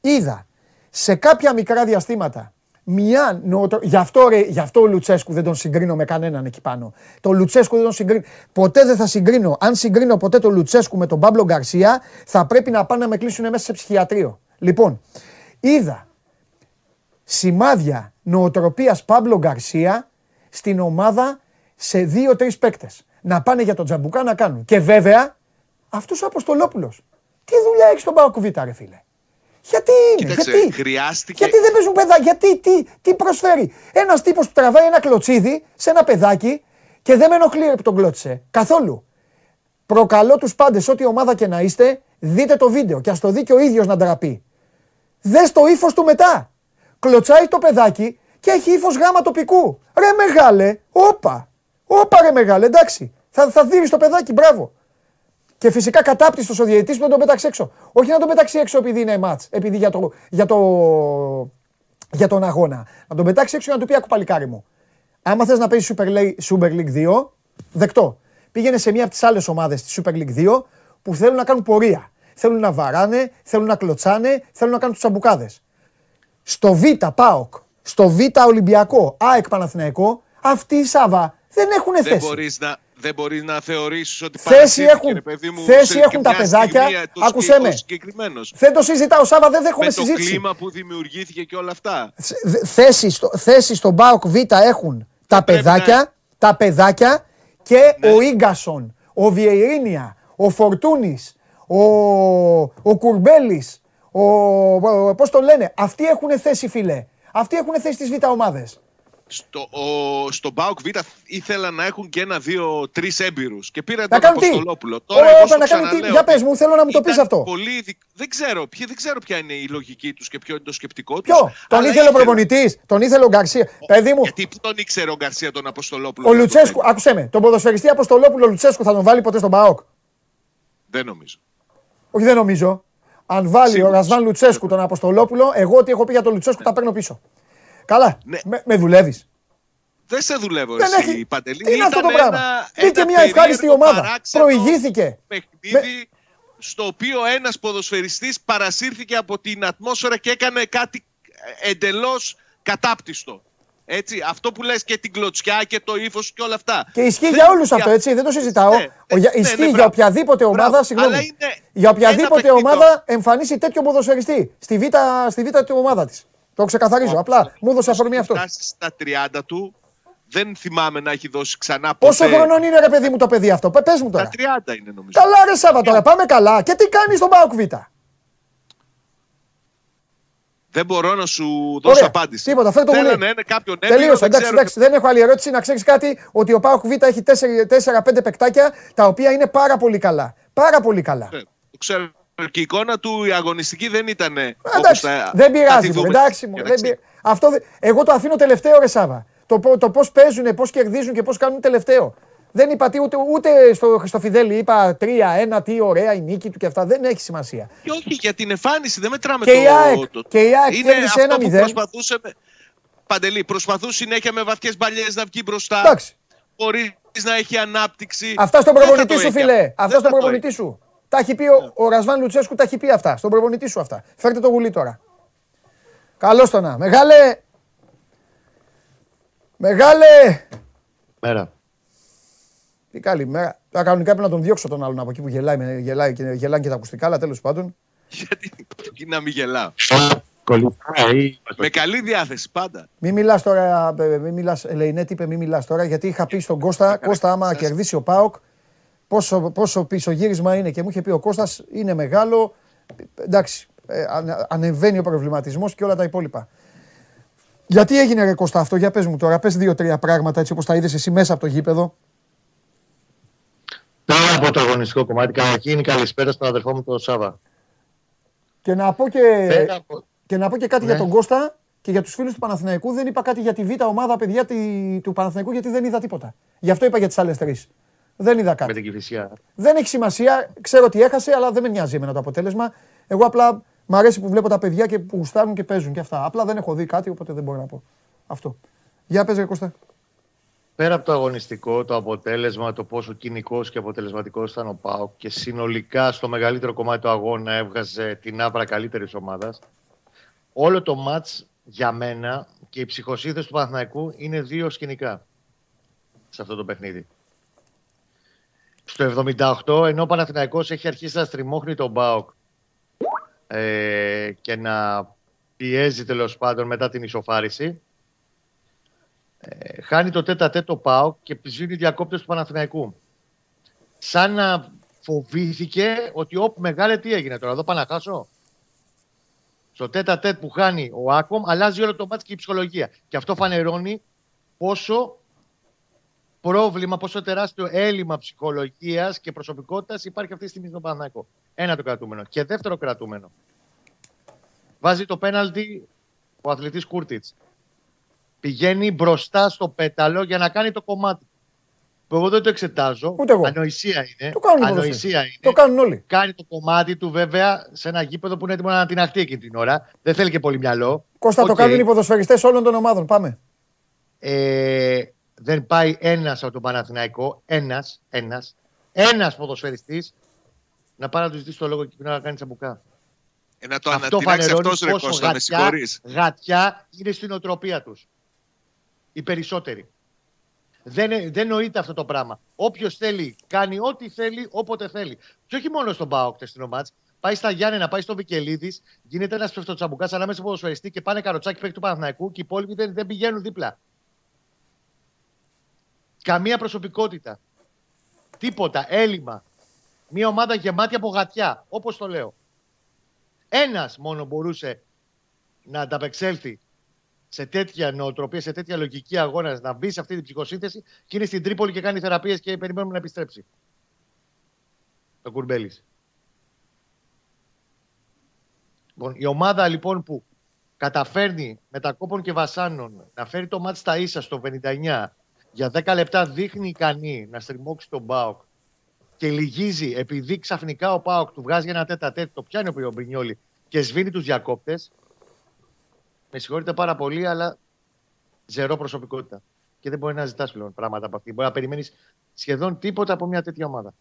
Είδα σε κάποια μικρά διαστήματα μια νοοτρο... γι, αυτό, ρε, γι' αυτό ο Λουτσέσκου δεν τον συγκρίνω με κανέναν εκεί πάνω. Το Λουτσέσκου δεν τον συγκρίνω. Ποτέ δεν θα συγκρίνω. Αν συγκρίνω ποτέ τον Λουτσέσκου με τον Παύλο Γκαρσία, θα πρέπει να πάνε να με κλείσουν μέσα σε ψυχιατρίο. Λοιπόν, είδα σημάδια νοοτροπίας Παύλο Γκαρσία στην ομάδα σε δύο-τρεις παίκτες. Να πάνε για τον Τζαμπουκά να κάνουν. Και βέβαια, αυτός ο Αποστολόπουλος. Τι δουλειά έχει στον Παοκουβίτα, ρε φίλε; Γιατί είναι, Κοίταξε, γιατί. χρειάστηκε. Γιατί δεν παίζουν παιδάκια, γιατί, τι, τι προσφέρει; Ένας τύπος που τραβάει ένα κλωτσίδι σε ένα παιδάκι και δεν με ενοχλεί ρε, που τον κλώτσε. Καθόλου. Προκαλώ τους πάντες, ό,τι ομάδα και να είστε, δείτε το βίντεο και ας το δει και ο ίδιος να ντραπεί. Δες το ύφος του μετά. Κλωτσάει το παιδάκι και έχει ύφος γάμα τοπικού. Ρε μεγάλε, όπα. Όπα ρε μεγάλε, εντάξει. Θα, θα δει το παιδάκι, μπράβο. Και φυσικά κατάπτυστος ο διαιτητής που δεν τον πέταξε έξω. Όχι να τον πετάξει έξω επειδή είναι μάτ, επειδή για, το, για, το, για τον αγώνα. Να τον πετάξει έξω για να του πει ακουπαλικάρι μου. Άμα θες να παίζεις Super League, Super League 2, δεκτό. Πήγαινε σε μία από τις άλλες ομάδες της Super League 2 που θέλουν να κάνουν πορεία. Θέλουν να βαράνε, θέλουν να κλωτσάνε, θέλουν να κάνουν τους τσαμπουκάδε. Στο Β ΠΑΟΚ, στο Β Ολυμπιακό, ΑΕΚ Παναθηναϊκό, αυτοί οι Σάβα δεν έχουν Δεν θέση. μπορείς να, δεν μπορείς να θεωρήσεις ότι Θέση παρασύρθηκε, έχουν, ρε παιδί μου, θέση σε- έχουν και τα μια παιδάκια. στιγμή, ε, το Άκουσέ σκε- με. ο συγκεκριμένος. Δεν το συζητάω, Σάβα, δεν δέχομαι Με το συζήτηση. κλίμα που δημιουργήθηκε και όλα αυτά. Θ- θέση, στο, θέση στον Μπάουκ Β έχουν τα πρέπει παιδάκια, να- τα παιδάκια και Ναι. ο Ίγκασον, ο Βιεϊρίνια, ο Φορτούνης, ο, ο Κουρμπέλης, ο, ο, πώς το λένε, αυτοί έχουν θέση φίλε. Αυτοί έχουν θέση στις Β ομάδες. Στο, ο, στον Μπάουκ Β ήθελαν να έχουν και ένα, δύο, τρεις έμπειρους και πήραν Να τον κάνουν τι; Αποστολόπουλο. Ω, εγώ στο να κάνουν τι; ξαναλέω Για ότι πες μου, θέλω να μου το πεις ήταν αυτό. Πολύ, δι- δεν, ξέρω, ποια- δεν ξέρω ποια είναι η λογική τους και ποιο είναι το σκεπτικό τους. Ποιο, τον ήθελε ο προπονητής, τον ήθελε ο Γκαρσία; Παιδί μου, Γιατί πού τον ήξερε ο Γκαρσία τον Αποστολόπουλο. ο να τον Λουτσέσκου, θέλει. άκουσέ με, τον ποδοσφαιριστή Αποστολόπουλο Λουτσέσκου θα τον βάλει ποτέ στον Μπάουκ. Δεν νομίζω. Όχι, δεν νομίζω. Αν βάλει Σίγουρα. ο Ρασβάν Λουτσέσκου τον Αποστολόπουλο, εγώ ό,τι έχω πει για τον Λουτσέσκου τα παίρνω πίσω. Καλά. Ναι. Με, με δουλεύεις. Δεν σε δουλεύω Δεν εσύ, έχει- Παντελή. Τι είναι αυτό το Ήταν πράγμα; ένα- Μπήκε ένα μια ευχάριστη περίεργο, ομάδα. παράξενο Προηγήθηκε. Παιχνίδι στο οποίο ένας ποδοσφαιριστής παρασύρθηκε από την ατμόσφαιρα και έκανε κάτι εντελώς κατάπτυστο. Έτσι, αυτό που λες και την κλωτσιά και το ύφος και όλα αυτά. Και ισχύει Δεν- για όλους αυτό, έτσι. Δεν το συζητάω. Ναι, Ο- για- ναι, ισχύει ναι, για μπράβο. οποιαδήποτε ομάδα, Μπράβο. συγγνώμη. Αλλά είναι Για οποιαδήποτε ένα παιχνίδι. ομάδα εμφανίσει τέτοιο ποδοσφαιριστή στη β' στη β' του ομάδας της. Το ξεκαθαρίζω. Απλά μου έδωσε αφορμή αυτό. φτάσει στα 30 του, δεν θυμάμαι να έχει δώσει ξανά Πόσο ποτέ. χρονών είναι ρε παιδί μου το παιδί αυτό; Πε πες μου Τα τώρα. 30 είναι νομίζω. Καλά ρε Σάβα τώρα. Πάμε καλά. Και τι κάνεις στον Πάοκ Β; Δεν μπορώ να σου δώσω Ωραία. απάντηση. Τίποτα, φέρε το Θέλω γουλί. να είναι κάποιον έμπειρο, Τελείωσε. δεν Εντάξει, ξέρω εντάξει, δεν έχω άλλη ερώτηση. Να ξέρεις κάτι ότι ο Πάοκ Β έχει 4-5 παικτάκια τα οποία είναι πάρα πολύ καλά. Πάρα πολύ καλά. Ε, Το ξέρω. Και η εικόνα του η αγωνιστική δεν ήταν. Εντάξει, δεν πειράζει. μου, Εντάξει, μου, δεν πει- Αυτό, δε- εγώ το αφήνω τελευταίο, ρε Σάβα. Το, πο- το πώς παίζουν, πώς κερδίζουν και πώς κάνουν τελευταίο. Δεν είπα τι, ούτε, ούτε στο Χριστοφιδέλη είπα 3-1, τι ωραία η νίκη του και αυτά. Δεν έχει σημασία. Και όχι για την εμφάνιση, δεν μετράμε Και το. η ΑΕΚ- το- και η ΑΕΚ είναι κέρδισε αυτό 1-0. που προσπαθούσε. με- Παντελή, προσπαθούσε συνέχεια με βαθιές μπαλιές να βγει μπροστά. Εντάξει. Χωρίς να έχει ανάπτυξη. Αυτά στον Δεν θα προπονητή το σου, έχει φιλέ. αυτό. Αυτά Δεν στον θα το προπονητή έχει. σου. Τα έχει πει ο, ο Ρασβάν Λουτσέσκου, τα έχει πει αυτά. Στον προπονητή σου αυτά. Φέρτε το γουλί τώρα. Καλώς το να. Μεγάλε. Μεγάλε. Μέρα. Τι καλημέρα. Τώρα κανονικά πρέπει να τον διώξω τον άλλον από εκεί που γελάει, με- γελάει και, γελάνε και τα ακουστικά, αλλά τέλος πάντων. Γιατί να μην γελάω. Κολλητά ή... Με καλή διάθεση πάντα. Μην μιλάς τώρα, ε, μην μιλάς, Ελεηνέτη, είπε μην μιλάς τώρα, γιατί είχα πει στον Κώστα, Κώστα, άμα κερδίσει ο Πάοκ, πόσο, πόσο πίσω γύρισμα είναι. Και μου είχε πει ο Κώστας είναι μεγάλο. Εντάξει, ε, ανε- ανεβαίνει ο προβληματισμός και όλα τα υπόλοιπα. Γιατί έγινε ρε Κώστα αυτό, για πες μου τώρα, πες δύο-τρία πράγματα έτσι όπως τα είδες εσύ μέσα από το γήπεδο. Πέρα από το αγωνιστικό κομμάτι, καταρχήν καλησπέρα στον αδερφό μου τον Σάβα. Και να πω και, Πέρα από... και, να πω και κάτι Ναι. για τον Κώστα και για τους φίλους του Παναθηναϊκού. Δεν είπα κάτι για τη β' ομάδα παιδιά τη- του Παναθηναϊκού γιατί δεν είδα τίποτα. Γι' αυτό είπα για τις άλλες τρεις. Δεν είδα κάτι. Με την Κηφισιά. Δεν έχει σημασία. Ξέρω ότι έχασε, αλλά δεν με νοιάζει εμένα το αποτέλεσμα. Εγώ απλά μ' αρέσει που βλέπω τα παιδιά και που γουστάρουν και παίζουν και αυτά. Απλά δεν έχω δει κάτι, οπότε δεν μπορώ να πω. Αυτό. Για πες, ρε Κώστα. Πέρα από το αγωνιστικό, το αποτέλεσμα, το πόσο κοινικός και αποτελεσματικός ήταν ο Πάοκ και συνολικά στο μεγαλύτερο κομμάτι του αγώνα έβγαζε την άβρα καλύτερης ομάδας. Όλο το μάτς για μένα και οι ψυχοσύνθεση του Παναθηναϊκού είναι δύο σκηνικά σε αυτό το παιχνίδι. Στο 78, ενώ ο Παναθηναϊκός έχει αρχίσει να στριμώχνει τον Πάοκ ε, και να πιέζει τέλος πάντων μετά την ισοφάριση, ε, χάνει το τέτα τέτο ΠΑΟ και σβήνει διακόπτες του Παναθηναϊκού. Σαν να φοβήθηκε ότι όπ μεγάλε τι έγινε τώρα, εδώ πάω να χάσω. Στο τέτα τέτ που χάνει ο Άκομ αλλάζει όλο το μάτς και η ψυχολογία. Και αυτό φανερώνει πόσο πρόβλημα, πόσο τεράστιο έλλειμμα ψυχολογίας και προσωπικότητας υπάρχει αυτή τη στιγμή στον Παναθηναϊκό. Ένα το κρατούμενο. Και δεύτερο κρατούμενο. Βάζει το πέναλτι ο αθλητής Κούρτιτς πηγαίνει μπροστά στο πέταλο για να κάνει το κομμάτι. Που εγώ δεν το εξετάζω. Ούτε εγώ. Ανοησία είναι. Το κάνουν οι Ανοησία ποδοσφαιριστές. είναι. Το κάνουν όλοι. Κάνει το κομμάτι του βέβαια σε ένα γήπεδο που είναι έτοιμο να ανατιναχτεί εκείνη την ώρα. Δεν θέλει και πολύ μυαλό. Κώστα, το Οκ. κάνουν οι ποδοσφαιριστές όλων των ομάδων. Πάμε. Ε, δεν πάει ένας από τον Παναθηναϊκό, ένας, ένας, ένας ποδοσφαιριστής να πάει να του ζητήσει το λόγο και να κάνει τσαμπουκά. Ε, να το Αυτό ανατινάξει φανερώνει αυτός ρε πόσο Κώστα, με γατιά, συγχωρείς. γατιά είναι στην οτροπία τους. Οι περισσότεροι. Δεν, δεν νοείται αυτό το πράγμα. Όποιος θέλει, κάνει ό,τι θέλει, όποτε θέλει. Και όχι μόνο στον Πάοκ στην ομάτ. Πάει στα Γιάννενα, πάει στο Βικελίδης, γίνεται ένας ψευτοτσαμπουκά ανάμεσα στο ποδοσφαιριστή και πάνε καροτσάκι παίκτη του Παναθηναϊκού και οι υπόλοιποι δεν, δεν πηγαίνουν δίπλα. Καμία προσωπικότητα. Τίποτα. Έλλειμμα. Μια ομάδα γεμάτη από γατιά, όπως το λέω. Ένας μόνο μπορούσε να ανταπεξέλθει σε τέτοια νοοτροπία, σε τέτοια λογική αγώνας, να μπει σε αυτή την ψυχοσύνθεση και είναι στην Τρίπολη και κάνει θεραπείες και περιμένουμε να επιστρέψει. Το κουρμπέλης. Λοιπόν, η ομάδα λοιπόν που καταφέρνει με τα κόπων και βασάνων να φέρει το μάτς στα ίσα στο 59 για 10 λεπτά δείχνει ικανή να στριμώξει τον Μπάουκ και λυγίζει επειδή ξαφνικά ο Πάοκ του βγάζει ένα τέτα τέτ, το πιάνει ο Μπρινιόλη και σβήνει τους διακόπτες με συγχωρείτε πάρα πολύ, αλλά ζερό προσωπικότητα. Και δεν μπορεί να ζητάς πλέον πράγματα από αυτή. Μπορεί να περιμένεις σχεδόν τίποτα από μια τέτοια ομάδα.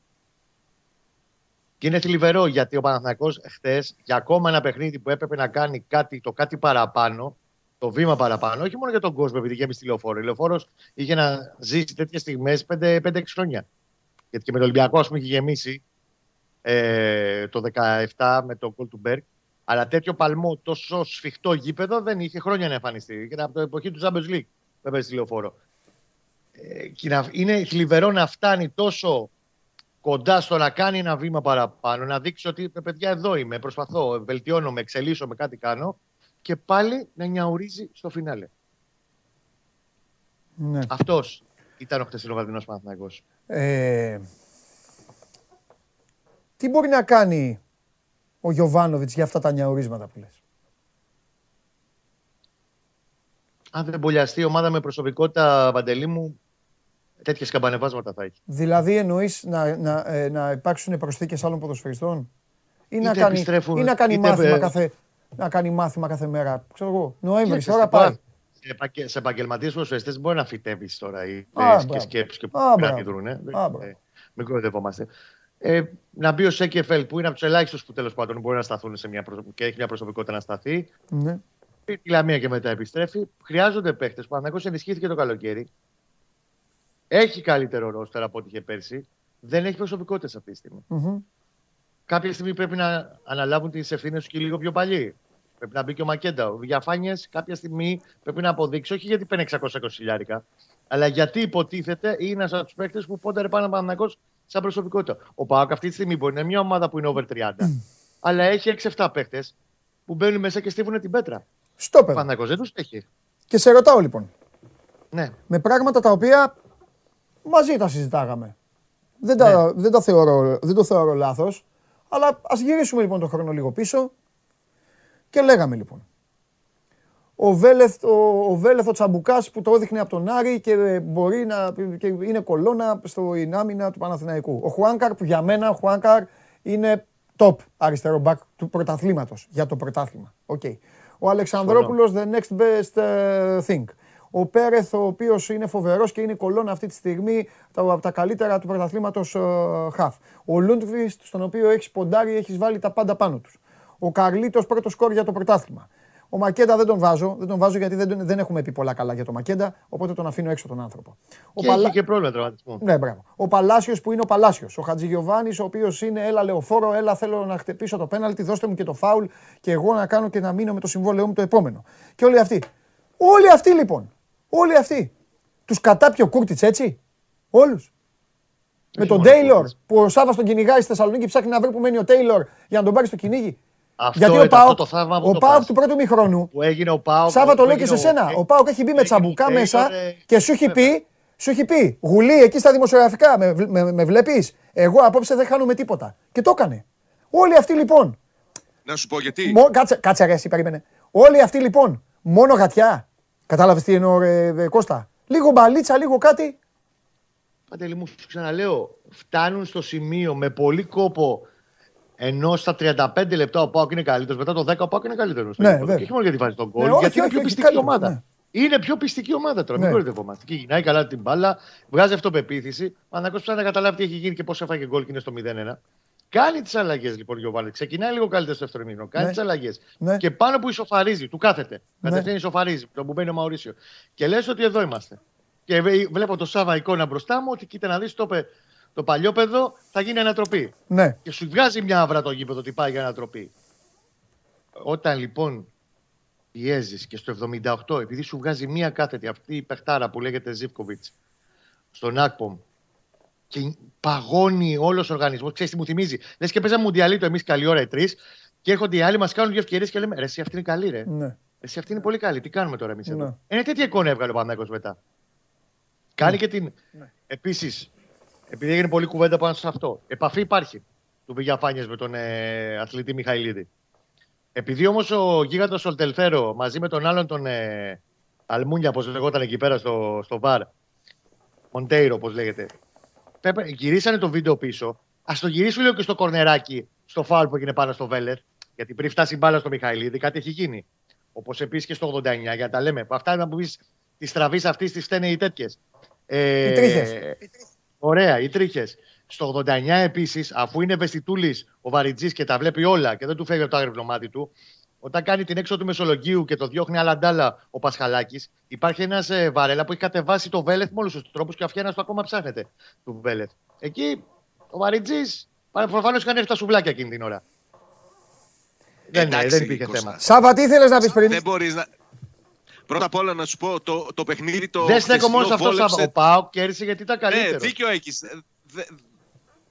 Και είναι θλιβερό γιατί ο Παναθηναϊκός χθες για ακόμα ένα παιχνίδι που έπρεπε να κάνει κάτι, το κάτι παραπάνω, το βήμα παραπάνω, όχι μόνο για τον κόσμο επειδή γέμισε τη λεωφόρο. Η λεωφόρος είχε να ζήσει τέτοιες στιγμές 5-6 χρόνια. Γιατί και με τον Ολυμπιακό, ας πούμε, είχε γεμίσει ε, το 17 με τον Κολ του Μπέρκ. Αλλά τέτοιο παλμό, τόσο σφιχτό γήπεδο δεν είχε χρόνια να εμφανιστεί. Και από την εποχή του Champions League που έπαιζε στη λεωφόρο. Ε, και να, είναι θλιβερό να φτάνει τόσο κοντά στο να κάνει ένα βήμα παραπάνω, να δείξει ότι «Ε, παιδιά εδώ είμαι, προσπαθώ, βελτιώνομαι, εξελίσσομαι, κάτι κάνω και πάλι να νιαουρίζει στο φινάλε. Ναι. Αυτός ήταν ο χτεσινό Βαδινός Παναθηναϊκός. Ε, τι μπορεί να κάνει ο Γιωβάνοβιτς για αυτά τα νιαουρίσματα που λες; Αν δεν μπολιαστεί η ομάδα με προσωπικότητα, Παντελή μου, τέτοια σκαμπανεβάσματα θα έχει. Δηλαδή εννοείς να, να, ε, να υπάρξουν προσθήκες άλλων ποδοσφαιριστών; Ή να Είτε κάνει, επιστρέφουν, ή να κάνει, είτε, μάθημα, ε, κάθε, να κάνει μάθημα κάθε μέρα. Ξέρω εγώ, Νοέμβρης, Κοίταξε, ώρα στην πάει. πορεία, Σε, επαγγε- σε επαγγελματίες ποδοσφαιριστέ δεν μπορεί να φυτεύει τώρα οι Α, ιδέες και μπράβο. σκέψεις και Α, που να μπράβο. αντιδρούν. Ε. Α, μπράβο. Ε, μην κοροϊδευόμαστε. Ε, να μπει ο Σέκεφελ που είναι από τους ελάχιστους που τέλος πάντων μπορεί να σταθούν σε μια προσωπ... και έχει μια προσωπικότητα να σταθεί. Ναι. Πήγε τη Λαμία και μετά επιστρέφει. Χρειάζονται παίχτες. Ο Παναγιώ ενισχύθηκε το καλοκαίρι. Έχει καλύτερο ρόστερ από ό,τι είχε πέρσι. Δεν έχει προσωπικότητες αυτή τη στιγμή. Μμμ. Κάποια στιγμή πρέπει να αναλάβουν τις ευθύνες τους και λίγο πιο παλιοί. Πρέπει να μπει και ο Μακέντα. Ο Διαφάνειες κάποια στιγμή πρέπει να αποδείξει, όχι γιατί παίρνει 620 χιλιάρικα, αλλά γιατί υποτίθεται είναι ένας από τους παίκτες που πόνταρε πάνω από τον σαν προσωπικότητα. Ο Πάοκ αυτή τη στιγμή μπορεί να είναι μια ομάδα που είναι over 30, αλλά έχει 6-7 παίκτες που μπαίνουν μέσα και στίβουν την πέτρα. Στο Ο παιδί. Παναγιώ δεν τους έχει. Και σε ρωτάω λοιπόν, Ναι. με πράγματα τα οποία μαζί τα συζητάγαμε. Δεν, τα, δεν, τα θεωρώ, δεν το θεωρώ λάθος, αλλά ας γυρίσουμε λοιπόν τον χρόνο λίγο πίσω και λέγαμε λοιπόν. Ο Βέλεθ, ο, ο Βέλεθ ο Τσαμπουκάς που το έδειχνε από τον Άρη και ε, μπορεί να και είναι κολόνα στο άμυνα του Παναθηναϊκού. Ο Χουάνκαρ που για μένα ο Χουάνκαρ είναι top αριστερό μπακ του πρωταθλήματος για το πρωτάθλημα. Okay. Ο Αλεξανδρόπουλος the next best ε, thing. Ο Πέρεθ, ο οποίος είναι φοβερός και είναι κολόνα αυτή τη στιγμή τα- από τα καλύτερα του πρωταθλήματος χαφ. Ο Λούντβιστ, στον οποίο έχεις ποντάρει, έχεις βάλει τα πάντα πάνω τους. Ο Καρλίτος, πρώτος σκόρ για το πρωτάθλημα. Ο Μακέντα δεν τον βάζω, δεν τον βάζω γιατί δεν, τον- δεν έχουμε πει πολλά καλά για το Μακέντα, οπότε τον αφήνω έξω τον άνθρωπο. Ο Και Παλα- έχει και πρόβλημα τραυματισμού. ναι, μπράβο. Ο Παλάσιος που είναι ο Παλάσιος. Ο Χατζηγιοβάνης, ο οποίος είναι έλα λεωφόρο, έλα θέλω να χτυπήσω το πέναλτι, δώστε μου και το φάουλ και εγώ να κάνω και να μείνω με το συμβόλαιό μου το επόμενο. Και όλοι αυτοί. Όλοι αυτοί λοιπόν. Όλοι αυτοί. Τους κατάπιε ο Κούρτιτς έτσι. Όλους. Με τον μόνο ο Τέιλορ Κούρτιτς. που ο Σάβα τον κυνηγάει στη Θεσσαλονίκη ψάχνει να βρει που μένει ο Τέιλορ για να τον πάρει στο κυνήγι. Αυτό Γιατί ο ήταν αυτό Πάοκ, το θαύμα που ο το Πάοκ πας. του πρώτου μηχρόνου Που έγινε ο Πάοκ. Σάβα το που λέω και έγινε σε ο- σένα. Ο Πάοκ έχει μπει με έγινε τσαμπουκά ο μέσα Taylor, ε, και σου έχει πει, σου έχει πει, γουλή εκεί στα δημοσιογραφικά, με, βλ- με, με βλέπεις; Εγώ απόψε δεν χάνουμε τίποτα. Και το έκανε. Όλοι αυτοί λοιπόν. Να σου πω γιατί. Μο, κάτσε, κάτσε ρε, εσύ περίμενε. Όλοι αυτοί λοιπόν, μόνο γατιά. Κατάλαβες τι εννοώ, ρε, ρε, Κώστα; Λίγο μπαλίτσα, λίγο κάτι. Παντελή μου, σου ξαναλέω, φτάνουν στο σημείο με πολύ κόπο ενώ στα 35 λεπτά ο Πάοκ είναι καλύτερος, μετά το 10 ο Πάοκ είναι καλύτερος. Ναι, βέβαια. Και όχι μόνο γιατί βάζει τον Ναι, γκολ, όχι, γιατί είναι όχι, πιο όχι, πιστική καλύτερο, ομάδα. ναι. Είναι πιο πιστική ομάδα τώρα. Ναι. Μην κορυδευόμαστε. Και γυρνάει καλά την μπάλα, βγάζει αυτοπεποίθηση. Ο Παναγιώ ψάχνει να καταλάβει τι έχει γίνει και πώς έφαγε γκολ και είναι στο 0-1. Κάνει τις αλλαγές λοιπόν ο Βάλε. Ξεκινάει λίγο καλύτερος στο δεύτερο μήνυμα. Κάνει Ναι. τις αλλαγές. Ναι. Και πάνω που ισοφαρίζει, του κάθεται. Ναι. Κατευθείαν ισοφαρίζει. Το που μπαίνει ο Μαουρίσιο. Και λες ότι εδώ είμαστε. Και βε- βλέπω το Σάβα εικόνα μπροστά μου ότι κοίτα να δεις το, είπε, το παλιό παιδό θα γίνει ανατροπή. Ναι. Και σου βγάζει μια άβρα το γήπεδο ότι πάει για ανατροπή. Όταν λοιπόν πιέζεις και στο 78, επειδή σου βγάζει μία κάθετη αυτή η παιχτάρα που λέγεται Ζivkovic στον Ακπομ και παγώνει όλος ο οργανισμός, ξέρεις τι μου θυμίζει; Λες και παίζαμε μουντιαλίτο εμείς καλή ώρα οι τρεις και έρχονται οι άλλοι, μας κάνουν δύο ευκαιρίες και λέμε Ρε, εσύ αυτή είναι καλή, ρε. Ναι. Εσύ αυτή είναι πολύ καλή. Τι κάνουμε τώρα εμείς Ναι. εδώ. Είναι τέτοια εικόνα έβγαλε ο Πανάκο μετά. Κάνει και την. Ναι. Επίσης, επειδή έγινε πολλή κουβέντα πάνω σε αυτό, επαφή υπάρχει του Βηγιαφάνιε με τον ε, αθλητή Μιχαηλίδη. Επειδή όμως ο γίγαντος Ολτελφέρο μαζί με τον άλλον τον ε, Αλμούνια, όπως λεγόταν εκεί πέρα στο, στο βαρ, Μοντέιρο, όπως λέγεται, πέπε- γυρίσανε το βίντεο πίσω. Α το γυρίσουν λίγο και στο κορνεράκι, στο φάουλ που έγινε πάνω στο Βέλεθ. Γιατί πριν φτάσει η μπάλα στο Μιχαηλίδη, κάτι έχει γίνει. Όπως επίσης και στο 89, για να τα λέμε. Αυτά είναι που πεις τη τραβής αυτής τη φταίνε οι τέτοιες. Ε, Οι τρίχες. Ωραία, οι τρίχες. Στο 89 επίσης, αφού είναι ευαισθητούλης ο Βαριτζής και τα βλέπει όλα και δεν του φεύγει από το άγρυπνο μάτι του, όταν κάνει την έξω του Μεσολογγίου και το διώχνει άλλα ντάλα ο Πασχαλάκης, υπάρχει ένας ε, βαρέλα που έχει κατεβάσει το Βέλεθ με όλους τους τρόπους και ο Αφιένας του ακόμα ψάχνεται. Του Βέλεθ. Εκεί ο Βαριτζής προφανώς είχαν έρθει τα σουβλάκια εκείνη την ώρα. Δεν, Εντάξει, δεν υπήρχε Κώστα. θέμα. Σάβα, τι ήθελες να πεις πριν; Δεν μπορείς να. Πρώτα απ' όλα να σου πω το, το παιχνίδι το. δεν στέκω μόνο σε χθεσινό αυτός, βόλεψε- Σάβα. Ο Πάοκ κέρδισε γιατί ήταν Ναι, καλύτερος. δίκιο έχεις.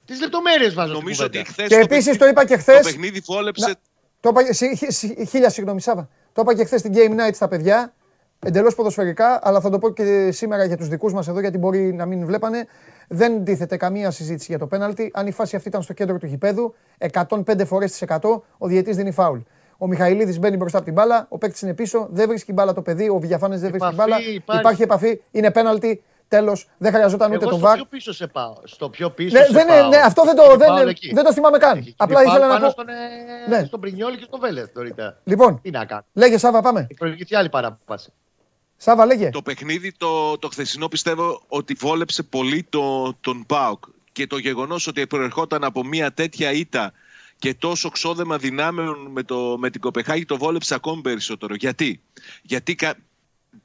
Τις λεπτομέρειες βάζω στην Νομίζω ότι κουβέντα. χθες. Και επίσης το είπα και χθε. Το παιχνίδι βόλεψε. Το είπα, συ- χι- συ- χίλια συγγνώμη, Σάβα. Το είπα και χθες στην Game Night στα παιδιά. Εντελώς ποδοσφαιρικά, αλλά θα το πω και σήμερα για τους δικούς μας εδώ, γιατί μπορεί να μην βλέπανε. Δεν τίθεται καμία συζήτηση για το πέναλτι. Αν η φάση αυτή ήταν στο κέντρο του γηπέδου, 105 φορές τι 100 ο διαιτής δίνει φάουλ. Ο Μιχαηλίδης μπαίνει μπροστά από την μπάλα, ο παίκτης είναι πίσω, δεν βρίσκει μπάλα το παιδί, ο Βηγιαφάνε δεν βρίσκει Επαφή μπάλα. υπάρχει. Υπάρχει επαφή, είναι πέναλτι. Τέλος, δεν χρειαζόταν ούτε Εγώ το στο βαρ. πιο πίσω σε πάω. Στο πιο πίσω Ναι, σε δεν, πάω. είναι- ναι, αυτό δεν Έχει το, φάουλ δεν, εκεί. δεν το θυμάμαι καν. Έχει Απλά φάουλ ήθελα να πάνω πω. Στον, ε, Ναι. στον Πρινιόλη και στον Βέλεθ νωρίτερα. Λοιπόν, Τι να κάνω. λέγε Σάβα, πάμε. Έχει προηγηθεί άλλη παράπαση. Σάβα, λέγε. Το παιχνίδι το, το χθεσινό πιστεύω ότι βόλεψε πολύ το, τον ΠΑΟΚ και το γεγονός ότι προερχόταν από μια τέτοια ήττα και τόσο ξόδεμα δυνάμεων με, το, με την Κοπεχάγη το βόλεψε ακόμη περισσότερο. Γιατί, Γιατί κα-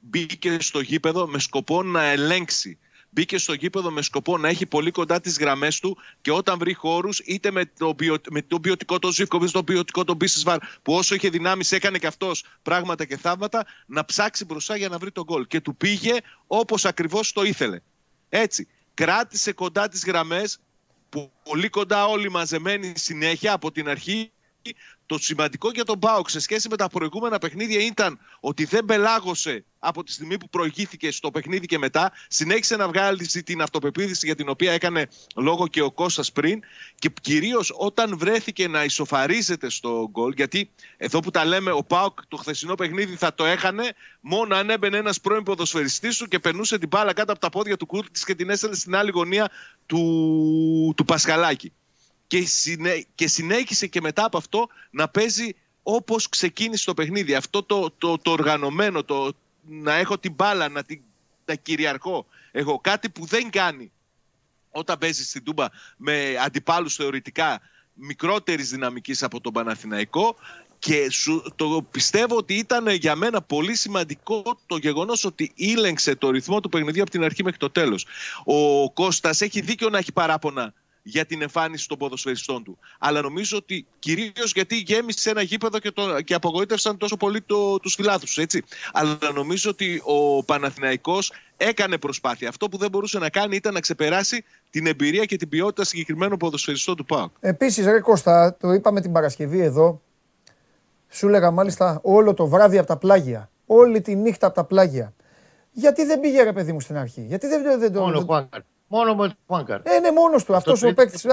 μπήκε στο γήπεδο με σκοπό να ελέγξει. Μπήκε στο γήπεδο με σκοπό να έχει πολύ κοντά τις γραμμές του και όταν βρει χώρους είτε με το, ποιο, με το ποιοτικό το Ζήφκοβιτς, το ποιοτικό το Μπίσισβαρ που όσο είχε δυνάμεις έκανε και αυτός πράγματα και θαύματα να ψάξει μπροστά για να βρει τον γκολ. Και του πήγε όπως ακριβώς το ήθελε. Έτσι. Κράτησε κοντά τις γραμμές που πολύ κοντά όλοι μαζεμένοι συνέχεια από την αρχή. Το σημαντικό για τον Μπάουκ σε σχέση με τα προηγούμενα παιχνίδια ήταν ότι δεν πελάγωσε από τη στιγμή που προηγήθηκε στο παιχνίδι και μετά. Συνέχισε να βγάλει την αυτοπεποίθηση για την οποία έκανε λόγο και ο Κώστας πριν και κυρίως όταν βρέθηκε να ισοφαρίζεται στο γκολ γιατί εδώ που τα λέμε ο Πάουκ το χθεσινό παιχνίδι θα το έχανε μόνο αν έμπαινε ένας πρώην ποδοσφαιριστής του και περνούσε την μπάλα κάτω από τα πόδια του Κούρτης και την έστελνε στην άλλη γωνία του, του Πασχαλάκη και, συνέ, και συνέχισε και μετά από αυτό να παίζει όπως ξεκίνησε το παιχνίδι. Αυτό το, το, το οργανωμένο, το να έχω την μπάλα, να την να κυριαρχώ. Έχω κάτι που δεν κάνει όταν παίζει στην Τούμπα με αντιπάλους θεωρητικά μικρότερης δυναμικής από τον Παναθηναϊκό και σου, το πιστεύω ότι ήταν για μένα πολύ σημαντικό το γεγονός ότι ήλεγξε το ρυθμό του παιχνιδιού από την αρχή μέχρι το τέλος. Ο Κώστας έχει δίκιο να έχει παράπονα για την εμφάνιση των ποδοσφαιριστών του. Αλλά νομίζω ότι κυρίως γιατί γέμισε ένα γήπεδο και, το, και απογοήτευσαν τόσο πολύ το, τους φιλάθλους. Αλλά νομίζω ότι ο Παναθηναϊκός έκανε προσπάθεια. Αυτό που δεν μπορούσε να κάνει ήταν να ξεπεράσει την εμπειρία και την ποιότητα συγκεκριμένων ποδοσφαιριστών του ΠΑΟΚ. Επίσης, Ρε Κώστα, το είπαμε την Παρασκευή εδώ. Σου έλεγα μάλιστα όλο το βράδυ από τα πλάγια. Όλη τη νύχτα από τα πλάγια. Γιατί δεν πήγε ρε παιδί μου στην αρχή; Γιατί δεν, δεν το. Μόνο ο Χουάνκαρ. Μόνος με τον Χουάνκαρ. Ε, είναι μόνος του. Αυτό ο παίκτης.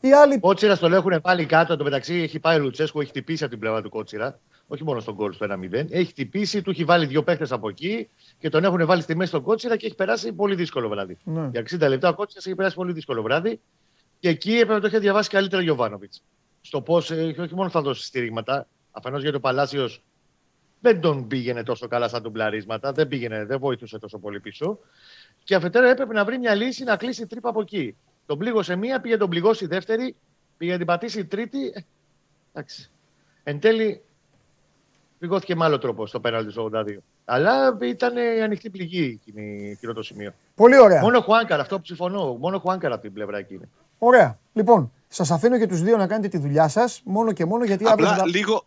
Οι άλλοι. Κότσιρας τον έχουν βάλει κάτω. Το μεταξύ έχει πάει ο Λουτσέσκου, έχει χτυπήσει από την πλευρά του Κότσιρα. Όχι μόνο στον κόλ στο 1-0. Έχει χτυπήσει, του έχει βάλει δύο παίχτε από εκεί και τον έχουν βάλει στη μέση στον Κότσιρα και έχει περάσει πολύ δύσκολο βράδυ. Ναι. Για 60 λεπτά ο Κότσιρας έχει περάσει πολύ δύσκολο βράδυ και εκεί έπρεπε να το είχε διαβάσει καλύτερα ο Γιωβάνοβιτς. Στο πώς, όχι μόνο θα δώσει στηρίγματα, αφενός γιατί ο Παλάσιος δεν τον πήγαινε τόσο καλά στα ντουμπλαρίσματα, δεν, πήγαινε, δεν βοηθούσε τόσο πολύ πίσω. Και αφετέρου έπρεπε να βρει μια λύση να κλείσει τρύπα από εκεί. Τον πλήγωσε μία, πήγε τον πληγώσει δεύτερη, πήγε να την πατήσει η τρίτη. Ε, εντάξει. Εν τέλει, πληγώθηκε με άλλο τρόπο στο πέναλτι του 82. Αλλά ήταν η ανοιχτή πληγή εκείνη, εκείνο το σημείο. Πολύ ωραία. Μόνο Χουάνκαρ, αυτό που συμφωνώ. Μόνο Χουάνκαρ από την πλευρά εκείνη. Ωραία. Λοιπόν, σας αφήνω και τους δύο να κάνετε τη δουλειά σας μόνο και μόνο γιατί Απλά αύριο. θα- λίγο,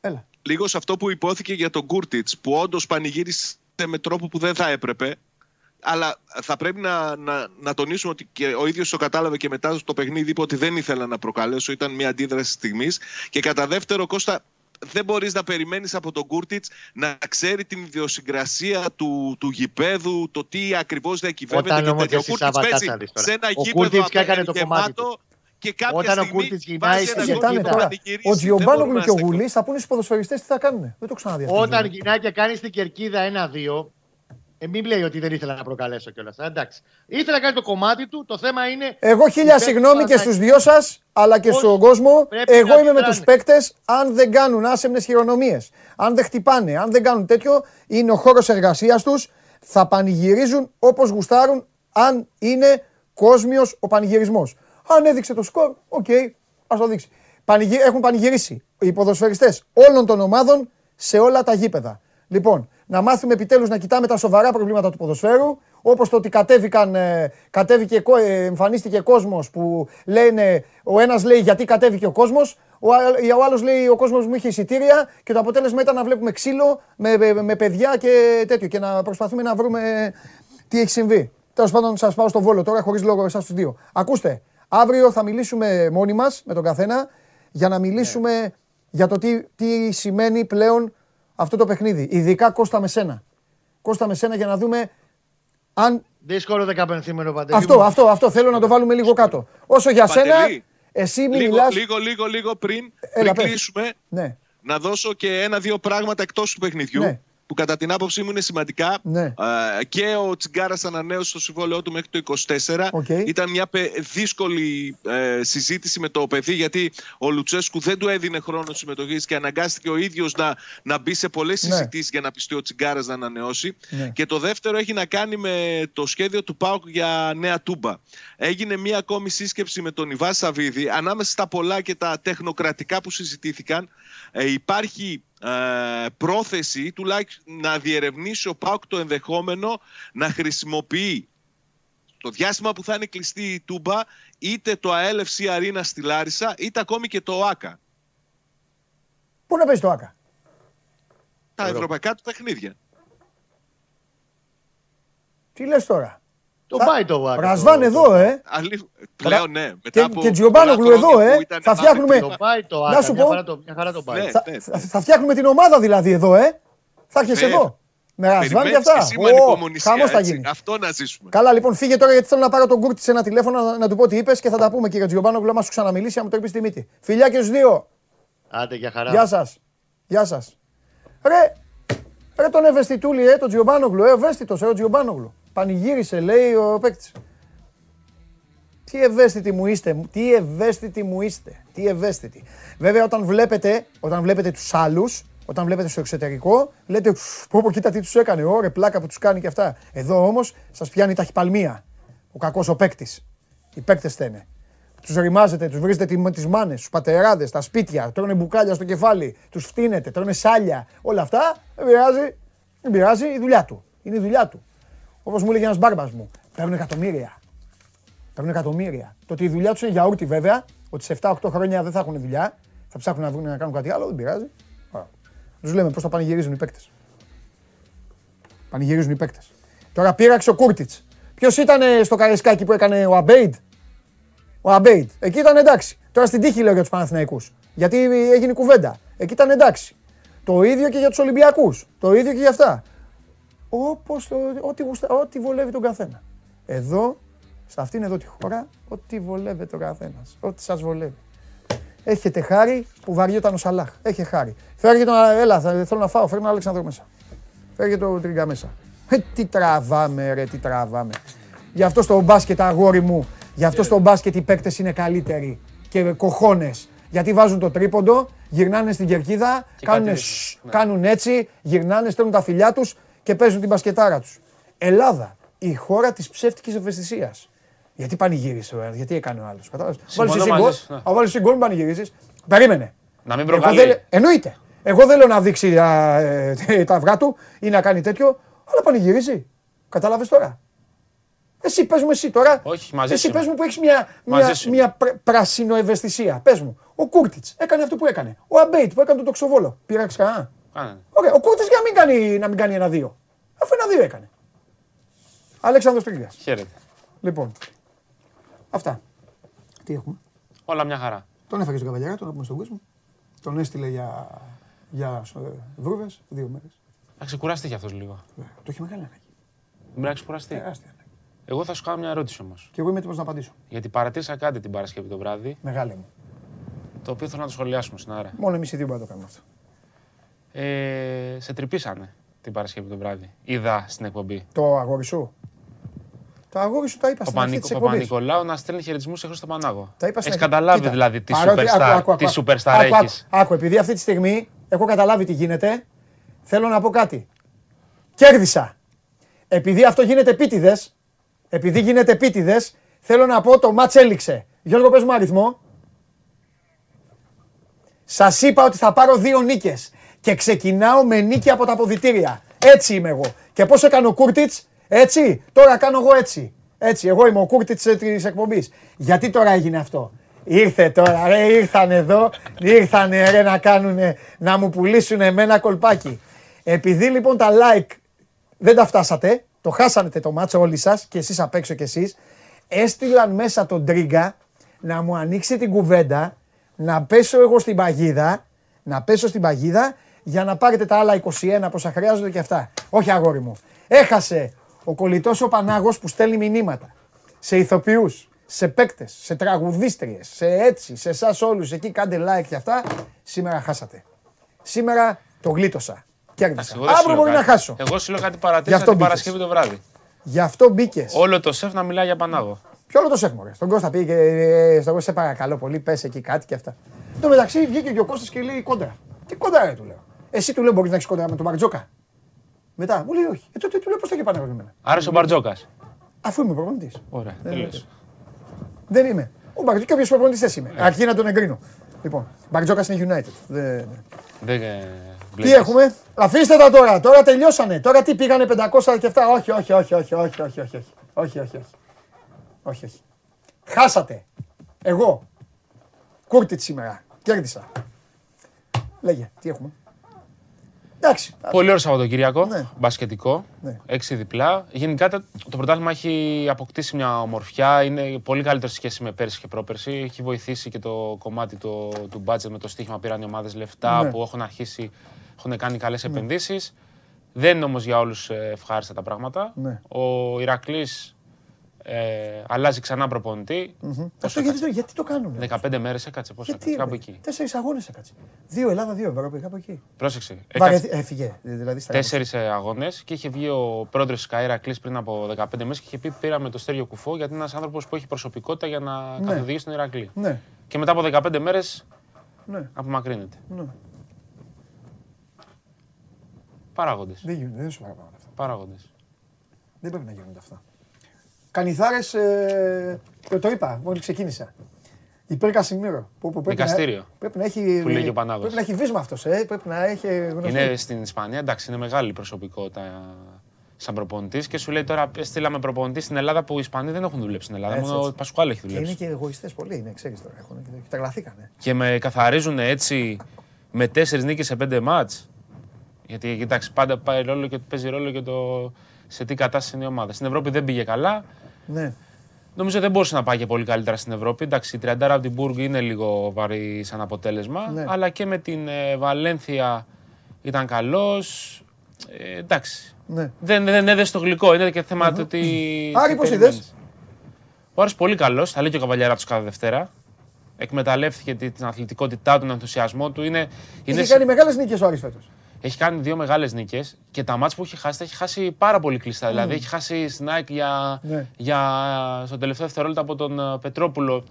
Έλα. λίγο σε αυτό που υπόθηκε για τον Κούρτιτς, που όντως πανηγύρισε με τρόπο που δεν θα έπρεπε. Αλλά θα πρέπει να, να, να τονίσουμε ότι και ο ίδιος το κατάλαβε και μετά στο παιχνίδι είπε ότι δεν ήθελα να προκαλέσω. Ήταν μια αντίδραση στιγμής. Και κατά δεύτερο, Κώστα, δεν μπορείς να περιμένεις από τον Κούρτιτς να ξέρει την ιδιοσυγκρασία του, του γηπέδου, το τι ακριβώς διακυβεύεται. Όταν και όμως τέτοια. εσύ, Ο Κούρτιτς Σάβα, παίζει κάτσε να δεις τώρα. σε ένα Ο γήπεδο Κούρτιτς και έκανε το γεμάτο κομμάτι του. και κάποια Όταν ο στιγμή Κούρτιτς γυρνάει βάζει σε ένα ένα γκολ Κοιτάνε και τώρα. πανηγυρίζει. Ο Δεν Τζιομπάνογλου μπορούμε και ο να Γουλής θα πούνε στου ποδοσφαιριστές τι θα κάνουν. Δεν το ξαναδεί αυτό. Όταν γυρνάει και κάνει στην κερκίδα ένα-δύο, ε, μην λέει ότι δεν ήθελα να προκαλέσω κιόλας. Εντάξει. Ήθελα να κάνει το κομμάτι του. Το θέμα είναι. Εγώ χίλια οι παίκτες συγγνώμη και θα- στους δυο σας, αλλά και Όχι. στον κόσμο. Πρέπει Εγώ να είμαι με μιλάνε. τους παίκτες. Αν δεν κάνουν άσεμνες χειρονομίες, αν δεν χτυπάνε, αν δεν κάνουν τέτοιο, είναι ο χώρος εργασίας τους. Θα πανηγυρίζουν όπως γουστάρουν, αν είναι κόσμιος ο πανηγυρισμός. Αν έδειξε το σκορ, οκ, ας το δείξει. Πανηγυ... Έχουν πανηγυρίσει οι ποδοσφαιριστές όλων των ομάδων σε όλα τα γήπεδα. Λοιπόν, να μάθουμε επιτέλους να κοιτάμε τα σοβαρά προβλήματα του ποδοσφαίρου, όπως το ότι κατέβηκαν, ε, κατέβηκε, κο- ε, εμφανίστηκε κόσμος που λένε, ο ένας λέει γιατί κατέβηκε ο κόσμος, ο, α- ο άλλος λέει ο κόσμος μου είχε εισιτήρια και το αποτέλεσμα ήταν να βλέπουμε ξύλο με, με, με παιδιά και τέτοιο και να προσπαθούμε να βρούμε τι έχει συμβεί. Τέλος πάντων, σας πάω στο βόλο τώρα, χωρίς λόγο εσάς τους δύο. Ακούστε, αύριο θα μιλήσουμε μόνοι μας με τον καθένα για να μιλήσουμε για το τι, τι σημαίνει πλέον αυτό το παιχνίδι. Ειδικά Κώστα με σένα. Κώστα με σένα για να δούμε αν. Δύσκολο δεκαπενθήμενο παντελή. Αυτό, μου. αυτό, αυτό θέλω να το βάλουμε λίγο κάτω. Όσο για σένα, Παντελή, εσύ Λίγο, μιλάς... λίγο, λίγο, λίγο πριν, Έλα, πριν πες. κλείσουμε, Ναι, να δώσω και ένα-δύο πράγματα εκτός του παιχνιδιού. Ναι. Που κατά την άποψή μου είναι σημαντικά. Ναι. Ε, και ο Τσιγκάρας ανανέωσε το συμβόλαιό του μέχρι το 24. Οκ. Ήταν μια πε- δύσκολη ε, συζήτηση με το παιδί, γιατί ο Λουτσέσκου δεν του έδινε χρόνο συμμετοχής και αναγκάστηκε ο ίδιος να, να μπει σε πολλές Ναι. συζητήσεις για να πειστεί ο Τσιγκάρας να ανανεώσει. Ναι. Και το δεύτερο έχει να κάνει με το σχέδιο του ΠΑΟΚ για Νέα Τούμπα. Έγινε μία ακόμη σύσκεψη με τον Ιβάν Σαββίδη. Ανάμεσα στα πολλά και τα τεχνοκρατικά που συζητήθηκαν, ε, υπάρχει ε, πρόθεση τουλάχιστον να διερευνήσει ο ΠΑΟΚ το ενδεχόμενο να χρησιμοποιεί το διάστημα που θα είναι κλειστή η Τούμπα είτε το ALFC Arena στη Λάρισα είτε ακόμη και το ΟΑΚΑ. πού να παίζει το ΆΚΑ. Τα ευρωπαϊκά του παιχνίδια. Τι λες τώρα; Το Θα- πάει το Βάκα. Ρασβάν εδώ, ε. Αλή- Πλέον ναι. Μετά Και, από και Τζιομπάνογλου πολλά εδώ, χρόνια ε. που ήταν Θα φτιάχνουμε, Το πάει το Να Άκα. σου Μια πω. χαρά το, μια χαρά το πάει. Ναι. θα, θα, θα φτιάχνουμε την ομάδα δηλαδή εδώ, ε. Θα έρχεσαι Βέβαια. εδώ. Με Ρασβάν και Περιμένεις αυτά. και εσύ με ανυπομονησία, χαμός θα έτσι. γίνει. Αυτό να ζήσουμε. Καλά, λοιπόν, φύγε τώρα γιατί θέλω να πάρω τον Κούρτη σε ένα τηλέφωνο να, να του πω τι είπες και θα τα πούμε κύριε Τζιομπάνογλου. Άμα σου ξαναμιλήσει, να μου το πει στη μύτη. Φιλιά και στους δύο. Άντε για χαρά. Γεια σας. Γεια σας. Ρε, ρε τον ευαισθητούλη, ε, τον Τζιομπάνογλου. Ε, ευαίσθητος, ε, ο Τζιομπάνογλου. Πανηγύρισε, λέει ο παίκτης. Τι ευαίσθητοι μου είστε, τι ευαίσθητοι μου είστε, τι ευαίσθητοι. Βέβαια, όταν βλέπετε, όταν βλέπετε τους άλλους, όταν βλέπετε στο εξωτερικό, λέτε πω πω κοίτα τι τους έκανε, ωραία πλάκα που τους κάνει και αυτά. Εδώ όμως σας πιάνει ταχυπαλμία, ο κακός ο παίκτης. Οι παίκτες στένε. Τους ρημάζετε, τους βρίζετε τι- τις μάνες, τους πατεράδες, τα σπίτια, τρώνε μπουκάλια στο κεφάλι, τους φτύνετε, τρώνε σάλια, όλα αυτά, δεν πειράζει, δεν πειράζει, η δουλειά του. Είναι η δουλειά του. Όπως μου έλεγε ένας μπάρμπας μου, παίρνουν εκατομμύρια. Παίρνουν εκατομμύρια. Το ότι η δουλειά τους είναι γιαούρτι βέβαια, ότι σε 7-8 χρόνια δεν θα έχουν δουλειά, θα ψάχνουν να, βρουν, να κάνουν κάτι άλλο, δεν πειράζει. Τους λέμε πώς θα πανηγυρίζουν οι παίκτες. Πανηγυρίζουν οι παίκτες. Τώρα πήραξε ο Κούρτιτς. Ποιος ήταν ε, στο Καρεσκάκι που έκανε ο Αμπέιντ; Ο Αμπέιντ. Εκεί ήταν εντάξει. Τώρα στην τύχη λέω για τους Παναθηναϊκούς. Γιατί έγινε κουβέντα. Εκεί ήταν εντάξει. Το ίδιο και για τους Ολυμπιακούς. Το ίδιο και για αυτά. Όπως το, ό,τι, γουστα- ό,τι βολεύει τον καθένα. Εδώ, σε αυτήν εδώ τη χώρα, ό,τι βολεύει ο καθένας. Ό,τι σας βολεύει. Έχετε χάρη που βαριόταν ο Σαλάχ. Έχει χάρη. Φέρε τον. Έλα, θα, θέλω να φάω. Φέρε τον Αλέξανδρο μέσα. Φέρε το τρίγκα μέσα. Ε, τι τραβάμε, ρε, τι τραβάμε. Γι' αυτό στο μπάσκετ, αγόρι μου, γι' αυτό στο μπάσκετ οι παίκτες είναι καλύτεροι και κοχώνες. Γιατί βάζουν το τρίποντο, γυρνάνε στην κερκίδα, Και κάνουν, κάτι σσ, δείχνουν, ναι. κάνουν έτσι, γυρνάνε, στέλνουν τα φιλιά τους και παίζουν την μπασκετάρα τους. Ελλάδα, η χώρα της ψεύτικης ευαισθησίας. Γιατί πανηγύρισε ο ένας, γιατί έκανε ο άλλος. Κατάλαβες; Συμφωνώ Βάλεις εσύ μαζί γκολ, σου, ναι. αν βάλεις εσύ γκολ, μην πανηγυρίζει. Περίμενε. Να μην Εγώ προκαλεί. δεν λέ- Εννοείται. Εγώ δεν λέω να δείξει α, ε, τα αυγά του ή να κάνει τέτοιο, αλλά πανηγυρίζει. Κατάλαβες τώρα; Εσύ πες μου εσύ τώρα. Όχι, μαζί εσύ σου πες είμαι. μου που έχεις μια, Μαζί μια, σου μια πρ- πρασινοευαισθησία. Πες μου. Ο Κούρτιτς έκανε αυτό που έκανε. Ο Αμπέιτ που έκανε τον τοξοβόλο. Πήραξε κανένα. Κάνε. Ωραία. Ο Κούρτιτς για να μην κάνει, να μην κάνει ένα-δύο. Αφού ένα-δύο έκανε. Αλέξανδρος Τρίγκας. Χαίρετε. Λοιπόν. Αυτά. Τι έχουμε; Όλα μια χαρά. Τον έφαγε στον καβαλιαρά, τον να πούμε στον κόσμο. Τον έστειλε για, για βρούβε δύο μέρες. Να ξεκουραστεί κι αυτός λίγο. Το έχει μεγάλη ανάγκη. Μπορεί να ξεκουραστεί. Τεράστια ανάγκη. Εγώ θα σου κάνω μια ερώτηση όμως. Και εγώ είμαι έτοιμος να απαντήσω. Γιατί παρατήρησα κάτι την Παρασκευή το βράδυ, Μεγάλη μου. το οποίο θέλω να το σχολιάσουμε στην άρα. Μόνο εμείς οι δύο μπορούμε να το κάνουμε αυτό. Ε, σε τρυπήσανε την Παρασκευή το βράδυ. Είδα στην εκπομπή. Το αγόρι σου; Το αγόρι σου τα είπα Ο στην αρχή της Πανικο- εκπομπής. Παπα-Νικολάου να στέλνει χαιρετισμούς σε Χρήστο Πανάγο. Τα είπα στην Έχεις αρχή. καταλάβει Κοίτα, δηλαδή τι παρότι- superstar, άκου, άκου, τι άκου, superstar άκου, άκου, έχεις. Άκου, επειδή αυτή τη στιγμή έχω καταλάβει τι γίνεται, θέλω να πω κάτι. Κέρδισα. Επειδή αυτό γίνεται επίτηδες, επειδή γίνεται επίτηδες, θέλω να πω το μάτς έληξε. Γιώργο, πες μου αριθμό. Σας είπα ότι θα πάρω δύο νίκες και ξεκινάω με νίκη από τα αποδητήρια. Έτσι είμαι εγώ. Και πώς έκανε ο Κούρτιτς, έτσι, τώρα κάνω εγώ έτσι. Έτσι, εγώ είμαι ο Κούρτιτς της εκπομπής. Γιατί τώρα έγινε αυτό; Ήρθε τώρα, ρε, ήρθαν εδώ, ήρθανε ρε να κάνουνε, να μου πουλήσουν εμένα κολπάκι. Επειδή λοιπόν τα like δεν τα φτάσατε, το χάσατε το μάτσο όλοι σας και εσείς απ' έξω και εσείς, έστειλαν μέσα τον Τρίγκα να μου ανοίξει την κουβέντα, να πέσω εγώ στην παγίδα, να πέσω στην παγίδα για να πάρετε τα άλλα 21 πόσα χρειάζονται και αυτά. Όχι αγόρι μου. Έχασε ο κολλητός ο Πανάγος που στέλνει μηνύματα σε ηθοποιούς, σε παίκτες, σε τραγουδίστριες, σε έτσι, σε εσάς όλους εκεί κάντε like και αυτά. Σήμερα χάσατε. Σήμερα το γλίτωσα. Κέρδισα. Εγώ δεν σου Αύριο λέω μπορεί να κάτι. χάσω. Εγώ σου λέω κάτι Γι' παρατήρησα αυτό την μπήκες. Παρασκευή το βράδυ. Γι' αυτό μπήκες. Όλο το σεφ να μιλάει για Πανάγο. Ποιο όλο το σέφ μωρέ. Στον Κώστα πήγε και ε, στον Κώστα σε παρακαλώ πολύ, πες εκεί κάτι και αυτά. Εν τω μεταξύ βγήκε και ο Κώστας και λέει κόντρα. Τι κόντρα ρε του λέω. Εσύ του λέω μπορείς να έχεις κόντρα με τον Μπαρτζόκα. Μετά μου λέει όχι. Ε, τότε του λέω πώς θα έχεις πάνω με μένα. Άρεσε ο Μπαρτζόκας. Αφού είμαι προπονητής. Ωραία, Δεν τελείωσε. Δεν είμαι. Ο Μπαρτζόκας, κάποιος προπονητής δεν είμαι. Αρκεί να τον εγκρίνω. Λοιπόν, Μπαρτζόκας είναι United. Δεν... Δεν, ε, Τι βλέπεις. έχουμε, αφήστε τα τώρα. Τώρα τελειώσανε. Τώρα τι πήγανε 500 και αυτά. Όχι, όχι, όχι, όχι, όχι, όχι, όχι, όχι, όχι, όχι, όχι. Όχι, όχι. Χάσατε. Εγώ. Κούρτιτς σήμερα. Κέρδισα. Λέγε, τι έχουμε; Εντάξει. Πολύ ωραίο Σαββατοκύριακο. Ναι. Μπασκετικό. Ναι. Έξι διπλά. Γενικά το το πρωτάθλημα έχει αποκτήσει μια ομορφιά. Είναι πολύ καλύτερο σε σχέση με πέρσι και πρόπερσι. Έχει βοηθήσει και το κομμάτι το, του budget με το στοίχημα. Πήραν οι ομάδες λεφτά Ναι. που έχουν αρχίσει, έχουν κάνει καλές επενδύσεις. Δεν είναι όμως για όλους ευχάριστα τα πράγματα. Ναι. Ο Ηρακλής ε, αλλάζει ξανά προπονητή. Αυτό γιατί, το- γιατί το κάνουν. 15 μέρες έκατσε. Πώς Γιατί, κάπου ρε, εκεί. Τέσσερις αγώνες έκατσε. Δύο Ελλάδα, δύο Ευρώπη, κάπου εκεί. Πρόσεξε. έκατσε- Βαρεθ, έφυγε, δηλαδή στα Τέσσερις αγώνες και είχε βγει ο πρόεδρος της Καήρα Κλής πριν από 15 μέρες και είχε πει: Πήραμε το Στέργιο Κουφό γιατί είναι ένας άνθρωπος που έχει προσωπικότητα για να Ναι. καθοδηγήσει τον Ηρακλή. Ναι, Και μετά από 15 μέρες ναι, απομακρύνεται. ναι. Παράγοντες. Δεν γίνονται, δεν σου παραπάνω αυτά. Παράγοντες. Δεν πρέπει να γίνονται αυτά. Κανιθάρες, ε, το, το είπα μόλις ξεκίνησα. Υπέρ Κασιμίρο. Που, που πρέπει Δικαστήριο. Να, πρέπει να έχει, Που λέγει ο Πανάγος. Πρέπει να έχει βίσμα αυτός, ε, πρέπει να έχει γνωστό. Είναι στην Ισπανία, εντάξει, είναι μεγάλη προσωπικότητα σαν προπονητής και σου λέει τώρα στείλαμε προπονητή στην Ελλάδα που οι Ισπανοί δεν έχουν δουλέψει στην Ελλάδα. Έτσι, μόνο έτσι. ο Πασκουάλ έχει Και δουλέψει. είναι και εγωιστές πολύ, είναι, ξέρεις τώρα. Έχουν, και τα γλαθήκανε. Και με καθαρίζουν έτσι με τέσσερις νίκες σε πέντε μάτς. Γιατί κοιτάξτε, πάντα πάει ρόλο και παίζει ρόλο και το σε τι κατάσταση είναι η ομάδα. Στην Ευρώπη δεν πήγε καλά. Ναι. Νομίζω δεν μπορούσε να πάει και πολύ καλύτερα στην Ευρώπη. Εντάξει, η 30 από την Μπουργκ είναι λίγο βαρύ σαν αποτέλεσμα. Ναι. Αλλά και με την ε, Βαλένθια ήταν καλός. Ε, εντάξει. ναι. Δεν, δεν έδεσε το γλυκό. Είναι και θέμα του ότι. Άρη, τι πώς περιμένεις. είδες; Ο Άρης πολύ καλός. Θα λέει και ο καβαλιαρά του κάθε Δευτέρα. Εκμεταλλεύτηκε τη- την αθλητικότητά του, τον ενθουσιασμό του. Είναι, είναι Είχε κάνει μεγάλες νίκες ο Άρης φέτος. Έχει κάνει δύο μεγάλες νίκες και τα μάτς που έχει χάσει τα έχει χάσει πάρα πολύ κλειστά. Δηλαδή έχει χάσει στην ΑΕΚ για, Ναι. για, στο τελευταίο δευτερόλεπτο από τον ε, Πετρόπουλο.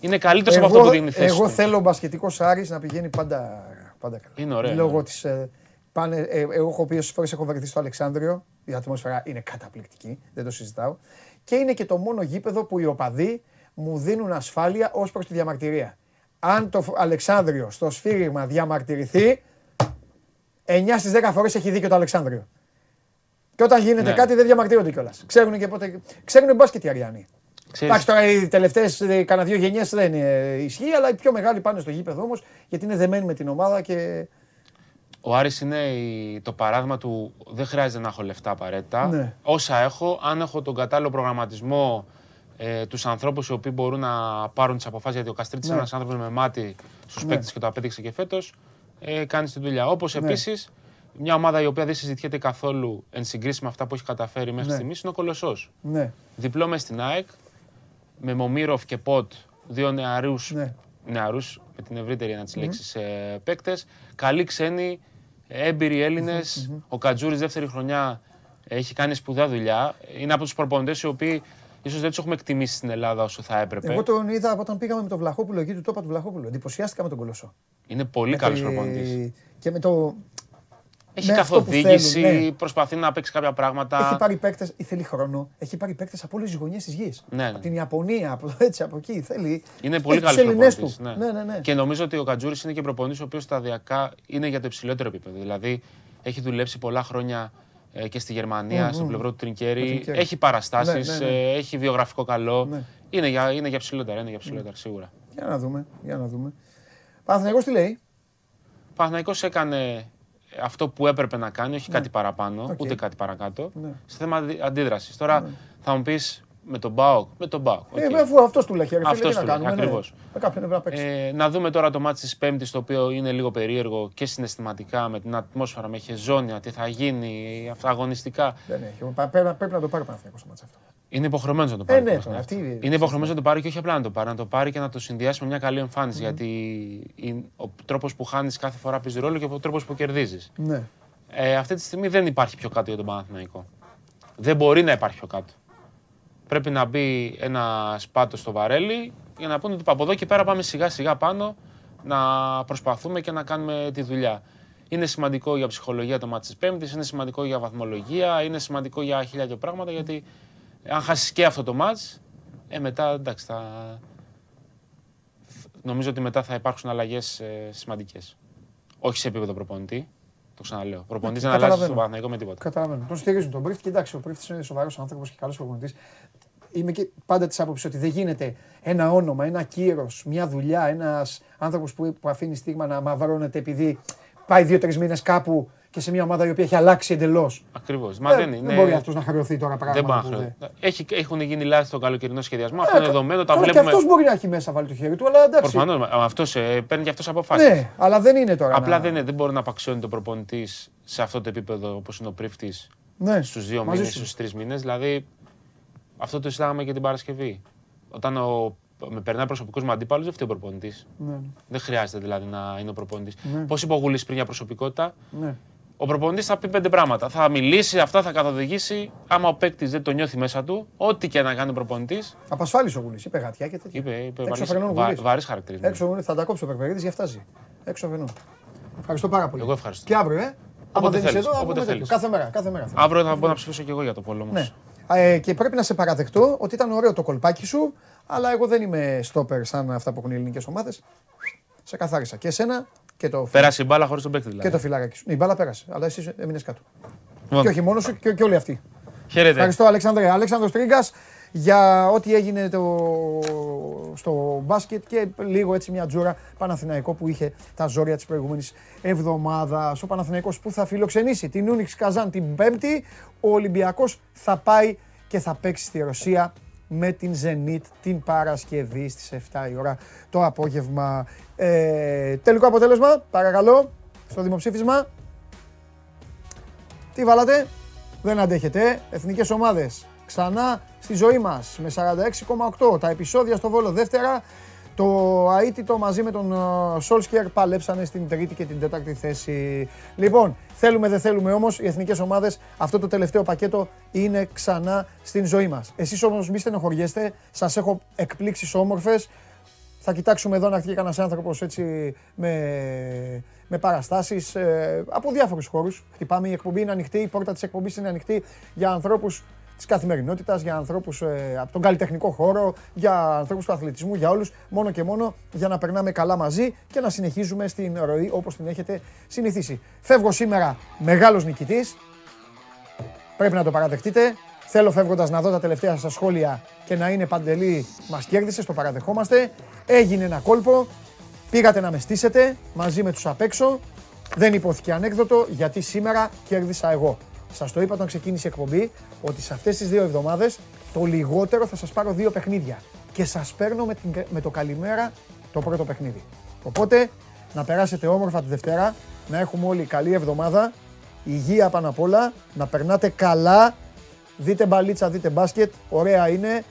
Είναι καλύτερος από αυτό που δίνει θέση. Εγώ του. θέλω ο μπασκετικός Άρης να πηγαίνει πάντα, πάντα καλά. Είναι ωραίο, Λόγω ναι. της, ε, πάνε, ε, εγώ έχω πει όσες φορές έχω βρεθεί στο Αλεξάνδριο. Η ατμόσφαιρα είναι καταπληκτική, δεν το συζητάω. Και είναι και το μόνο γήπεδο που οι οπαδοί μου δίνουν ασφάλεια ως προς τη διαμαρτυρία. Αν το Αλεξάνδριο στο σφύριγμα διαμαρτυρηθεί, 9 στις 10 φορές έχει δίκιο το Αλεξάνδριο. Και όταν γίνεται Ναι. κάτι δεν διαμαρτύρονται κιόλας. Ξέρουν και πότε. Ξέρουν μπάσκετ οι Αριανοί. Ξέρεις, Εντάξει, τώρα οι τελευταίες κανένα δύο γενιές δεν ε, ισχύει, αλλά οι πιο μεγάλοι πάνε στο γήπεδο όμως γιατί είναι δεμένοι με την ομάδα και. Ο Άρης είναι η- το παράδειγμα του δεν χρειάζεται να έχω λεφτά απαραίτητα. Ναι. Όσα έχω, αν έχω τον κατάλληλο προγραμματισμό, ε, τους ανθρώπους οι οποίοι μπορούν να πάρουν τις αποφάσεις, γιατί ο Καστρίτης Ναι. είναι ένας άνθρωπος με μάτι στους Ναι. παίκτες και το απέδειξε και φέτος, ε, κάνεις τη δουλειά. Όπως Ναι. επίσης μια ομάδα η οποία δεν συζητιέται καθόλου εν συγκρίση με αυτά που έχει καταφέρει μέχρι Ναι. στιγμής είναι ο Κολοσσός. Ναι, Διπλό μες στην ΑΕΚ, με Μομίροφ και Ποτ, δύο νεαρούς ναι. νεαρούς, με την ευρύτερη ένα της λέξης ε, παίκτες. Καλοί ξένοι, έμπειροι Έλληνες. Ο Κατζούρης δεύτερη χρονιά έχει κάνει σπουδαία δουλειά. Είναι από τους προπονητές οι οποίοι ίσως δεν τους έχουμε εκτιμήσει στην Ελλάδα όσο θα έπρεπε. Εγώ τον είδα από όταν πήγαμε με τον Βλαχόπουλο εκεί του τόπα του Βλαχόπουλου. Εντυπωσιάστηκα με τον Κολοσσό. Είναι πολύ Με καλός τη- προπονητής. Και με το. Έχει με αυτό που καθοδήγηση, θέλουν, ναι. προσπαθεί να παίξει κάποια πράγματα. Έχει πάρει παίκτες, θέλει χρόνο. Έχει πάρει παίκτες από όλες τις γωνιές της γης. Ναι, ναι. Από την Ιαπωνία, από, έτσι, από εκεί. Θέλει. Είναι πολύ έχει τους καλός Ελληνές προπονητής. του. Ναι, ναι, ναι. Και νομίζω ότι ο Κατζούρη είναι και προπονητής ο οποίος σταδιακά είναι για το υψηλότερο επίπεδο. Δηλαδή έχει δουλέψει πολλά χρόνια ε, και στη Γερμανία, Μμμ. στο πλευρό του Τρινκέρι. Το Τρινκέρι. Έχει παραστάσεις, Ναι, ναι, ναι. έχει βιογραφικό καλό. Ναι. Είναι, για, είναι για ψηλότερα, είναι για ψηλότερα σίγουρα. Για να δούμε. Για να δούμε. Παναθηναϊκός τι λέει; Ο Παναθηναϊκός έκανε αυτό που έπρεπε να κάνει, όχι κάτι παραπάνω, Οκ. ούτε κάτι παρακάτω. Ναι. Σε θέμα αντίδρασης. Τώρα θα μου πεις με τον Μπάουκ, με τον Μπάουκ. οκ. Ε, αφού αυτός του λέει, ρε φίλε, Αυτός τι να του λέει, κάνουμε. ναι. ακριβώς. Με κάποιον πρέπει να παίξει. Ε, να δούμε τώρα το ματς της Πέμπτης, το οποίο είναι λίγο περίεργο και συναισθηματικά με την ατμόσφαιρα, με Χεζόνια, τι θα γίνει, αυτά αγωνιστικά. Δεν έχει. Πα- Πρέπει, να- πρέπει να το πάρει ο Παναθηναϊκός το μάτς αυτό. Είναι υποχρεωμένος να το πάρει. Ε, ναι, το τώρα, παιχνίδι. αυτή- είναι υποχρεωμένος να το πάρει και όχι απλά να το πάρει, να το πάρει και να το συνδυάσει με μια καλή εμφάνιση. Γιατί η- ο τρόπος που χάνεις κάθε φορά παίζει ρόλο και ο τρόπος που κερδίζεις. Ναι. Ε, αυτή τη στιγμή δεν υπάρχει πιο κάτω για τον Παναθηναϊκό. Δεν μπορεί να υπάρχει πιο κάτω. Πρέπει να μπει ένα σπάτο στο βαρέλι για να πούνε ότι από εδώ και πέρα πάμε σιγά σιγά πάνω να προσπαθούμε και να κάνουμε τη δουλειά. Είναι σημαντικό για ψυχολογία το μάτι της Πέμπτης, είναι σημαντικό για βαθμολογία, είναι σημαντικό για χίλια και πράγματα γιατί αν χάσεις και αυτό το μάτς, ε, μετά εντάξει, θα... νομίζω ότι μετά θα υπάρξουν αλλαγές ε, σημαντικές. Όχι σε επίπεδο προπονητή, το ξαναλέω. Ο προπονητής δεν αλλάζει Καταλαβαίνω. στον Παναθηναϊκό με τίποτα. Καταλαβαίνω. Τον στηρίζουν τον Πρίφτη. Κοιτάξτε, ο Πρίφτης είναι σοβαρός άνθρωπος και καλός προπονητής. Είμαι και πάντα της άποψης ότι δεν γίνεται ένα όνομα, ένα κύρος, μια δουλειά, ένας άνθρωπος που, που αφήνει στίγμα να μαυρώνεται επειδή πάει δύο-τρεις μήνες κάπου και σε μια ομάδα η οποία έχει αλλάξει εντελώς. Ακριβώς. Μα δεν είναι. Δεν μπορεί αυτός να χρεωθεί τώρα Δεν πράγματα. μπορεί που να δεν- χρεωθεί. Έχει, έχουν γίνει λάθη στον καλοκαιρινό σχεδιασμό. Αυτό Ε, είναι δεδομένο. Τα καλά, Και βλέπουμε. αυτός μπορεί να έχει μέσα βάλει το χέρι του, αλλά εντάξει. Προφανώς. Αυτός παίρνει και αυτός αποφάσεις. Ναι, αλλά δεν είναι τώρα. Απλά να- δεν, είναι, δεν μπορεί να απαξιώνει το προπονητής σε αυτό το επίπεδο όπως είναι ο πρίφτης Ναι, στους δύο μαζί μήνες, σου. στους τρεις μήνες. Δηλαδή αυτό το συζητάγαμε και την Παρασκευή. Όταν ο, με περνάει προσωπικός μου αντίπαλος, δεν φταίει ο προπονητής. Ναι, Δεν χρειάζεται δηλαδή να είναι ο προπονητής. Ναι. Πώς είπε ο Γουλής πριν για προσωπικότητα, ναι. Ο προπονητής θα πει πέντε πράγματα. Θα μιλήσει, αυτά θα καθοδηγήσει. Άμα ο παίκτης δεν το νιώθει μέσα του, ό,τι και να κάνει ο προπονητής. Απασφάλισε ο Γουλή. Είπε γατιά και τέτοια. Είπε, είπε Έξω βαρύς- φρενών βα, Γουλής. βαρύς χαρακτηρισμός. Έξω Γουλής, θα τα κόψει ο Περπερίδης, γι' αυτά ζει. Έξω φρενών. Ευχαριστώ πάρα πολύ. Εγώ ευχαριστώ. Και αύριο, ε. Άμα Όποτε δεν είσαι θέλεις, εδώ, θα όποτε πούμε τέτοιο. θέλεις. Κάθε μέρα. Κάθε μέρα. Αύριο θα μπορώ να ψηφίσω και εγώ για το πόλο όμω. Ναι. Ε, και πρέπει να σε παραδεχτώ ότι ήταν ωραίο το κολπάκι σου, αλλά εγώ δεν είμαι στόπερ σαν αυτά που έχουν οι ελληνικές ομάδες. Σε καθάρισα. Και εσένα και το, Πέρασε η μπάλα χωρίς τον παίκτη δηλαδή. και το φυλαράκι σου. Ναι, η μπάλα πέρασε, αλλά εσύ έμεινες κάτω. Λοιπόν, Και όχι μόνος σου, και, και όλοι αυτοί. Χαίρετε. Ευχαριστώ, Αλέξανδρε. Αλέξανδρος Τρίγκας για ό,τι έγινε το... στο μπάσκετ και λίγο έτσι μια τζούρα Παναθηναϊκό που είχε τα ζόρια της προηγούμενης εβδομάδας. Ο Παναθηναϊκός που θα φιλοξενήσει την Ούνιξ Καζάν την Πέμπτη. Ο Ολυμπιακός θα πάει και θα παίξει στη Ρωσία με την Zenit την Παρασκευή στις 7 η ώρα το απόγευμα. Ε, τελικό αποτέλεσμα, παρακαλώ, στο δημοψήφισμα. Τι βάλατε, δεν αντέχετε. Εθνικές ομάδες ξανά στη ζωή μας με 46,8. Τα επεισόδια στο Βόλο δεύτερα. Το αίτητο μαζί με τον Σόλσκερ παλέψανε στην τρίτη και την τέταρτη θέση. Λοιπόν, θέλουμε δεν θέλουμε όμως, οι εθνικές ομάδες αυτό το τελευταίο πακέτο είναι ξανά στην ζωή μας. Εσείς όμως μη στενοχωριέστε, σας έχω εκπλήξεις όμορφες. Θα κοιτάξουμε εδώ να έρθει κανένας άνθρωπος έτσι με, με παραστάσεις από διάφορους χώρους. Χτυπάμε, η εκπομπή είναι ανοιχτή, η πόρτα της εκπομπής είναι ανοιχτή για ανθρώπους της καθημερινότητας, για ανθρώπους από τον καλλιτεχνικό χώρο, για ανθρώπους του αθλητισμού, για όλους. Μόνο και μόνο για να περνάμε καλά μαζί και να συνεχίζουμε στην ροή όπως την έχετε συνηθίσει. Φεύγω σήμερα μεγάλος νικητής. Πρέπει να το παραδεχτείτε. Θέλω φεύγοντας να δω τα τελευταία σας σχόλια και να είναι παντελή. Μας κέρδισε, το παραδεχόμαστε. Έγινε ένα κόλπο. Πήγατε να με στήσετε μαζί με τους απ' έξω. Δεν υπόθηκε ανέκδοτο γιατί σήμερα κέρδισα εγώ. Σας το είπα όταν ξεκίνησε η εκπομπή ότι σε αυτές τις δύο εβδομάδες το λιγότερο θα σας πάρω δύο παιχνίδια. Και σας παίρνω με, την, με το καλημέρα το πρώτο παιχνίδι. Οπότε να περάσετε όμορφα τη Δευτέρα, να έχουμε όλοι καλή εβδομάδα, υγεία πάνω απ' όλα, να περνάτε καλά, δείτε μπαλίτσα, δείτε μπάσκετ, ωραία είναι,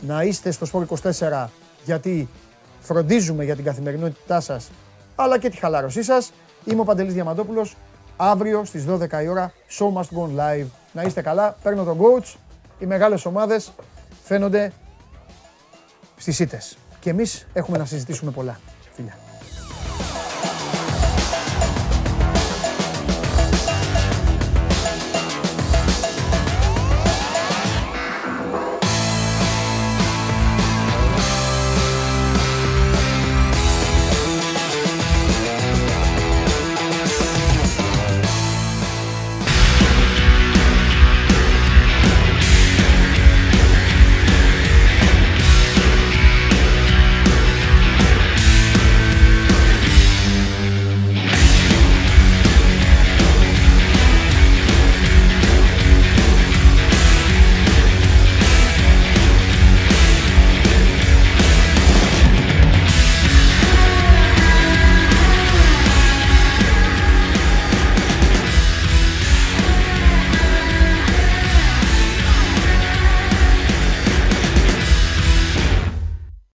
να είστε στο Σπορ 24 γιατί φροντίζουμε για την καθημερινότητά σας αλλά και τη χαλάρωσή σας. Είμαι ο Παντελής Διαμαντόπουλος, αύριο στις 12 η ώρα, Show Must Go Live. Να είστε καλά, παίρνω τον coach, οι μεγάλες ομάδες φαίνονται στις ήττες. Και εμείς έχουμε να συζητήσουμε πολλά. Φιλιά.